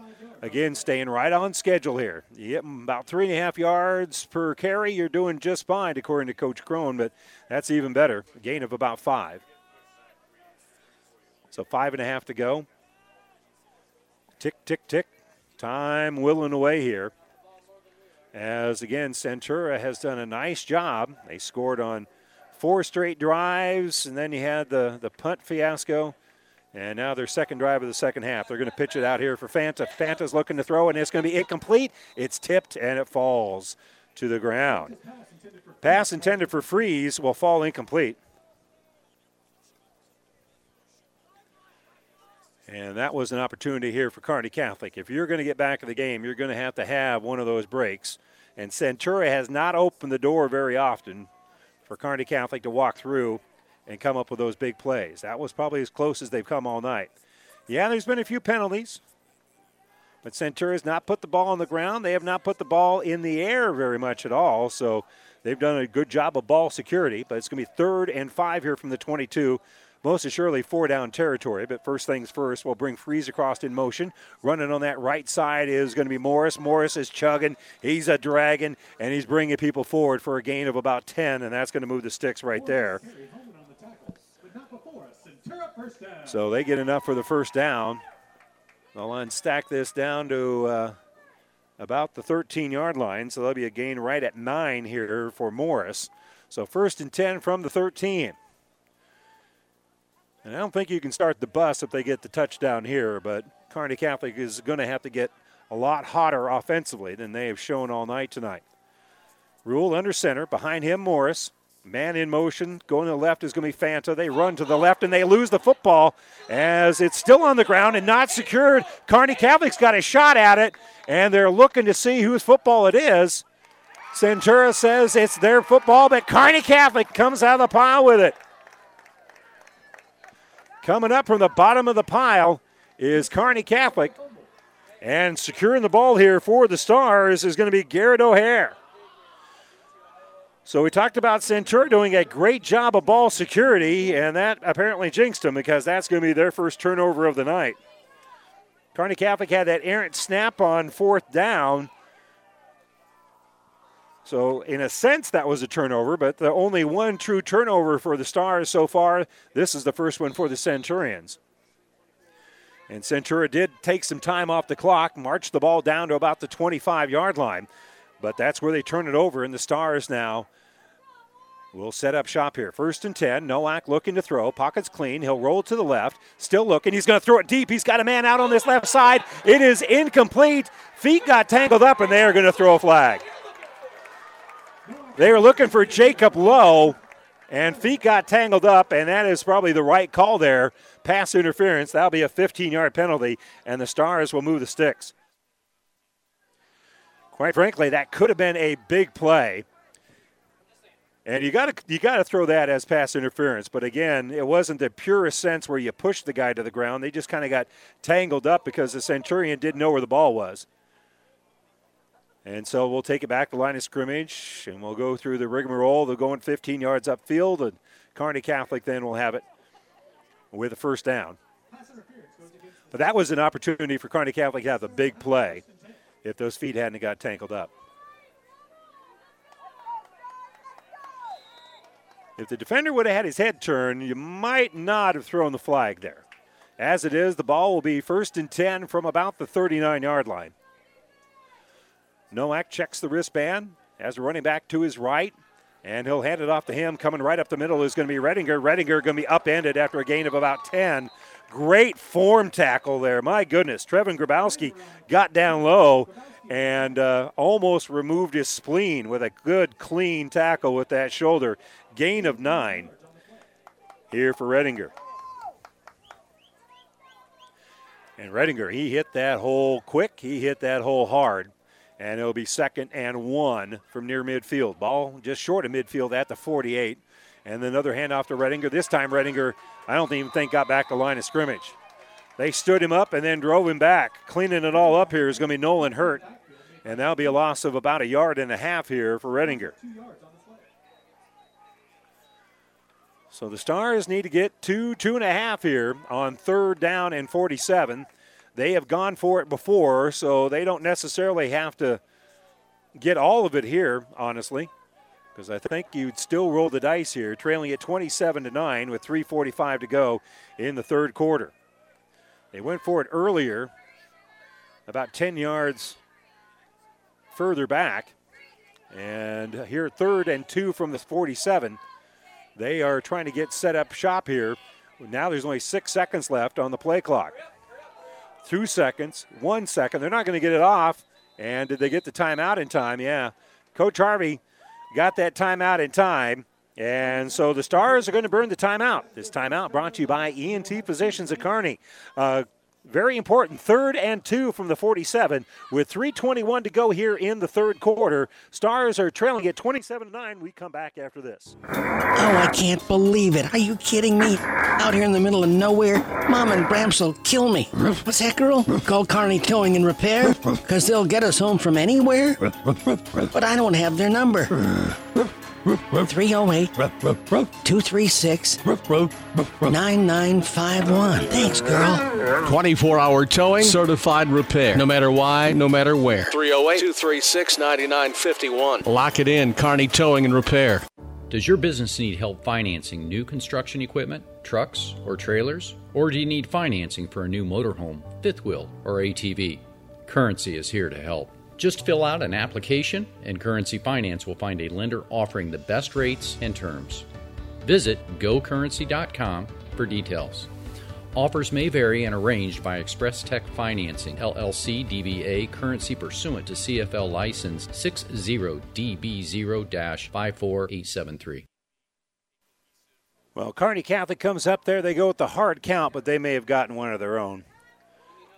again, staying right on schedule here. You get about three and a half yards per carry, you're doing just fine, according to Coach Crone, but that's even better. A gain of about five. So five and a half to go. Tick, tick, tick. Time willing away here. As again, Centura has done a nice job. They scored on four straight drives, and then you had the, the punt fiasco. And now their second drive of the second half. They're going to pitch it out here for Fanta. Fanta's looking to throw, and it's going to be incomplete. It's tipped, and it falls to the ground. Pass intended for Freeze will fall incomplete. And that was an opportunity here for Kearney Catholic. If you're going to get back in the game, you're going to have to have one of those breaks. And Centura has not opened the door very often for Kearney Catholic to walk through and come up with those big plays. That was probably as close as they've come all night. Yeah, there's been a few penalties. But Centura has not put the ball on the ground. They have not put the ball in the air very much at all. So they've done a good job of ball security. But it's going to be third and five here from the 22 most assuredly four down territory. But first things first, we'll bring Freeze across in motion. Running on that right side is going to be Morris. Morris is chugging. He's a dragon, and he's bringing people forward for a gain of about 10, and that's going to move the sticks right there. So they get enough for the first down. They'll unstack this down to uh, about the 13 yard line, so there'll be a gain right at nine here for Morris. So first and 10 from the 13. And I don't think you can start the bus if they get the touchdown here, but Kearney Catholic is going to have to get a lot hotter offensively than they have shown all night tonight. Rule under center. Behind him, Morris. Man in motion. Going to the left is going to be Fanta. They run to the left and they lose the football as it's still on the ground and not secured. Kearney Catholic's got a shot at it, and they're looking to see whose football it is. Centura says it's their football, but Kearney Catholic comes out of the pile with it. Coming up from the bottom of the pile is Kearney Catholic. And securing the ball here for the Stars is going to be Garrett O'Hare. So we talked about Centura doing a great job of ball security, and that apparently jinxed them because that's going to be their first turnover of the night. Kearney Catholic had that errant snap on fourth down, so, in a sense, that was a turnover, but the only one true turnover for the Stars so far. This is the first one for the Centurions. And Centura did take some time off the clock, marched the ball down to about the 25 yard line. But that's where they turn it over, and the Stars now will set up shop here. First and 10. Nowak looking to throw. Pockets clean. He'll roll to the left. Still looking. He's going to throw it deep. He's got a man out on this left side. It is incomplete. Feet got tangled up, and they are going to throw a flag. They were looking for Jacob Lowe, and feet got tangled up, and that is probably the right call there. Pass interference. That'll be a 15 yard penalty, and the Stars will move the sticks. Quite frankly, that could have been a big play. And you got to you got to throw that as pass interference. But again, it wasn't the purest sense where you pushed the guy to the ground. They just kind of got tangled up because the Centurion didn't know where the ball was. And so we'll take it back to line of scrimmage, and we'll go through the rigmarole. They're going 15 yards upfield, and Kearney Catholic then will have it with a first down. But that was an opportunity for Kearney Catholic to have a big play if those feet hadn't got tangled up. If the defender would have had his head turned, you might not have thrown the flag there. As it is, the ball will be first and 10 from about the 39 yard line. Nowak checks the wristband, has a running back to his right, and he'll hand it off to him. Coming right up the middle is going to be Redinger. Redinger going to be upended after a gain of about 10. Great form tackle there. My goodness. Trevin Grabowski got down low and uh, almost removed his spleen with a good, clean tackle with that shoulder. Gain of nine here for Redinger. And Redinger, he hit that hole quick. He hit that hole hard. And it'll be second and one from near midfield. Ball just short of midfield at the 48. And another handoff to Redinger. This time, Redinger, I don't even think got back to line of scrimmage. They stood him up and then drove him back. Cleaning it all up here is going to be Nolan Hurt. And that'll be a loss of about a yard and a half here for Redinger. So the Stars need to get two, two and a half here on third down and 47. They have gone for it before, so they don't necessarily have to get all of it here, honestly, because I think you'd still roll the dice here, trailing at 27 to 9 with 3:45 to go in the third quarter. They went for it earlier, about 10 yards further back, and here third and two from the 47. They are trying to get set up shop here. Now there's only six seconds left on the play clock two seconds, one second. They're not going to get it off. And did they get the timeout in time? Yeah. Coach Harvey got that timeout in time. And so the Stars are going to burn the timeout. This timeout brought to you by ENT Physicians at Kearney. Uh, very important. Third and two from the 47 with 321 to go here in the third quarter. Stars are trailing at 27 9. We come back after this. Oh, I can't believe it. Are you kidding me? Out here in the middle of nowhere, Mom and Bramps will kill me. What's that, girl? Call Kearney Towing and Repair? Because they'll get us home from anywhere? But I don't have their number. 308 236 9951. Thanks, girl. 24 hour towing, certified repair. No matter why, no matter where. 308 236 9951. Lock it in, Kearney Towing and Repair. Does your business need help financing new construction equipment, trucks, or trailers? Or do you need financing for a new motorhome, fifth wheel, or ATV? Currency is here to help. Just fill out an application, and Currency Finance will find a lender offering the best rates and terms. Visit gocurrency.com for details. Offers may vary and arranged by Express Tech Financing, LLC DBA, currency pursuant to CFL license 60DB0 54873. Well, Kearney Catholic comes up there. They go with the hard count, but they may have gotten one of their own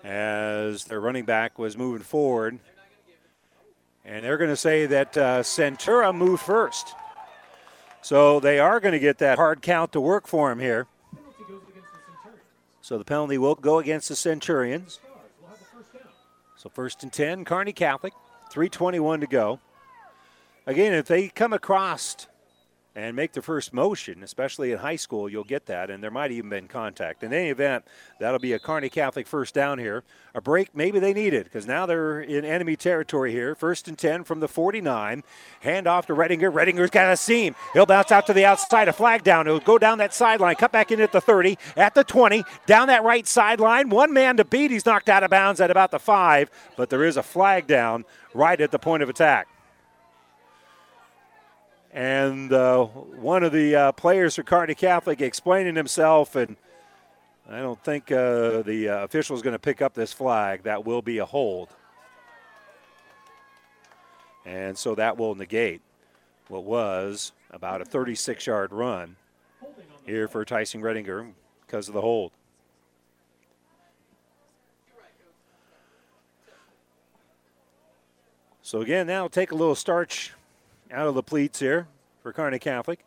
as their running back was moving forward. And they're going to say that uh, Centura moved first. So they are going to get that hard count to work for him here. So the penalty will go against the Centurions. So first and 10, Kearney Catholic, 321 to go. Again, if they come across and make the first motion, especially in high school, you'll get that, and there might even been contact. In any event, that'll be a Kearney Catholic first down here. A break, maybe they need it because now they're in enemy territory here. First and 10 from the 49. Hand off to Redinger. Redinger's got a seam. He'll bounce out to the outside, a flag down. He'll go down that sideline, cut back in at the 30, at the 20, down that right sideline. One man to beat. He's knocked out of bounds at about the 5, but there is a flag down right at the point of attack. And uh, one of the uh, players for Kearney Catholic explaining himself, and I don't think uh, the uh, official is going to pick up this flag. That will be a hold. And so that will negate what was about a 36 yard run here for Tyson Redinger because of the hold. So again, now take a little starch out of the pleats here for Kearney Catholic.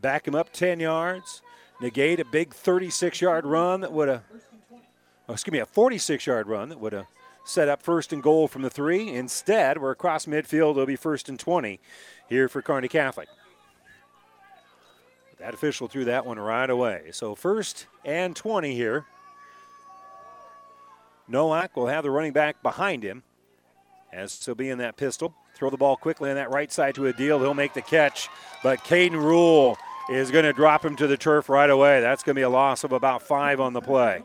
Back him up 10 yards. Negate a big 36 yard run that would have, oh, excuse me, a 46 yard run that would have set up first and goal from the three. Instead, we're across midfield. It'll be first and 20 here for Kearney Catholic. That official threw that one right away. So first and 20 here. Nowak will have the running back behind him as he'll be in that pistol. Throw the ball quickly on that right side to a deal. He'll make the catch, but Caden Rule is going to drop him to the turf right away. That's going to be a loss of about five on the play.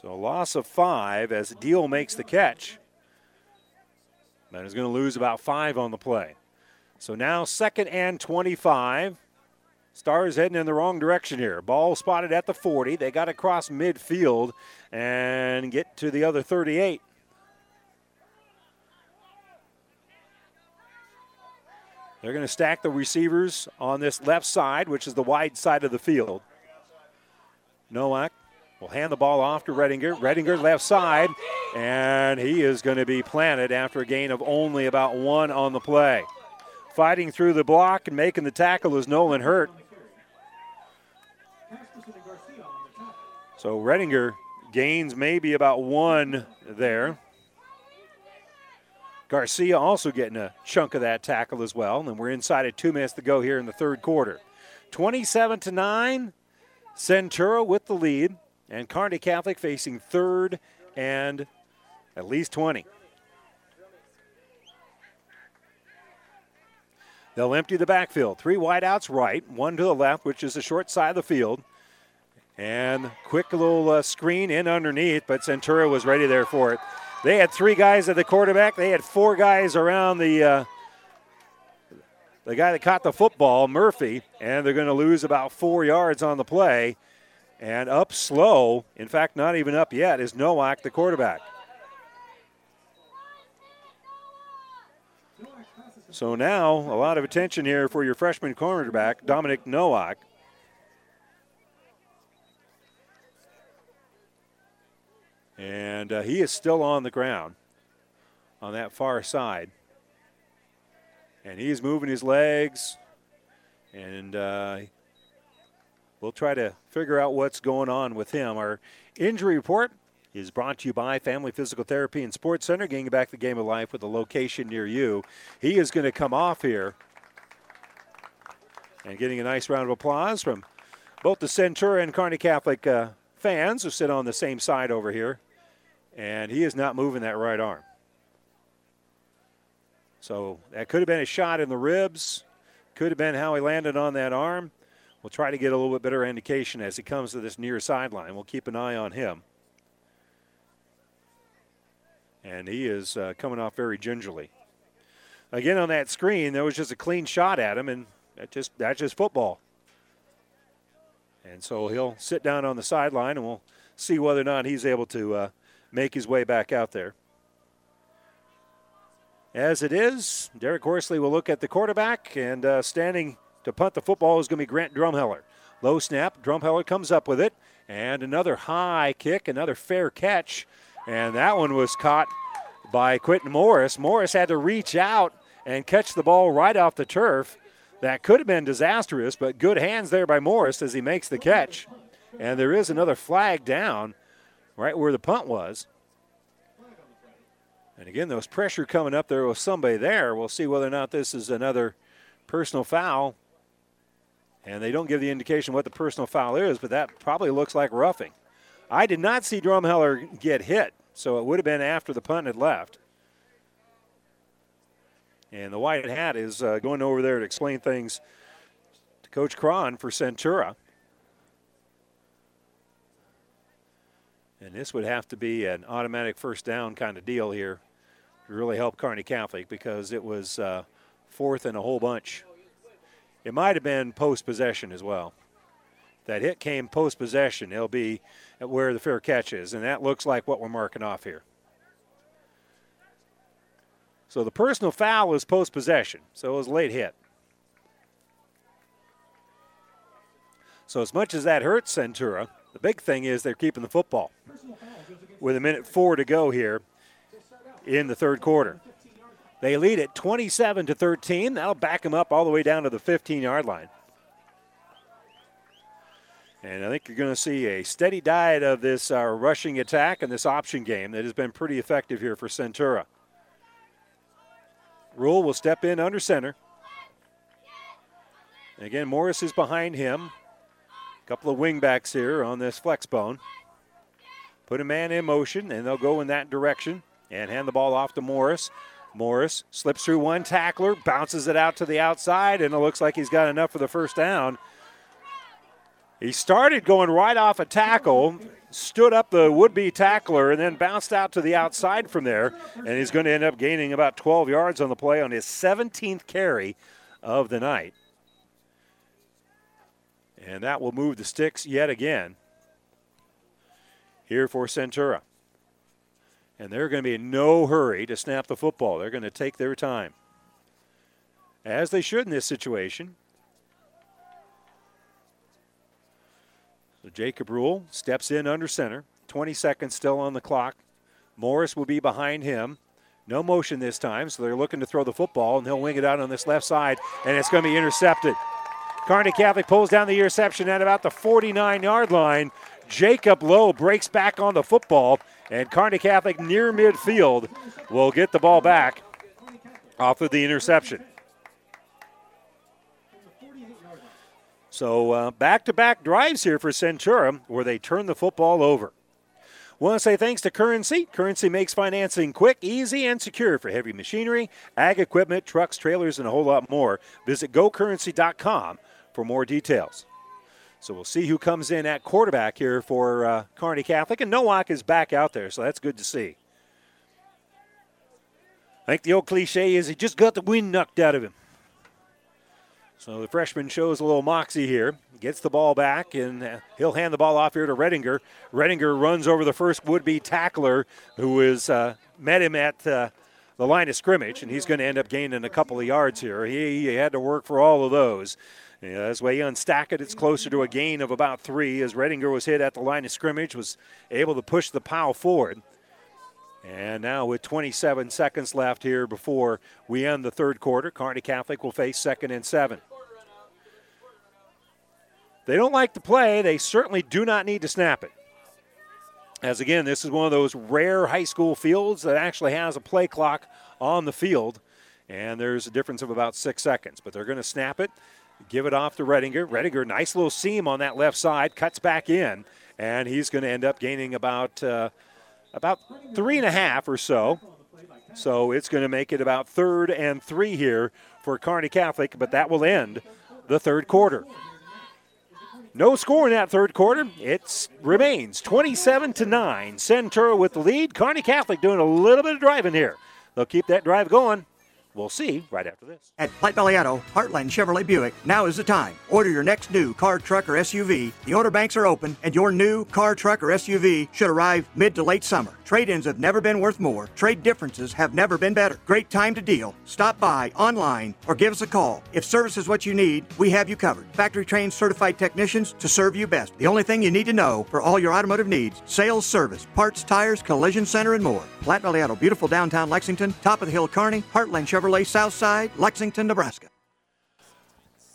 So a loss of five as Deal makes the catch. But is going to lose about five on the play. So now second and 25. Stars heading in the wrong direction here. Ball spotted at the 40. They got across midfield and get to the other 38. They're going to stack the receivers on this left side, which is the wide side of the field. Nowak will hand the ball off to Redinger. Redinger left side, and he is going to be planted after a gain of only about one on the play. Fighting through the block and making the tackle is Nolan Hurt. So Redinger gains maybe about one there. Garcia also getting a chunk of that tackle as well. And we're inside of two minutes to go here in the third quarter. 27 to 9. Centura with the lead. And Kearney Catholic facing third and at least 20. They'll empty the backfield. Three wideouts right, one to the left, which is the short side of the field. And quick little uh, screen in underneath, but Centura was ready there for it. They had three guys at the quarterback. They had four guys around the uh, the guy that caught the football, Murphy, and they're going to lose about four yards on the play. And up slow, in fact, not even up yet, is Nowak, the quarterback. So now a lot of attention here for your freshman cornerback, Dominic Nowak. And uh, he is still on the ground on that far side. And he's moving his legs. And uh, we'll try to figure out what's going on with him. Our injury report is brought to you by Family Physical Therapy and Sports Center, getting back the game of life with a location near you. He is going to come off here and getting a nice round of applause from both the Centura and Kearney Catholic uh, fans who sit on the same side over here. And he is not moving that right arm. So that could have been a shot in the ribs. Could have been how he landed on that arm. We'll try to get a little bit better indication as he comes to this near sideline. We'll keep an eye on him. And he is uh, coming off very gingerly. Again, on that screen, there was just a clean shot at him, and that just that's just football. And so he'll sit down on the sideline, and we'll see whether or not he's able to uh, make his way back out there. As it is, Derek Horsley will look at the quarterback, and uh, standing to punt the football is going to be Grant Drumheller. Low snap, Drumheller comes up with it, and another high kick, another fair catch, and that one was caught by Quentin Morris. Morris had to reach out and catch the ball right off the turf. That could have been disastrous, but good hands there by Morris as he makes the catch. And there is another flag down right where the punt was. And again, there was pressure coming up. There was somebody there. We'll see whether or not this is another personal foul. And they don't give the indication what the personal foul is, but that probably looks like roughing. I did not see Drumheller get hit, so it would have been after the punt had left. And the white hat is uh, going over there to explain things to Coach Cron for Centura. And this would have to be an automatic first down kind of deal here to really help Kearney Catholic because it was uh, fourth and a whole bunch. It might have been post possession as well. That hit came post possession. It'll be where the fair catch is, and that looks like what we're marking off here. So the personal foul was post possession, so it was a late hit. So as much as that hurts Centura, the big thing is they're keeping the football. With a minute four to go here in the third quarter. They lead at 27 to 13. That'll back them up all the way down to the 15 yard line. And I think you're going to see a steady diet of this uh, rushing attack and this option game that has been pretty effective here for Centura. Rule will step in under center. Again, Morris is behind him. Couple of wingbacks here on this flex bone. Put a man in motion, and they'll go in that direction and hand the ball off to Morris. Morris slips through one tackler, bounces it out to the outside, and it looks like he's got enough for the first down. He started going right off a tackle, stood up the would be tackler, and then bounced out to the outside from there. And he's going to end up gaining about 12 yards on the play on his 17th carry of the night. And that will move the sticks yet again here for Centura. And they're going to be in no hurry to snap the football. They're going to take their time, as they should in this situation. So Jacob Rule steps in under center. 20 seconds still on the clock. Morris will be behind him. No motion this time, so they're looking to throw the football, and he'll wing it out on this left side, and it's going to be intercepted. Kearney Catholic pulls down the interception at about the 49 yard line. Jacob Lowe breaks back on the football, and Kearney Catholic near midfield will get the ball back off of the interception. So back to back drives here for Centura where they turn the football over. Want to say thanks to Currency. Currency makes financing quick, easy, and secure for heavy machinery, ag equipment, trucks, trailers, and a whole lot more. Visit gocurrency.com for more details. So we'll see who comes in at quarterback here for uh, Kearney Catholic. And Nowak is back out there, so that's good to see. I think the old cliche is he just got the wind knocked out of him. So the freshman shows a little moxie here, gets the ball back, and uh, he'll hand the ball off here to Redinger. Redinger runs over the first would-be tackler who is uh, met him at uh, the line of scrimmage, and he's going to end up gaining a couple of yards here. He, he, had to work for all of those. As we unstack it, it's closer to a gain of about three as Redinger was hit at the line of scrimmage, was able to push the pile forward. And now with 27 seconds left here before we end the third quarter, Kearney Catholic will face second and seven. They don't like to play. They certainly do not need to snap it. As again, this is one of those rare high school fields that actually has a play clock on the field. And there's a difference of about six seconds. But they're going to snap it, give it off to Redinger. Redinger, nice little seam on that left side, cuts back in. And he's going to end up gaining about, uh, about three and a half or so. So it's going to make it about third and three here for Kearney Catholic, but that will end the third quarter. No score in that third quarter. It remains 27 to 9. Centura with the lead. Kearney Catholic doing a little bit of driving here. They'll keep that drive going. We'll see right after this. At Platte Valley Auto, Heartland Chevrolet Buick, now is the time. Order your next new car, truck, or SUV. The order banks are open, and your new car, truck, or SUV should arrive mid to late summer. Trade ins have never been worth more. Trade differences have never been better. Great time to deal. Stop by online or give us a call. If service is what you need, we have you covered. Factory trained certified technicians to serve you best. The only thing you need to know for all your automotive needs sales, service, parts, tires, collision center, and more. Platte Valley Auto, beautiful downtown Lexington, top of the hill Kearney, Heartland Chevrolet Southside, Lexington, Nebraska.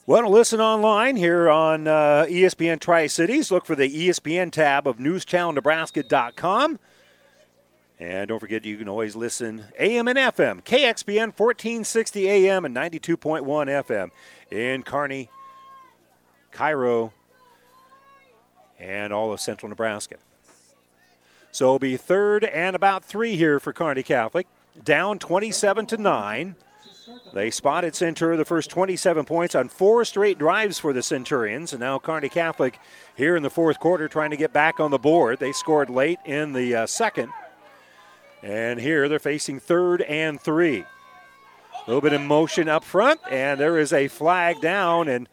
Want to listen online here on uh, ESPN Tri Cities? Look for the ESPN tab of newschannelnebraska.com. And don't forget, you can always listen AM and FM, KXPN 1460 AM and 92.1 FM in Kearney, Cairo, and all of central Nebraska. So it'll be third and about three here for Kearney Catholic, down 27 to 9. They spotted Centura the first 27 points on four straight drives for the Centurions, and now Kearney Catholic here in the fourth quarter trying to get back on the board. They scored late in the uh, second, and here they're facing third and three. A little bit of motion up front, and there is a flag down, and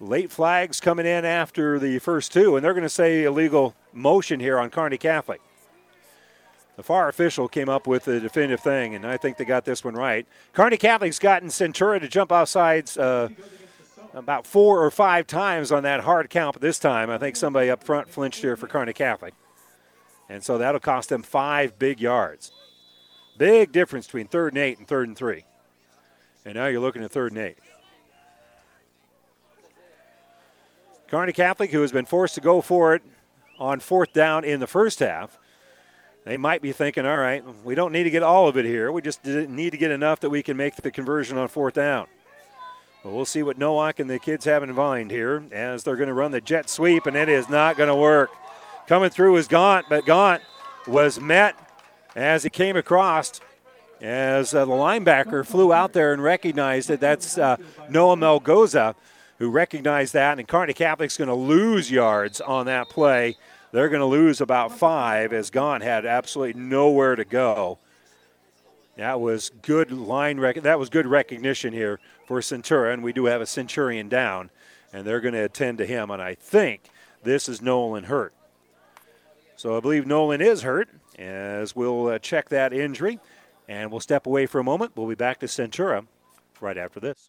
late flags coming in after the first two, and they're going to say illegal motion here on Kearney Catholic. The far official came up with the definitive thing, and I think they got this one right. Kearney Catholic's gotten Centura to jump offsides uh, about four or five times on that hard count, but this time I think somebody up front flinched here for Kearney Catholic. And so that'll cost them five big yards. Big difference between third and eight and third and three. And now you're looking at third and eight. Kearney Catholic, who has been forced to go for it on fourth down in the first half, they might be thinking, all right, we don't need to get all of it here. We just need to get enough that we can make the conversion on fourth down. Well, we'll see what Nowak and the kids have in mind here as they're going to run the jet sweep, and it is not going to work. Coming through is Gaunt, but Gaunt was met as he came across as uh, the linebacker flew out there and recognized that that's uh, Noah Melgoza who recognized that, and Kearney Catholic's going to lose yards on that play they're going to lose about five as Gaunt had absolutely nowhere to go. That was good line rec- that was good recognition here for Centura, and we do have a Centurion down, and they're going to attend to him. And I think this is Nolan hurt. So I believe Nolan is hurt, as we'll uh, check that injury, and we'll step away for a moment. We'll be back to Centura right after this.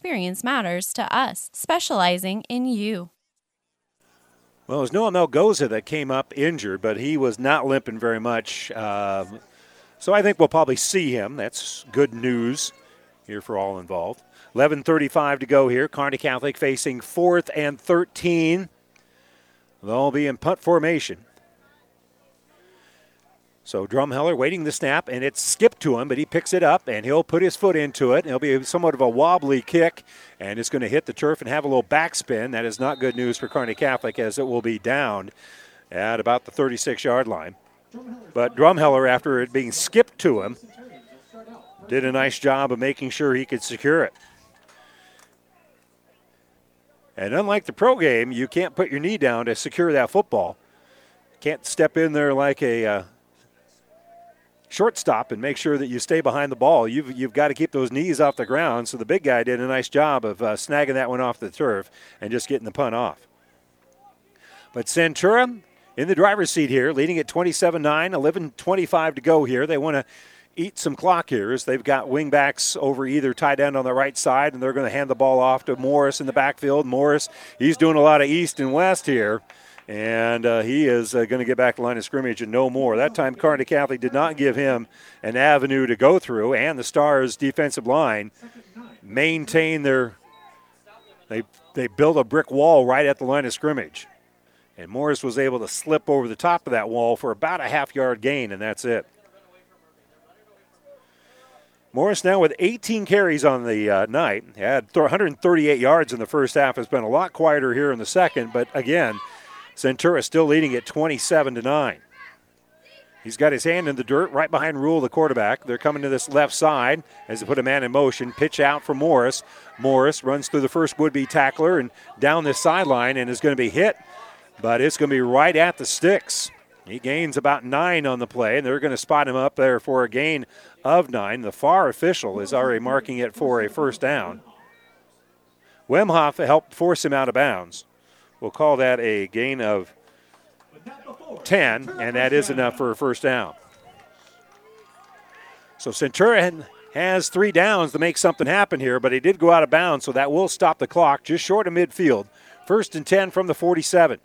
experience matters to us, specializing in you. Well, it was Noah Melgoza that came up injured, but he was not limping very much. Uh, so I think we'll probably see him. That's good news here for all involved. 11:35 to go here. Kearney Catholic facing fourth and 13. They'll be in punt formation. So Drumheller waiting the snap, and it's skipped to him, but he picks it up, and he'll put his foot into it. It'll be somewhat of a wobbly kick, and it's going to hit the turf and have a little backspin. That is not good news for Kearney Catholic, as it will be downed at about the 36-yard line. But Drumheller, after it being skipped to him, did a nice job of making sure he could secure it. And unlike the pro game, you can't put your knee down to secure that football. Can't step in there like a uh, shortstop and make sure that you stay behind the ball. You've, you've got to keep those knees off the ground. So the big guy did a nice job of uh, snagging that one off the turf and just getting the punt off. But Centura in the driver's seat here, leading at 27 9, 11 25 to go here. They want to eat some clock here as they've got wingbacks over either tight end on the right side, and they're going to hand the ball off to Morris in the backfield. Morris, he's doing a lot of east and west here. And uh, he is uh, going to get back to line of scrimmage and no more. That time, Kearney Catholic did not give him an avenue to go through, and the Stars' defensive line maintain their. They they build a brick wall right at the line of scrimmage, and Morris was able to slip over the top of that wall for about a half yard gain, and that's it. Morris now with 18 carries on the uh, night. Had 138 yards in the first half. Has been a lot quieter here in the second, but again, Centura still leading at 27 to 9. He's got his hand in the dirt right behind Rule, the quarterback. They're coming to this left side as they put a man in motion. Pitch out for Morris. Morris runs through the first would be tackler and down this sideline and is going to be hit, but it's going to be right at the sticks. He gains about nine on the play, and they're going to spot him up there for a gain of nine. The far official is already marking it for a first down. Wemhoff helped force him out of bounds. We'll call that a gain of 10, and that is enough for a first down. So Centurion has three downs to make something happen here, but he did go out of bounds, so that will stop the clock just short of midfield. First and 10 from the 47.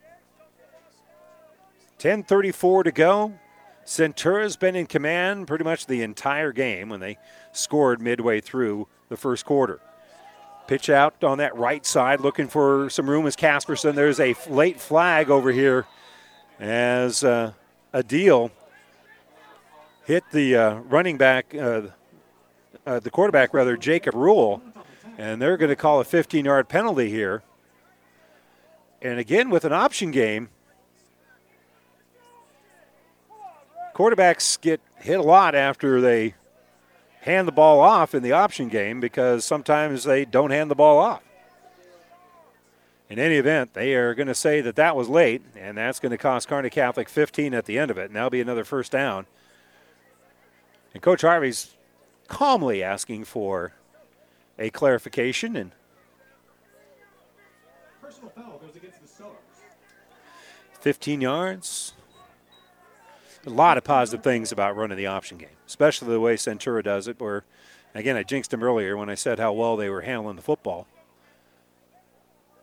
10.34 to go. Centura's been in command pretty much the entire game when they scored midway through the first quarter. Pitch out on that right side, looking for some room as Casperson. There's a late flag over here as uh, Adil hit the uh, running back, uh, uh, the quarterback rather, Jacob Rule, and they're going to call a 15 yard penalty here. And again, with an option game, quarterbacks get hit a lot after they hand the ball off in the option game because sometimes they don't hand the ball off. In any event, they are going to say that that was late, and that's going to cost Kearney Catholic 15 at the end of it. And that'll be another first down. And Coach Harvey's calmly asking for a clarification and personal foul goes against the Stars. 15 yards. A lot of positive things about running the option game, especially the way Centura does it. Where, again, I jinxed them earlier when I said how well they were handling the football.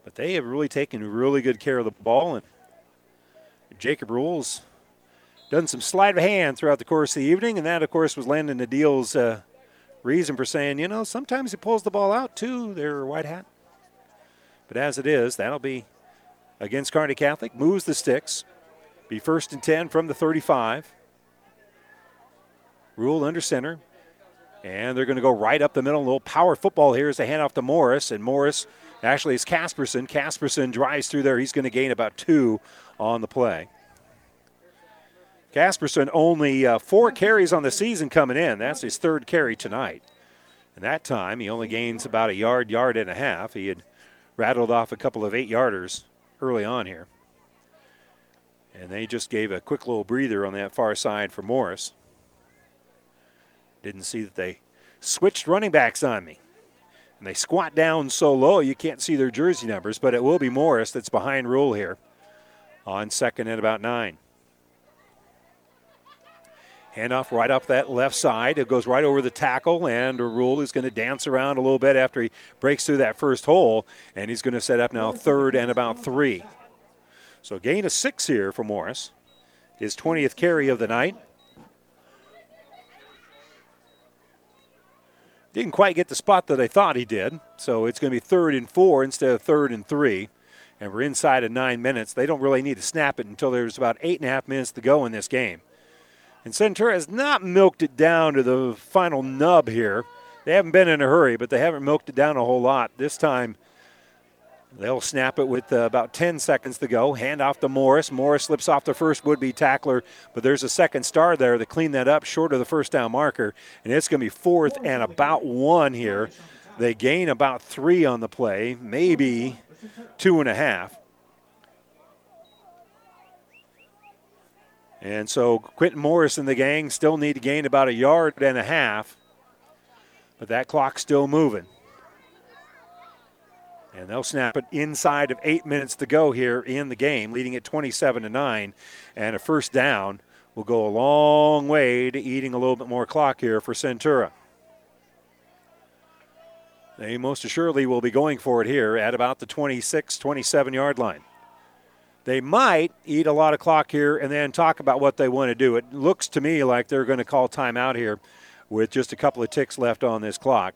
But they have really taken really good care of the ball, and Jacob Rules done some sleight of hand throughout the course of the evening, and that, of course, was Landon Adil's uh, reason for saying, you know, sometimes he pulls the ball out too, their white hat. But as it is, that'll be against Kearney Catholic, moves the sticks. Be first and 10 from the 35. Rule under center. And they're going to go right up the middle. A little power football here as they hand off to Morris. And Morris actually is Casperson. Casperson drives through there. He's going to gain about two on the play. Casperson only uh, four carries on the season coming in. That's his third carry tonight. And that time he only gains about a yard, yard and a half. He had rattled off a couple of eight yarders early on here. And they just gave a quick little breather on that far side for Morris. Didn't see that they switched running backs on me. And they squat down so low you can't see their jersey numbers, but it will be Morris that's behind Rule here on second and about nine. Handoff right up that left side. It goes right over the tackle, and Rule is going to dance around a little bit after he breaks through that first hole, and he's going to set up now third and about three. So gain of six here for Morris. His 20th carry of the night. Didn't quite get the spot that I thought he did. So it's going to be third and four instead of third and three. And we're inside of nine minutes. They don't really need to snap it until there's about eight and a half minutes to go in this game. And Centura has not milked it down to the final nub here. They haven't been in a hurry, but they haven't milked it down a whole lot. This time, They'll snap it with uh, about 10 seconds to go. Hand off to Morris. Morris slips off the first would be tackler, but there's a second star there to clean that up short of the first down marker. And it's going to be fourth and about one here. They gain about three on the play, maybe two and a half. And so Quentin Morris and the gang still need to gain about a yard and a half, but that clock's still moving. And they'll snap it inside of eight minutes to go here in the game, leading at 27 to 9. And a first down will go a long way to eating a little bit more clock here for Centura. They most assuredly will be going for it here at about the 26, 27 yard line. They might eat a lot of clock here and then talk about what they want to do. It looks to me like they're going to call timeout here with just a couple of ticks left on this clock,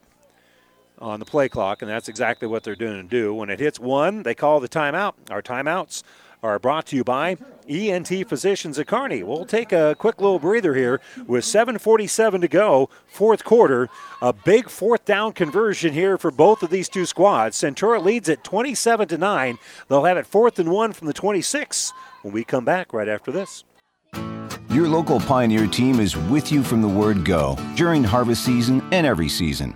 on the play clock, and that's exactly what they're doing to do. When it hits one, they call the timeout. Our timeouts are brought to you by ENT Physicians at Kearney. We'll take a quick little breather here with 7:47 to go, fourth quarter. A big fourth down conversion here for both of these two squads. Centura leads at 27 to 9. They'll have it fourth and one from the 26 when we come back right after this. Your local Pioneer team is with you from the word go during harvest season and every season.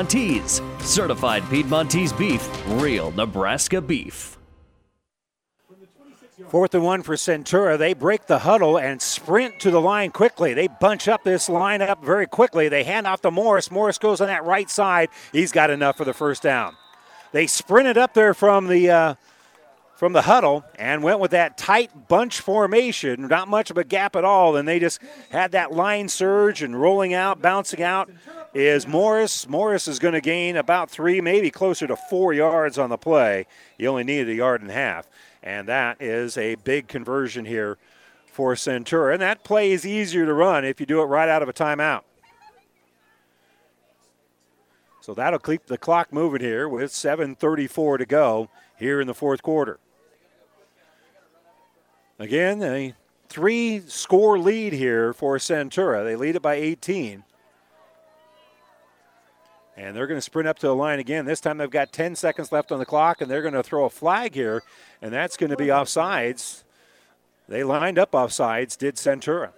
Piedmontese. Certified Piedmontese beef, real Nebraska beef. Fourth and one for Centura. They break the huddle and sprint to the line quickly. They bunch up this lineup very quickly. They hand off to Morris. Morris goes on that right side. He's got enough for the first down. They sprinted up there from the uh, from the huddle and went with that tight bunch formation, not much of a gap at all. And they just had that line surge and rolling out, bouncing out is Morris. Morris is going to gain about three, maybe closer to four yards on the play. He only needed a yard and a half. And that is a big conversion here for Centura. And that play is easier to run if you do it right out of a timeout. So that'll keep the clock moving here with 7.34 to go here in the fourth quarter. Again, a three score lead here for Centura. They lead it by 18. And they're going to sprint up to the line again. This time they've got 10 seconds left on the clock, and they're going to throw a flag here, and that's going to be offsides. They lined up offsides, did Centura.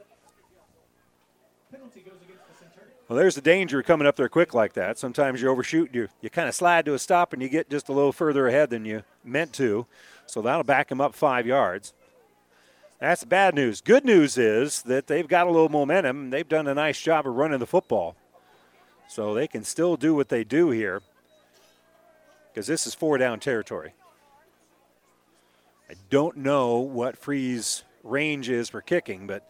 Well, there's the danger coming up there quick like that. Sometimes you overshoot, you, you kind of slide to a stop, and you get just a little further ahead than you meant to. So that'll back them up five yards. That's bad news. Good news is that they've got a little momentum. They've done a nice job of running the football. So they can still do what they do here because this is four down territory. I don't know what Freeze's range is for kicking, but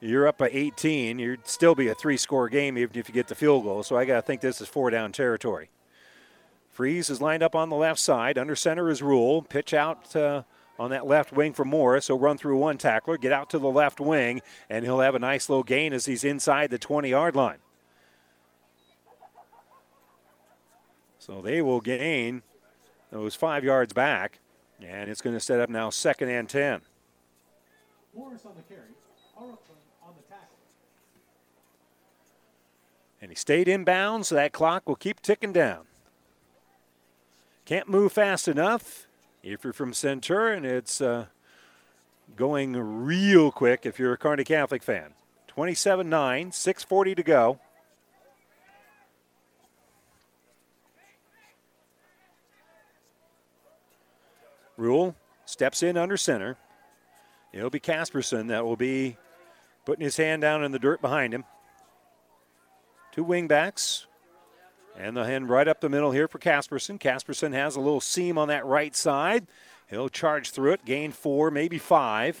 you're up by 18. You'd still be a three score game even if you get the field goal. So I got to think this is four down territory. Freeze is lined up on the left side. Under center is Rule. Pitch out uh, on that left wing for Morris. He'll run through one tackler, get out to the left wing, and he'll have a nice little gain as he's inside the 20 yard line. So they will gain those five yards back, and it's going to set up now second and 10. Morris on the carry. on the tackle. And he stayed inbounds, so that clock will keep ticking down. Can't move fast enough. If you're from Centurion, it's uh, going real quick if you're a Kearney Catholic fan. 27 9, 6.40 to go. Rule steps in under center. It'll be Casperson that will be putting his hand down in the dirt behind him. Two wingbacks. And the hand right up the middle here for Casperson. Casperson has a little seam on that right side. He'll charge through it, gain four, maybe five.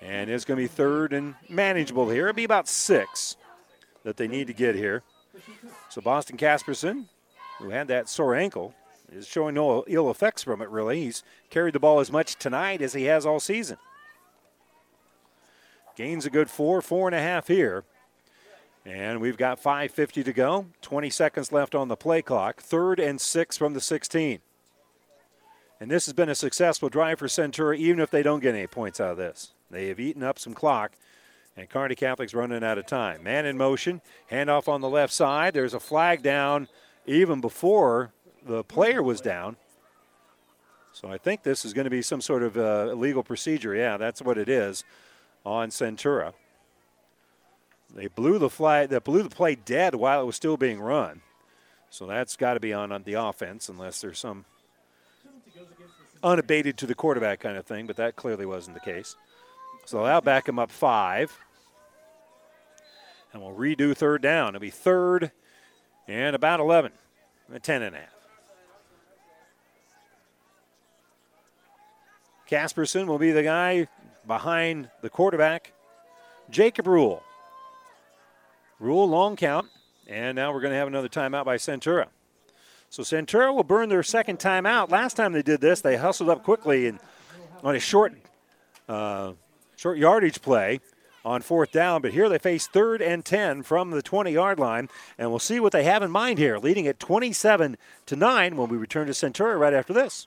And it's going to be third and manageable here. It'll be about six that they need to get here. So Boston Casperson, who had that sore ankle, is showing no ill effects from it, really. He's carried the ball as much tonight as he has all season. Gains a good four, four and a half here. And we've got 5.50 to go, 20 seconds left on the play clock. Third and six from the 16. And this has been a successful drive for Centura, even if they don't get any points out of this. They have eaten up some clock, and Kearney Catholic's running out of time. Man in motion, handoff on the left side. There's a flag down even before the player was down. So I think this is going to be some sort of uh, illegal procedure. Yeah, that's what it is on Centura. They blew the flag. They blew the play dead while it was still being run. So that's got to be on, on the offense, unless there's some unabated to the quarterback kind of thing. But that clearly wasn't the case. So that'll back him up five. And we'll redo third down. It'll be third and about 11, 10 and a half. Casperson will be the guy behind the quarterback, Jacob Rule. Rule long count, and now we're going to have another timeout by Centura. So Centura will burn their second timeout. Last time they did this, they hustled up quickly and on a short, uh, short yardage play on fourth down. But here they face third and 10 from the 20 yard line. And we'll see what they have in mind here, leading at 27 to 9 when we return to Centura right after this.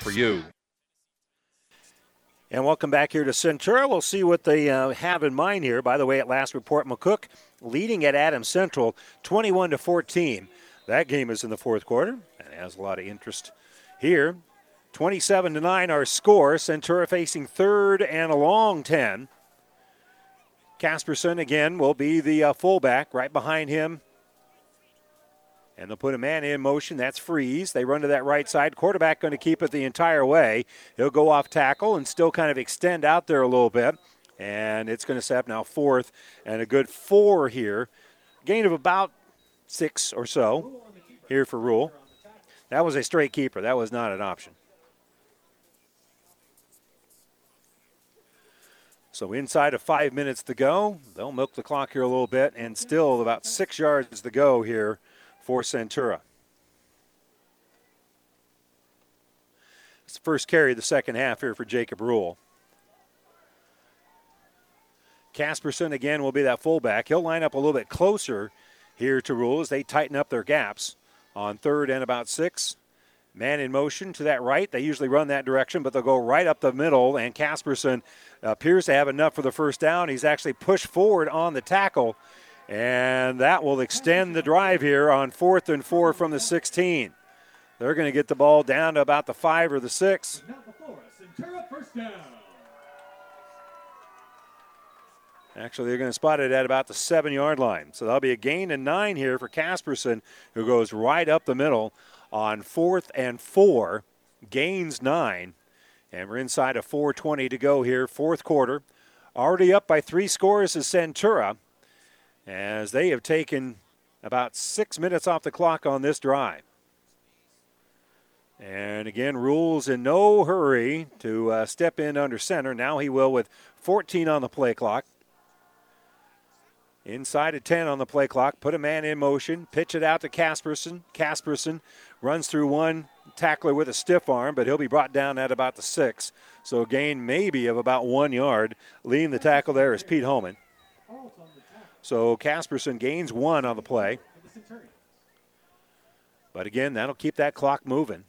for you. And welcome back here to Centura. We'll see what they uh, have in mind here. By the way, at last report, McCook leading at Adams Central 21 to 14. That game is in the fourth quarter and has a lot of interest here. 27 to 9 our score. Centura facing third and a long 10. Casperson again will be the uh, fullback right behind him and they'll put a man in motion. That's Freeze. They run to that right side. Quarterback going to keep it the entire way. He'll go off tackle and still kind of extend out there a little bit. And it's going to set up now fourth and a good four here. Gain of about six or so here for Rule. That was a straight keeper. That was not an option. So inside of five minutes to go, they'll milk the clock here a little bit, and still about six yards to go here for Centura. It's the first carry of the second half here for Jacob Rule. Casperson again will be that fullback. He'll line up a little bit closer here to Rule as they tighten up their gaps on third and about six. Man in motion to that right. They usually run that direction, but they'll go right up the middle, and Casperson appears to have enough for the first down. He's actually pushed forward on the tackle and that will extend the drive here on fourth and four from the 16. They're going to get the ball down to about the five or the six. Actually, they're going to spot it at about the seven yard line. So that'll be a gain and nine here for Casperson, who goes right up the middle on fourth and four, gains nine. And we're inside of 4.20 to go here, fourth quarter. Already up by three scores is Centura as they have taken about six minutes off the clock on this drive. And again, Rule's in no hurry to uh, step in under center. Now he will with 14 on the play clock. Inside of 10 on the play clock, put a man in motion, pitch it out to Casperson. Casperson runs through one tackler with a stiff arm, but he'll be brought down at about the six. So a gain maybe of about one yard. Leading the tackle there is Pete Holman. So Casperson gains one on the play. But again, that'll keep that clock moving.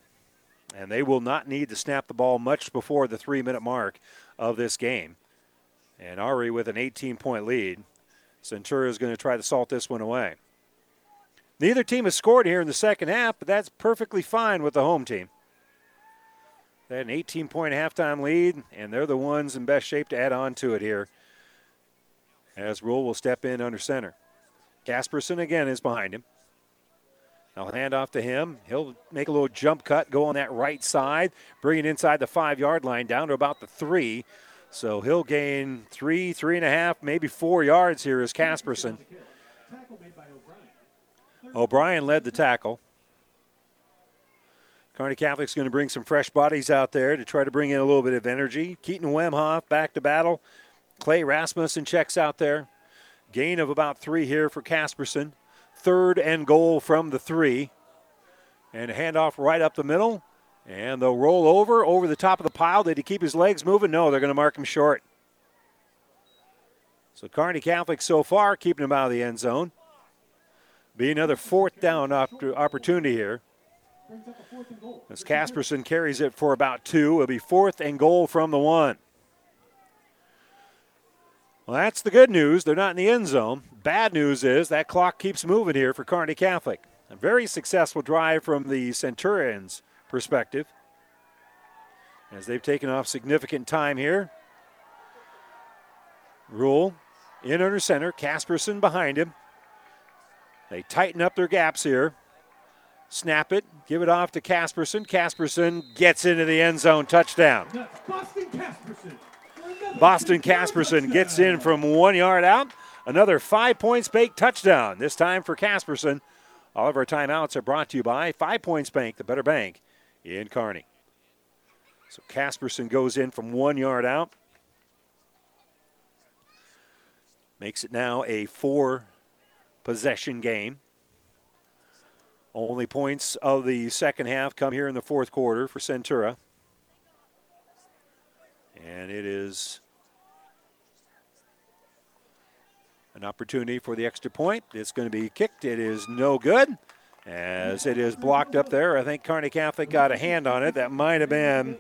And they will not need to snap the ball much before the three minute mark of this game. And Ari with an 18 point lead. Centura is going to try to salt this one away. Neither team has scored here in the second half, but that's perfectly fine with the home team. They had an 18 point halftime lead, and they're the ones in best shape to add on to it here. As Rule will step in under center. Casperson again is behind him. I'll hand off to him. He'll make a little jump cut, go on that right side, bring it inside the five yard line down to about the three. So he'll gain three, three and a half, maybe four yards here as Casperson. O'Brien led the tackle. Kearney Catholic's going to bring some fresh bodies out there to try to bring in a little bit of energy. Keaton Wemhoff back to battle. Clay Rasmussen checks out there. Gain of about three here for Casperson. Third and goal from the three. And handoff right up the middle. And they'll roll over, over the top of the pile. Did he keep his legs moving? No, they're going to mark him short. So Kearney Catholic so far keeping him out of the end zone. Be another fourth down opportunity here. As Casperson carries it for about two, it'll be fourth and goal from the one. Well, that's the good news. They're not in the end zone. Bad news is that clock keeps moving here for Kearney Catholic. A very successful drive from the Centurions' perspective as they've taken off significant time here. Rule in under center, Casperson behind him. They tighten up their gaps here. Snap it, give it off to Casperson. Casperson gets into the end zone, touchdown. Boston Casperson. Boston Casperson gets in from one yard out. Another five points bank touchdown, this time for Casperson. All of our timeouts are brought to you by Five Points Bank, the better bank in Kearney. So Casperson goes in from one yard out. Makes it now a four possession game. Only points of the second half come here in the fourth quarter for Centura. And it is an opportunity for the extra point. It's going to be kicked. It is no good as it is blocked up there. I think Kearney Catholic got a hand on it. That might have been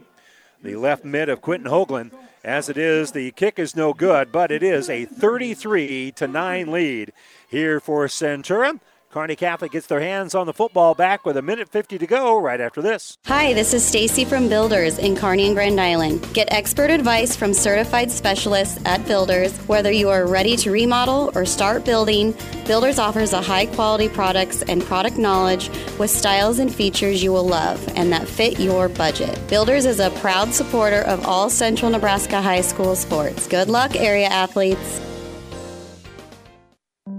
the left mid of Quentin Hoagland. As it is, the kick is no good, but it is a 33 to 9 lead here for Centura. Kearney Catholic gets their hands on the football back with a minute 50 to go right after this. Hi, this is Stacy from Builders in Kearney and Grand Island. Get expert advice from certified specialists at Builders. Whether you are ready to remodel or start building, Builders offers a high quality products and product knowledge with styles and features you will love and that fit your budget. Builders is a proud supporter of all Central Nebraska high school sports. Good luck, area athletes.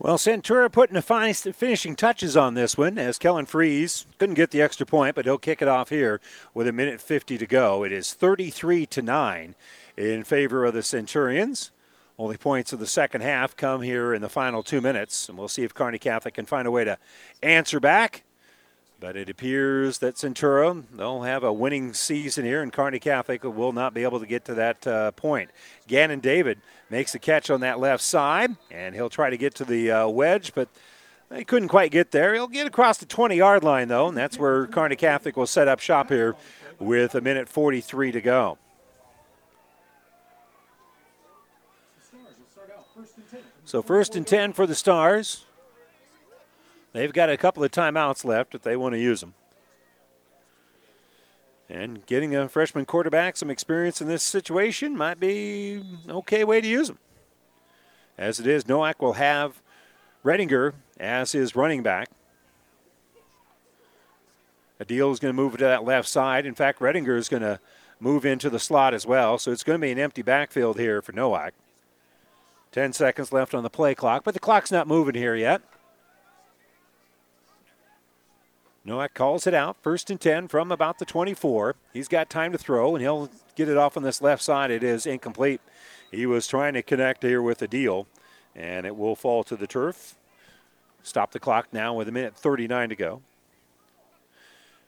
Well, Centura putting the finishing touches on this one as Kellen Freeze couldn't get the extra point, but he'll kick it off here with a minute 50 to go. It is 33 to 9 in favor of the Centurions. Only points of the second half come here in the final two minutes, and we'll see if Kearney Catholic can find a way to answer back. But it appears that Centura, they'll have a winning season here, and Kearney Catholic will not be able to get to that uh, point. Gannon David makes the catch on that left side, and he'll try to get to the uh, wedge, but he couldn't quite get there. He'll get across the 20 yard line, though, and that's where Kearney Catholic will set up shop here with a minute 43 to go. So, first and 10 for the Stars. They've got a couple of timeouts left if they want to use them. And getting a freshman quarterback some experience in this situation might be an okay way to use him. As it is, Nowak will have Redinger as his running back. Adil is going to move to that left side. In fact, Redinger is going to move into the slot as well. So it's going to be an empty backfield here for Nowak. 10 seconds left on the play clock, but the clock's not moving here yet. Nowak calls it out. First and 10 from about the 24. He's got time to throw, and he'll get it off on this left side. It is incomplete. He was trying to connect here with Adil, and it will fall to the turf. Stop the clock now with a minute 39 to go.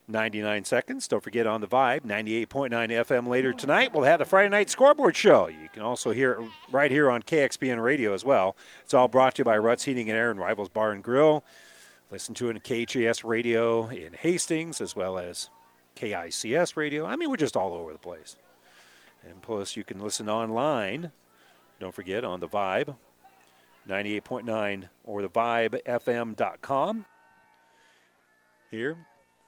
99 seconds. Don't forget on the Vibe, 98.9 FM later tonight. We'll have the Friday night scoreboard show. You can also hear it right here on KXPN Radio as well. It's all brought to you by Ruts Heating and Air and Rivals Bar and Grill. Listen to it in KHAS Radio in Hastings as well as KICS Radio. I mean, we're just all over the place. And plus, you can listen online. Don't forget on the Vibe, 98.9 or the VibeFM.com. Here,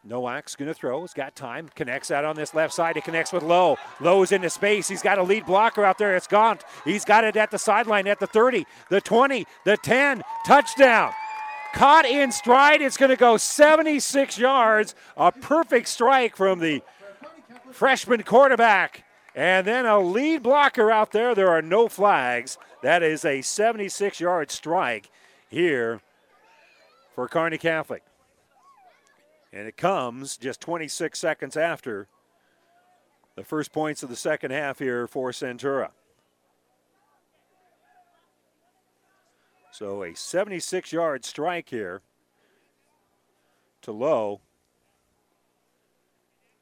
Nowak's going to throw. He's got time. Connects out on this left side. He connects with Lowe. Lowe's into space. He's got a lead blocker out there. It's Gaunt. He's got it at the sideline at the 30, the 20, the 10. Touchdown. Caught in stride. It's going to go 76 yards. A perfect strike from the freshman quarterback. And then a lead blocker out there. There are no flags. That is a 76 yard strike here for Kearney Catholic. And it comes just 26 seconds after the first points of the second half here for Centura. So a 76 yard strike here to Lowe.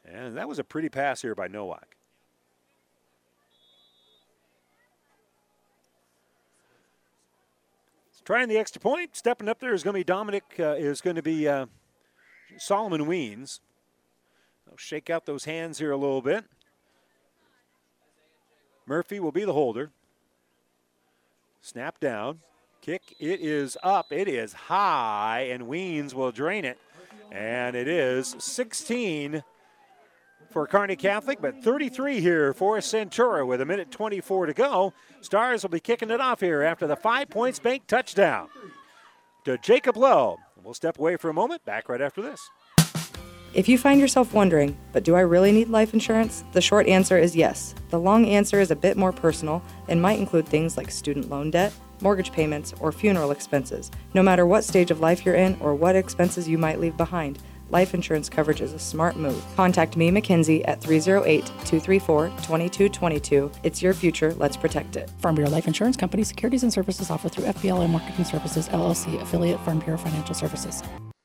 And that was a pretty pass here by Nowak. Trying the extra point, stepping up there is going to be Dominic, uh, is going to be uh, Solomon Weens. They'll shake out those hands here a little bit. Murphy will be the holder. Snap down. Kick. It is up. It is high, and Weens will drain it. And it is 16 for Kearney Catholic, but 33 here for Centura with a minute 24 to go. Stars will be kicking it off here after the five points bank touchdown to Jacob Lowe. We'll step away for a moment. Back right after this. If you find yourself wondering, but do I really need life insurance? The short answer is yes. The long answer is a bit more personal and might include things like student loan debt, mortgage payments, or funeral expenses. No matter what stage of life you're in or what expenses you might leave behind, life insurance coverage is a smart move. Contact me, Mackenzie, at 308 234 2222. It's your future, let's protect it. Farm Bureau Life Insurance Company securities and services offered through FBLA Marketing Services, LLC, affiliate Farm Bureau Financial Services.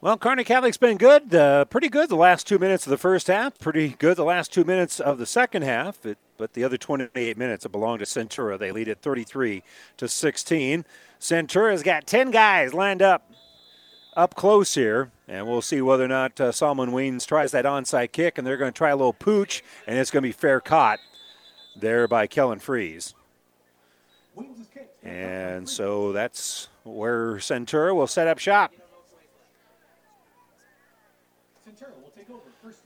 Well, Kearney Catholic's been good, uh, pretty good the last two minutes of the first half, pretty good the last two minutes of the second half. It, but the other 28 minutes it belonged to Centura. They lead at 33 to 16. Centura's got 10 guys lined up up close here, and we'll see whether or not uh, Solomon Weens tries that onside kick, and they're going to try a little pooch, and it's going to be fair caught there by Kellen Freeze. And so that's where Centura will set up shop.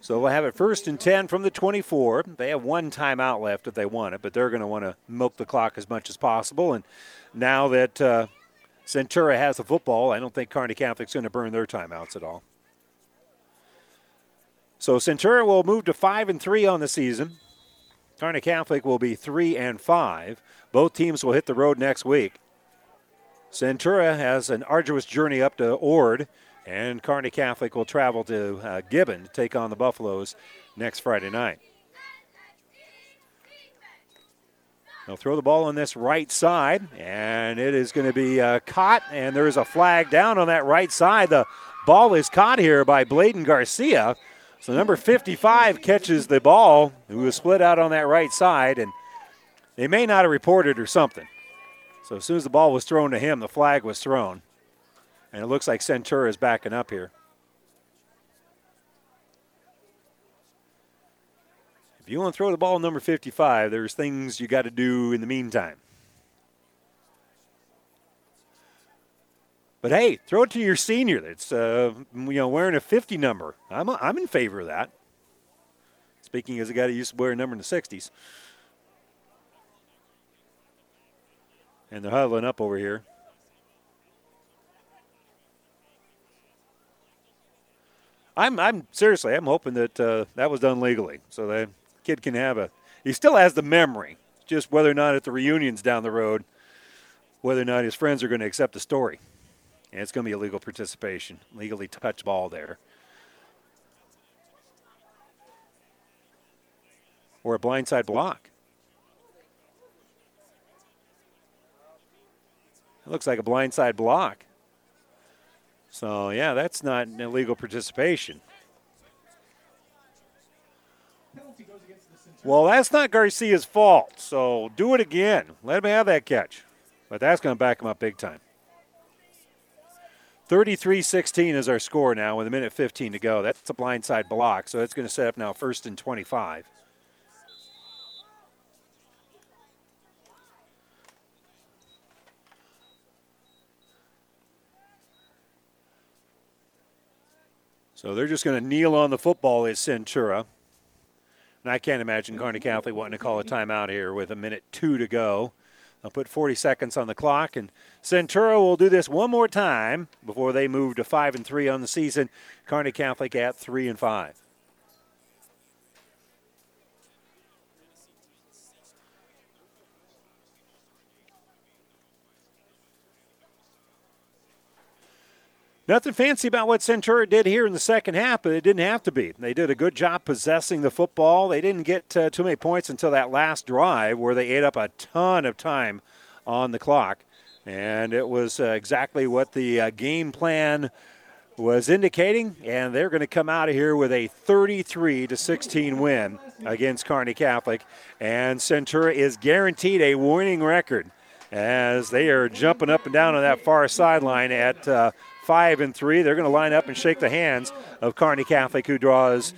So we'll have it first and 10 from the 24. They have one timeout left if they want it, but they're going to want to milk the clock as much as possible. And now that uh, Centura has the football, I don't think Kearney Catholic's going to burn their timeouts at all. So Centura will move to 5 and 3 on the season. Kearney Catholic will be 3 and 5. Both teams will hit the road next week. Centura has an arduous journey up to Ord and Kearney Catholic will travel to uh, Gibbon to take on the Buffaloes next Friday night. They'll throw the ball on this right side, and it is going to be uh, caught, and there is a flag down on that right side. The ball is caught here by Bladen Garcia. So number 55 catches the ball, who was split out on that right side, and they may not have reported or something. So as soon as the ball was thrown to him, the flag was thrown. And it looks like Centura is backing up here. If you want to throw the ball number 55, there's things you got to do in the meantime. But hey, throw it to your senior that's uh, you know wearing a 50 number. I'm, a, I'm in favor of that. Speaking as a guy who used to wear a number in the 60s. And they're huddling up over here. I'm, I'm seriously, I'm hoping that uh, that was done legally, so the kid can have a. He still has the memory, just whether or not at the reunions down the road, whether or not his friends are going to accept the story, and it's going to be a legal participation, legally touch ball there, or a blindside block. It looks like a blindside block. So, yeah, that's not an illegal participation. Well, that's not Garcia's fault, so do it again. Let him have that catch. But that's going to back him up big time. 33 16 is our score now with a minute 15 to go. That's a blindside block, so that's going to set up now first and 25. So they're just going to kneel on the football as Centura. And I can't imagine Kearney Catholic wanting to call a timeout here with a minute two to go. They'll put 40 seconds on the clock, and Centura will do this one more time before they move to five and three on the season. Kearney Catholic at three and five. Nothing fancy about what Centura did here in the second half, but it didn't have to be. They did a good job possessing the football. They didn't get uh, too many points until that last drive where they ate up a ton of time on the clock. And it was uh, exactly what the uh, game plan was indicating, and they're going to come out of here with a 33 to 16 win against Kearney Catholic. And Centura is guaranteed a winning record as they are jumping up and down on that far sideline at uh, five and three. They're going to line up and shake the hands of Kearney Catholic, who draws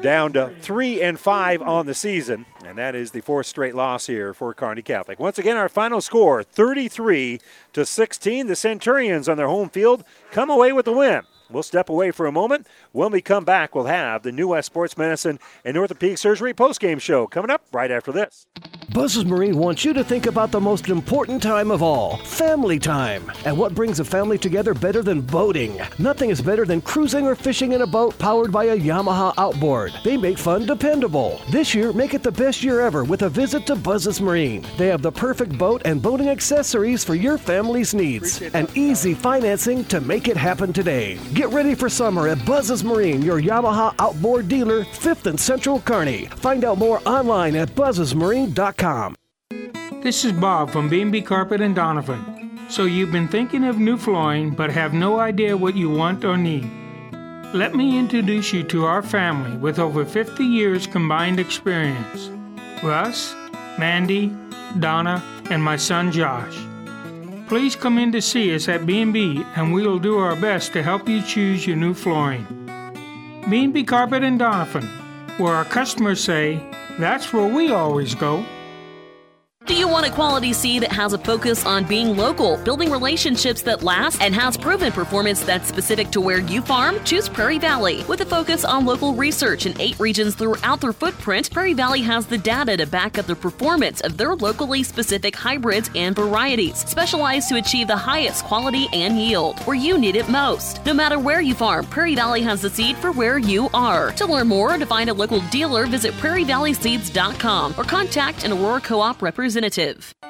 down to three and five on the season, and that is the fourth straight loss here for Kearney Catholic. Once again, our final score: 33 to 16. The Centurions on their home field come away with the win. We'll step away for a moment. When we come back, we'll have the New West Sports Medicine and Orthopedic Surgery postgame show coming up right after this. Buzz's Marine wants you to think about the most important time of all family time. And what brings a family together better than boating? Nothing is better than cruising or fishing in a boat powered by a Yamaha outboard. They make fun dependable. This year, make it the best year ever with a visit to Buzz's Marine. They have the perfect boat and boating accessories for your family's needs and easy financing to make it happen today. Get ready for summer at Buzz's Marine, your Yamaha outboard dealer, 5th and Central Kearney. Find out more online at buzzesmarine.com. This is Bob from B&B Carpet and Donovan. So you've been thinking of new flooring but have no idea what you want or need. Let me introduce you to our family with over 50 years combined experience. Russ, Mandy, Donna, and my son Josh. Please come in to see us at B&B and we will do our best to help you choose your new flooring. B&B Carpet and Donovan, where our customers say, that's where we always go. Do you want a quality seed that has a focus on being local, building relationships that last, and has proven performance that's specific to where you farm? Choose Prairie Valley. With a focus on local research in eight regions throughout their footprint, Prairie Valley has the data to back up the performance of their locally specific hybrids and varieties, specialized to achieve the highest quality and yield where you need it most. No matter where you farm, Prairie Valley has the seed for where you are. To learn more or to find a local dealer, visit prairievalleyseeds.com or contact an Aurora Co-op representative. Alternative.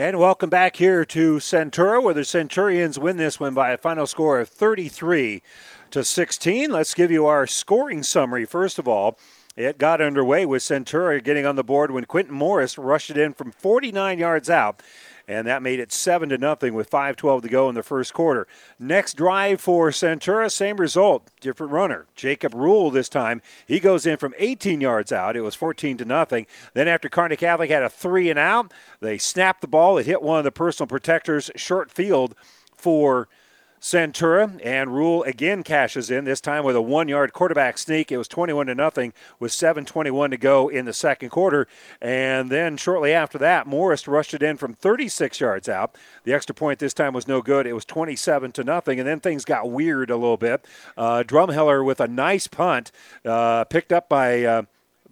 And welcome back here to Centura, where the Centurions win this one by a final score of 33 to 16. Let's give you our scoring summary. First of all, it got underway with Centura getting on the board when Quentin Morris rushed it in from 49 yards out and that made it 7 to nothing with 5:12 to go in the first quarter. Next drive for Centura, same result, different runner. Jacob Rule this time. He goes in from 18 yards out. It was 14 to nothing. Then after Kearney Catholic had a 3 and out, they snapped the ball. It hit one of the personal protectors short field for Centura and Rule again cashes in this time with a one-yard quarterback sneak. It was 21 to nothing with 7:21 to go in the second quarter, and then shortly after that, Morris rushed it in from 36 yards out. The extra point this time was no good. It was 27 to nothing, and then things got weird a little bit. Uh, Drumheller with a nice punt, uh, picked up by. Uh,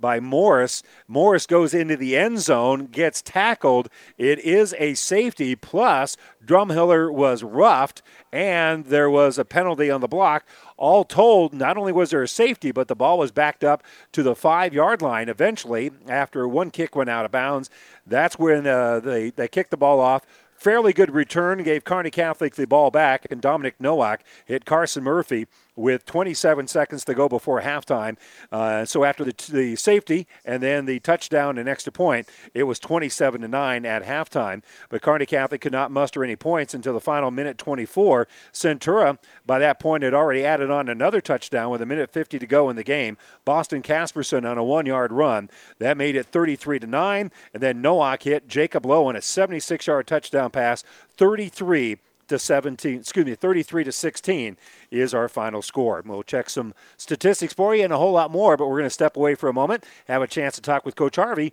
by Morris. Morris goes into the end zone, gets tackled. It is a safety. Plus, Drumheller was roughed, and there was a penalty on the block. All told, not only was there a safety, but the ball was backed up to the five yard line eventually after one kick went out of bounds. That's when uh, they, they kicked the ball off fairly good return, gave Kearney Catholic the ball back, and Dominic Nowak hit Carson Murphy with 27 seconds to go before halftime. Uh, so after the, the safety and then the touchdown and extra point, it was 27 to 9 at halftime. But Kearney Catholic could not muster any points until the final minute 24. Centura, by that point, had already added on another touchdown with a minute 50 to go in the game. Boston Casperson on a one-yard run that made it 33 to 9, and then Nowak hit Jacob Lowe on a 76-yard touchdown pass, 33 to 17, excuse me, 33 to 16 is our final score. We'll check some statistics for you and a whole lot more, but we're going to step away for a moment, have a chance to talk with Coach Harvey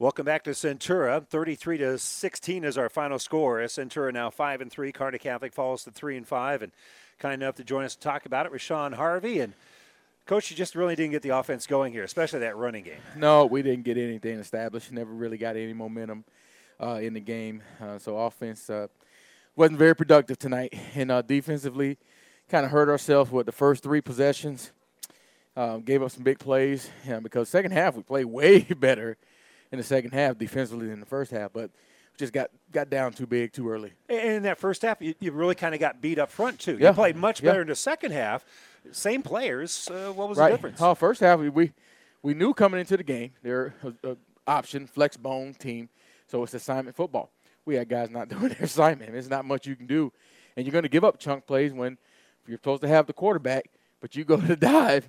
Welcome back to Centura. 33 to 16 is our final score. Centura now 5 and 3. Kearney Catholic falls to 3 and 5. And kind enough to join us to talk about it, Rashawn Harvey. And Coach, you just really didn't get the offense going here, especially that running game. No, we didn't get anything established. Never really got any momentum uh, in the game. Uh, so offense uh, wasn't very productive tonight. And uh, defensively, kind of hurt ourselves with the first three possessions. Um, gave up some big plays because second half we played [laughs] way better in the second half defensively than the first half, but just got got down too big too early. And in that first half, you, you really kind of got beat up front too. Yeah. You played much better Yeah. in the second half. Same players. Uh, what was right. the difference? Oh, first half we, we we knew coming into the game they're a, a option flex bone team, so it's assignment football. We had guys not [laughs] doing their assignment. There's not much you can do, and you're going to give up chunk plays when you're supposed to have the quarterback, but you go [laughs] to dive.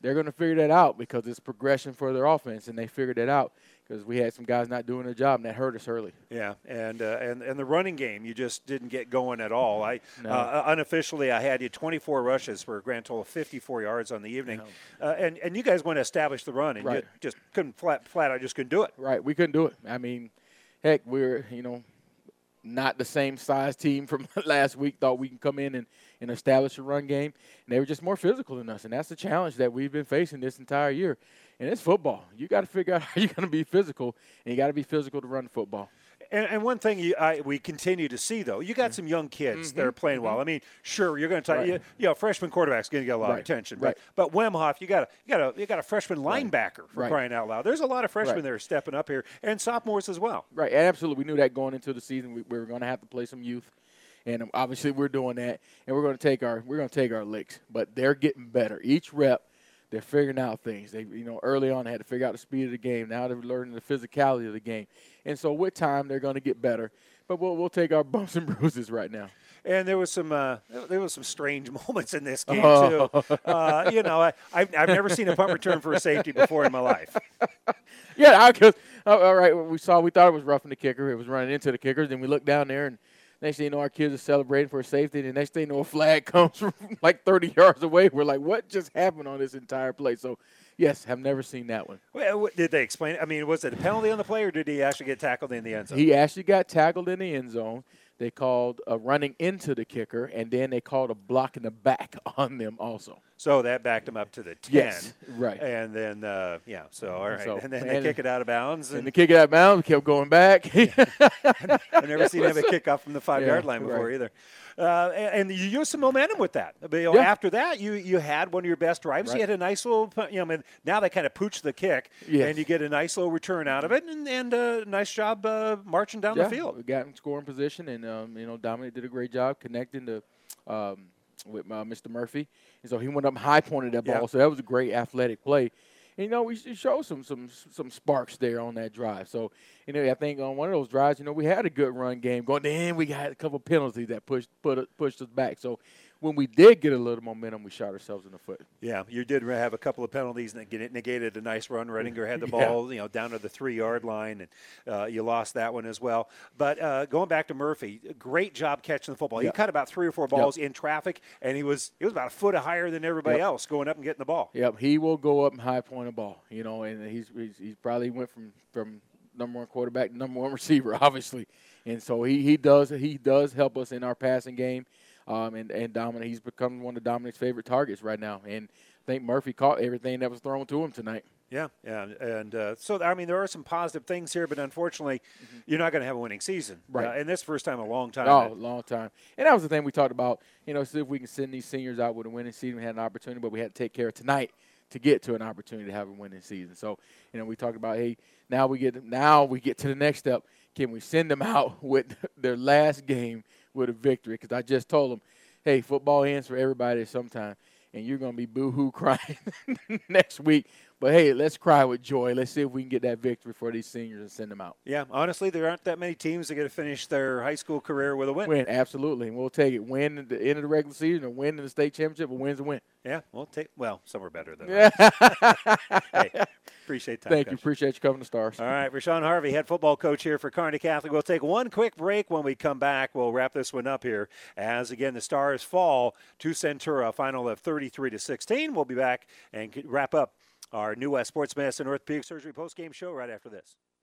They're going to figure that out because it's progression for their offense, and they figured it out. Because we had some guys not doing their job, and that hurt us early. Yeah, and uh, and and the running game, you just didn't get going at all. I No. uh, unofficially, I had you 24 rushes for a grand total of 54 yards on the evening, uh, and and you guys went to establish the run, and Right. you just couldn't flat flat out just couldn't do it. Right, we couldn't do it. I mean, heck, we're you know not the same size team [laughs] from last week. Thought we can come in and, and establish a run game, and they were just more physical than us, and that's the challenge that we've been facing this entire year. And it's football. You got to figure out [laughs] how you're going to be physical, and you got to be physical to run football. And, and one thing you, I, we continue to see, though, you got some young kids that are playing well. I mean, sure, you're going to Mm-hmm. Right. you, you know, freshman quarterback's going to get a lot of attention, Right. but but Wemhoff, you got a you got a you got a freshman linebacker for Right. crying out loud. There's a lot of freshmen Right. that are stepping up here, and sophomores as well. Right, absolutely. We knew that going into the season, we, we were going to have to play some youth, and um, obviously we're doing that, and we're going to take our we're going to take our licks. But they're getting better each rep. They're figuring out things. They, you know, early on they had to figure out the speed of the game. Now they're learning the physicality of the game, and so with time they're going to get better. But we'll we'll take our [laughs] bumps and bruises right now. And there was some uh, there was some strange [laughs] moments in this game Oh. too. [laughs] Uh, you know, I, I've, I've never seen a punt return for a safety before in my life. Yeah, I cause, all right. We saw we thought it was roughing the kicker. It was running into the kickers. Then we looked down there, and next thing you know, our kids are celebrating for safety. And the next thing you know, a flag [laughs] comes from like 30 yards away. We're like, what just happened on this entire play? So, yes, I've never seen that one. Well, did they explain? I mean, was it a penalty on the play, or did he actually get tackled in the end zone? He actually got tackled in the end zone. They called a running into the kicker, and then they called a block in the back [laughs] on them also. So that backed him up to the 10. Yes, right. And then, uh, yeah, so all right. So- and then they and- kick it out of bounds. And And, the kick it out of bounds, kept going back. [laughs] I've never seen him have a kick off from the five yard line before right. either. Uh, and, and you used some momentum with that. But, you know, Yeah. After that, you you had one of your best drives. You had a nice little, you know, I mean, now they kind of pooch the kick, Yes. and you get a nice little return out of it, and, and uh, nice job uh, marching down yeah, the field. We got in scoring position, and um, you know Dominic did a great job connecting to um, with uh, Mr. Murphy, and so he went up high pointed that ball. So that was a great athletic play. And, you know, we should show some some some sparks there on that drive. So you know, I think on one of those drives, you know, we had a good run game going. Then we got a couple penalties that pushed put pushed us back. So when we did get a little momentum, we shot ourselves in the foot. Yeah, you did have a couple of penalties that get- negated a nice run. Redinger had the [laughs] Yeah. ball, you know, down to the three-yard line, and uh, you lost that one as well. But uh, going back to Murphy, great job catching the football. He Yep. cut about three or four balls in traffic, and he was he was about a foot higher than everybody Yep. else going up and getting the ball. Yep, he will go up and high point a ball, you know, and he's he's, he's probably went from from number one quarterback to number one [laughs] receiver, obviously, and so he, he does he does help us in our passing game, um, and and Dominic he's become one of Dominic's favorite targets right now, and I think Murphy caught everything that was thrown to him tonight. Yeah, yeah, and uh, so I mean there are some positive things here, but unfortunately, you're not going to have a winning season. Mm-hmm. Right. Uh, and this first time in a long time. Oh, long time. And that was the thing we talked about. You know, see if we can send these seniors out with a winning season. We had an opportunity, but we had to take care of tonight to get to an opportunity to have a winning season. So, you know, we talked about, hey, now we get now we get to the next step. Can we send them out [laughs] with their last game with a victory? Because I just told them, hey, football ends for everybody sometime, and you're going to be boo-hoo crying [laughs] next week. But hey, let's cry with joy. Let's see if we can get that victory for these seniors and send them out. yeah, honestly, there aren't that many teams that get to finish their high school career with a win. Win, absolutely. And we'll take it. Win at the end of the regular season or win in the state championship. A win's a win. Yeah, we'll take. Well, some are better than [laughs] Yeah. hey, appreciate that. Thank you. Appreciate you coming to Stars. All right, Rashawn Harvey, head football coach here for Kearney Catholic. We'll take one quick break. When we come back, we'll wrap this one up here. As again, the Stars fall to Centura, final of 33 to 16. We'll be back and wrap up our New West Sports Medicine Orthopedic Surgery post-game show right after this.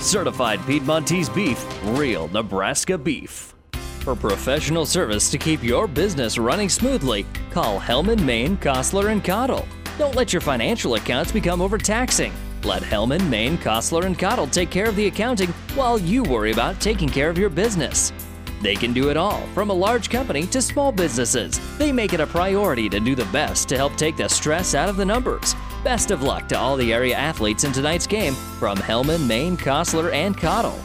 Certified Piedmontese beef, real Nebraska beef. For professional service to keep your business running smoothly, call Hellman, Maine, Kostler, and Cottle. Don't let your financial accounts become overtaxing. Let Hellman, Maine, Kostler, and Cottle take care of the accounting while you worry about taking care of your business. They can do it all, from a large company to small businesses. They make it a priority to do the best to help take the stress out of the numbers. Best of luck to all the area athletes in tonight's game from Hellman, Maine, Kostler, and Cottle.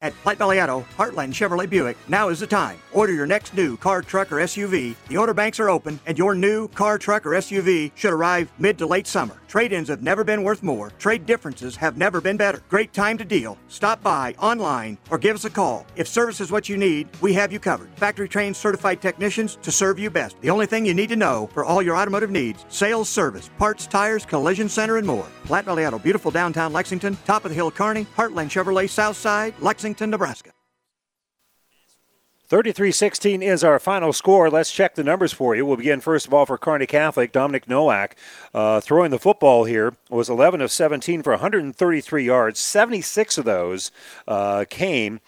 At Platte Valley Auto, Heartland Chevrolet Buick, now is the time. Order your next new car, truck, or SUV. The order banks are open, and your new car, truck, or SUV should arrive mid to late summer. Trade ins have never been worth more. Trade differences have never been better. Great time to deal. Stop by online or give us a call. If service is what you need, we have you covered. Factory trained certified technicians to serve you best. The only thing you need to know for all your automotive needs sales, service, parts, tires, collision center, and more. Platte Valley Auto, beautiful downtown Lexington, top of the hill Kearney, Heartland Chevrolet, South Side, Lexington, Nebraska. 33 16 is our final score. Let's check the numbers for you. We'll begin first of all for Kearney Catholic. Dominic Nowak uh, throwing the football here was 11 of 17 for 133 yards. 76 of those uh, came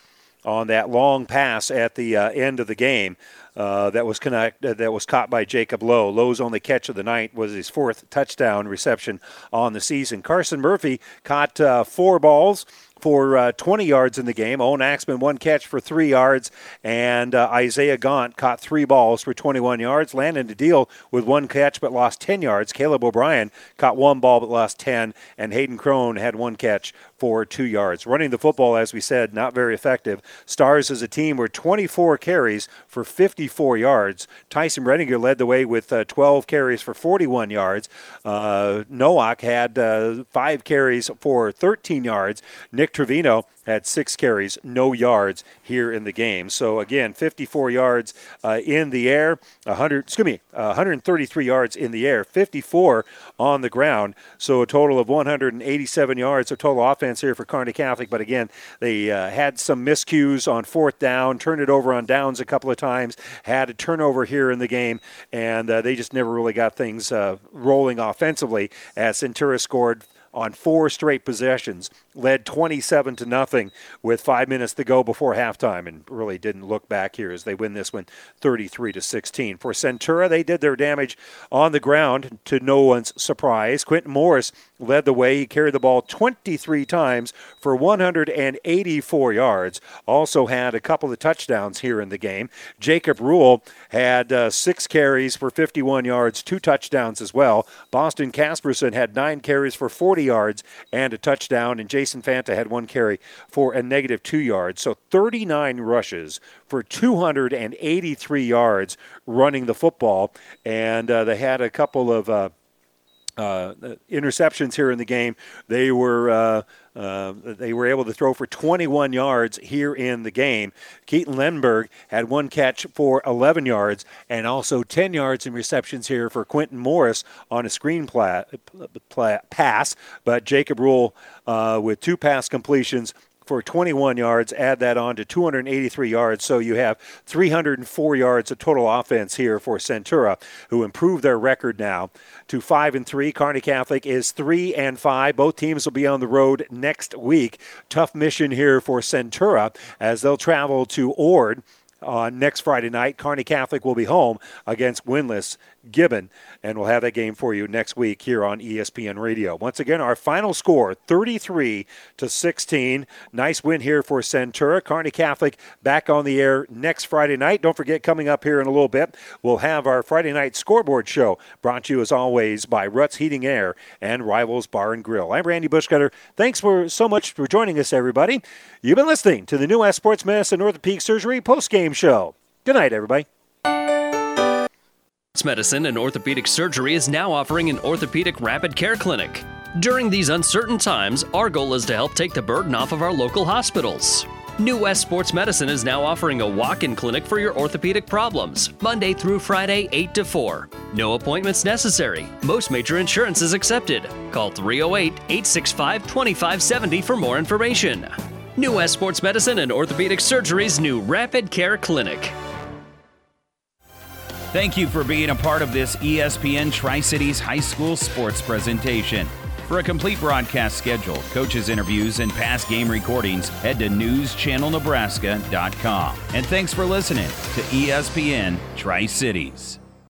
on that long pass at the uh, end of the game. Uh, that was connect, uh, that was caught by Jacob Lowe. Lowe's only catch of the night was his fourth touchdown reception on the season. Carson Murphy caught uh, four balls for uh, 20 yards in the game. Owen Axman, one catch for three yards, and uh, Isaiah Gaunt caught three balls for 21 yards. Landon deal with one catch but lost 10 yards. Caleb O'Brien caught one ball but lost 10, and Hayden Crone had one catch for two yards. Running the football, as we said, not very effective. Stars as a team were 24 carries for 54 yards. Tyson Redinger led the way with uh, 12 carries for 41 yards. Uh, Nowak had uh, five carries for 13 yards. Nick Trevino had six carries, no yards here in the game. So again, 54 yards uh, in the air, 100, excuse me, uh, 133 yards in the air, 54 on the ground. So a total of 187 yards of total offense here for Kearney Catholic. But again, they uh, had some miscues on fourth down, turned it over on downs a couple of times, had a turnover here in the game, and uh, they just never really got things uh, rolling offensively as Centura scored on four straight possessions, led 27 to nothing with five minutes to go before halftime, and really didn't look back here as they win this one 33 to 16. For Centura, they did their damage on the ground to no one's surprise. Quentin Morris led the way. He carried the ball 23 times for 184 yards. Also had a couple of touchdowns here in the game. Jacob Rule had uh, six carries for 51 yards, two touchdowns as well. Boston Casperson had nine carries for 40 yards and a touchdown, and Jason Fanta had one carry for a negative two yards. So 39 rushes for 283 yards running the football, and uh, they had a couple of. Uh, uh, interceptions here in the game. They were uh, uh, they were able to throw for 21 yards here in the game. Keaton Lenberg had one catch for 11 yards and also 10 yards in receptions here for Quentin Morris on a screen pla- pla- pass. But Jacob Rule uh, with two pass completions for 21 yards. Add that on to 283 yards. So you have 304 yards of total offense here for Centura, who improved their record now to 5 and 3. Kearney Catholic is 3 and 5. Both teams will be on the road next week. Tough mission here for Centura as they'll travel to Ord on next Friday night. Kearney Catholic will be home against winless Gibbon, and we'll have that game for you next week here on ESPN Radio. Once again, our final score 33 to 16. Nice win here for Centura. Kearney Catholic back on the air next Friday night. Don't forget, coming up here in a little bit, we'll have our Friday night scoreboard show brought to you as always by Ruts Heating Air and Rivals Bar and Grill. I'm Randy Bushcutter. Thanks for so much for joining us, everybody. You've been listening to the New West Sports Medicine Orthopedic Surgery post-game show. Good night, everybody. Medicine and Orthopedic Surgery is now offering an orthopedic rapid care clinic. During these uncertain times, our goal is to help take the burden off of our local hospitals. New West Sports Medicine is now offering a walk in clinic for your orthopedic problems, Monday through Friday, 8 to 4. No appointments necessary. Most major insurance is accepted. Call 308 865 2570 for more information. New West Sports Medicine and Orthopedic Surgery's new Rapid Care Clinic. Thank you for being a part of this ESPN Tri Cities High School sports presentation. For a complete broadcast schedule, coaches' interviews, and past game recordings, head to newschannelnebraska.com. And thanks for listening to ESPN Tri Cities.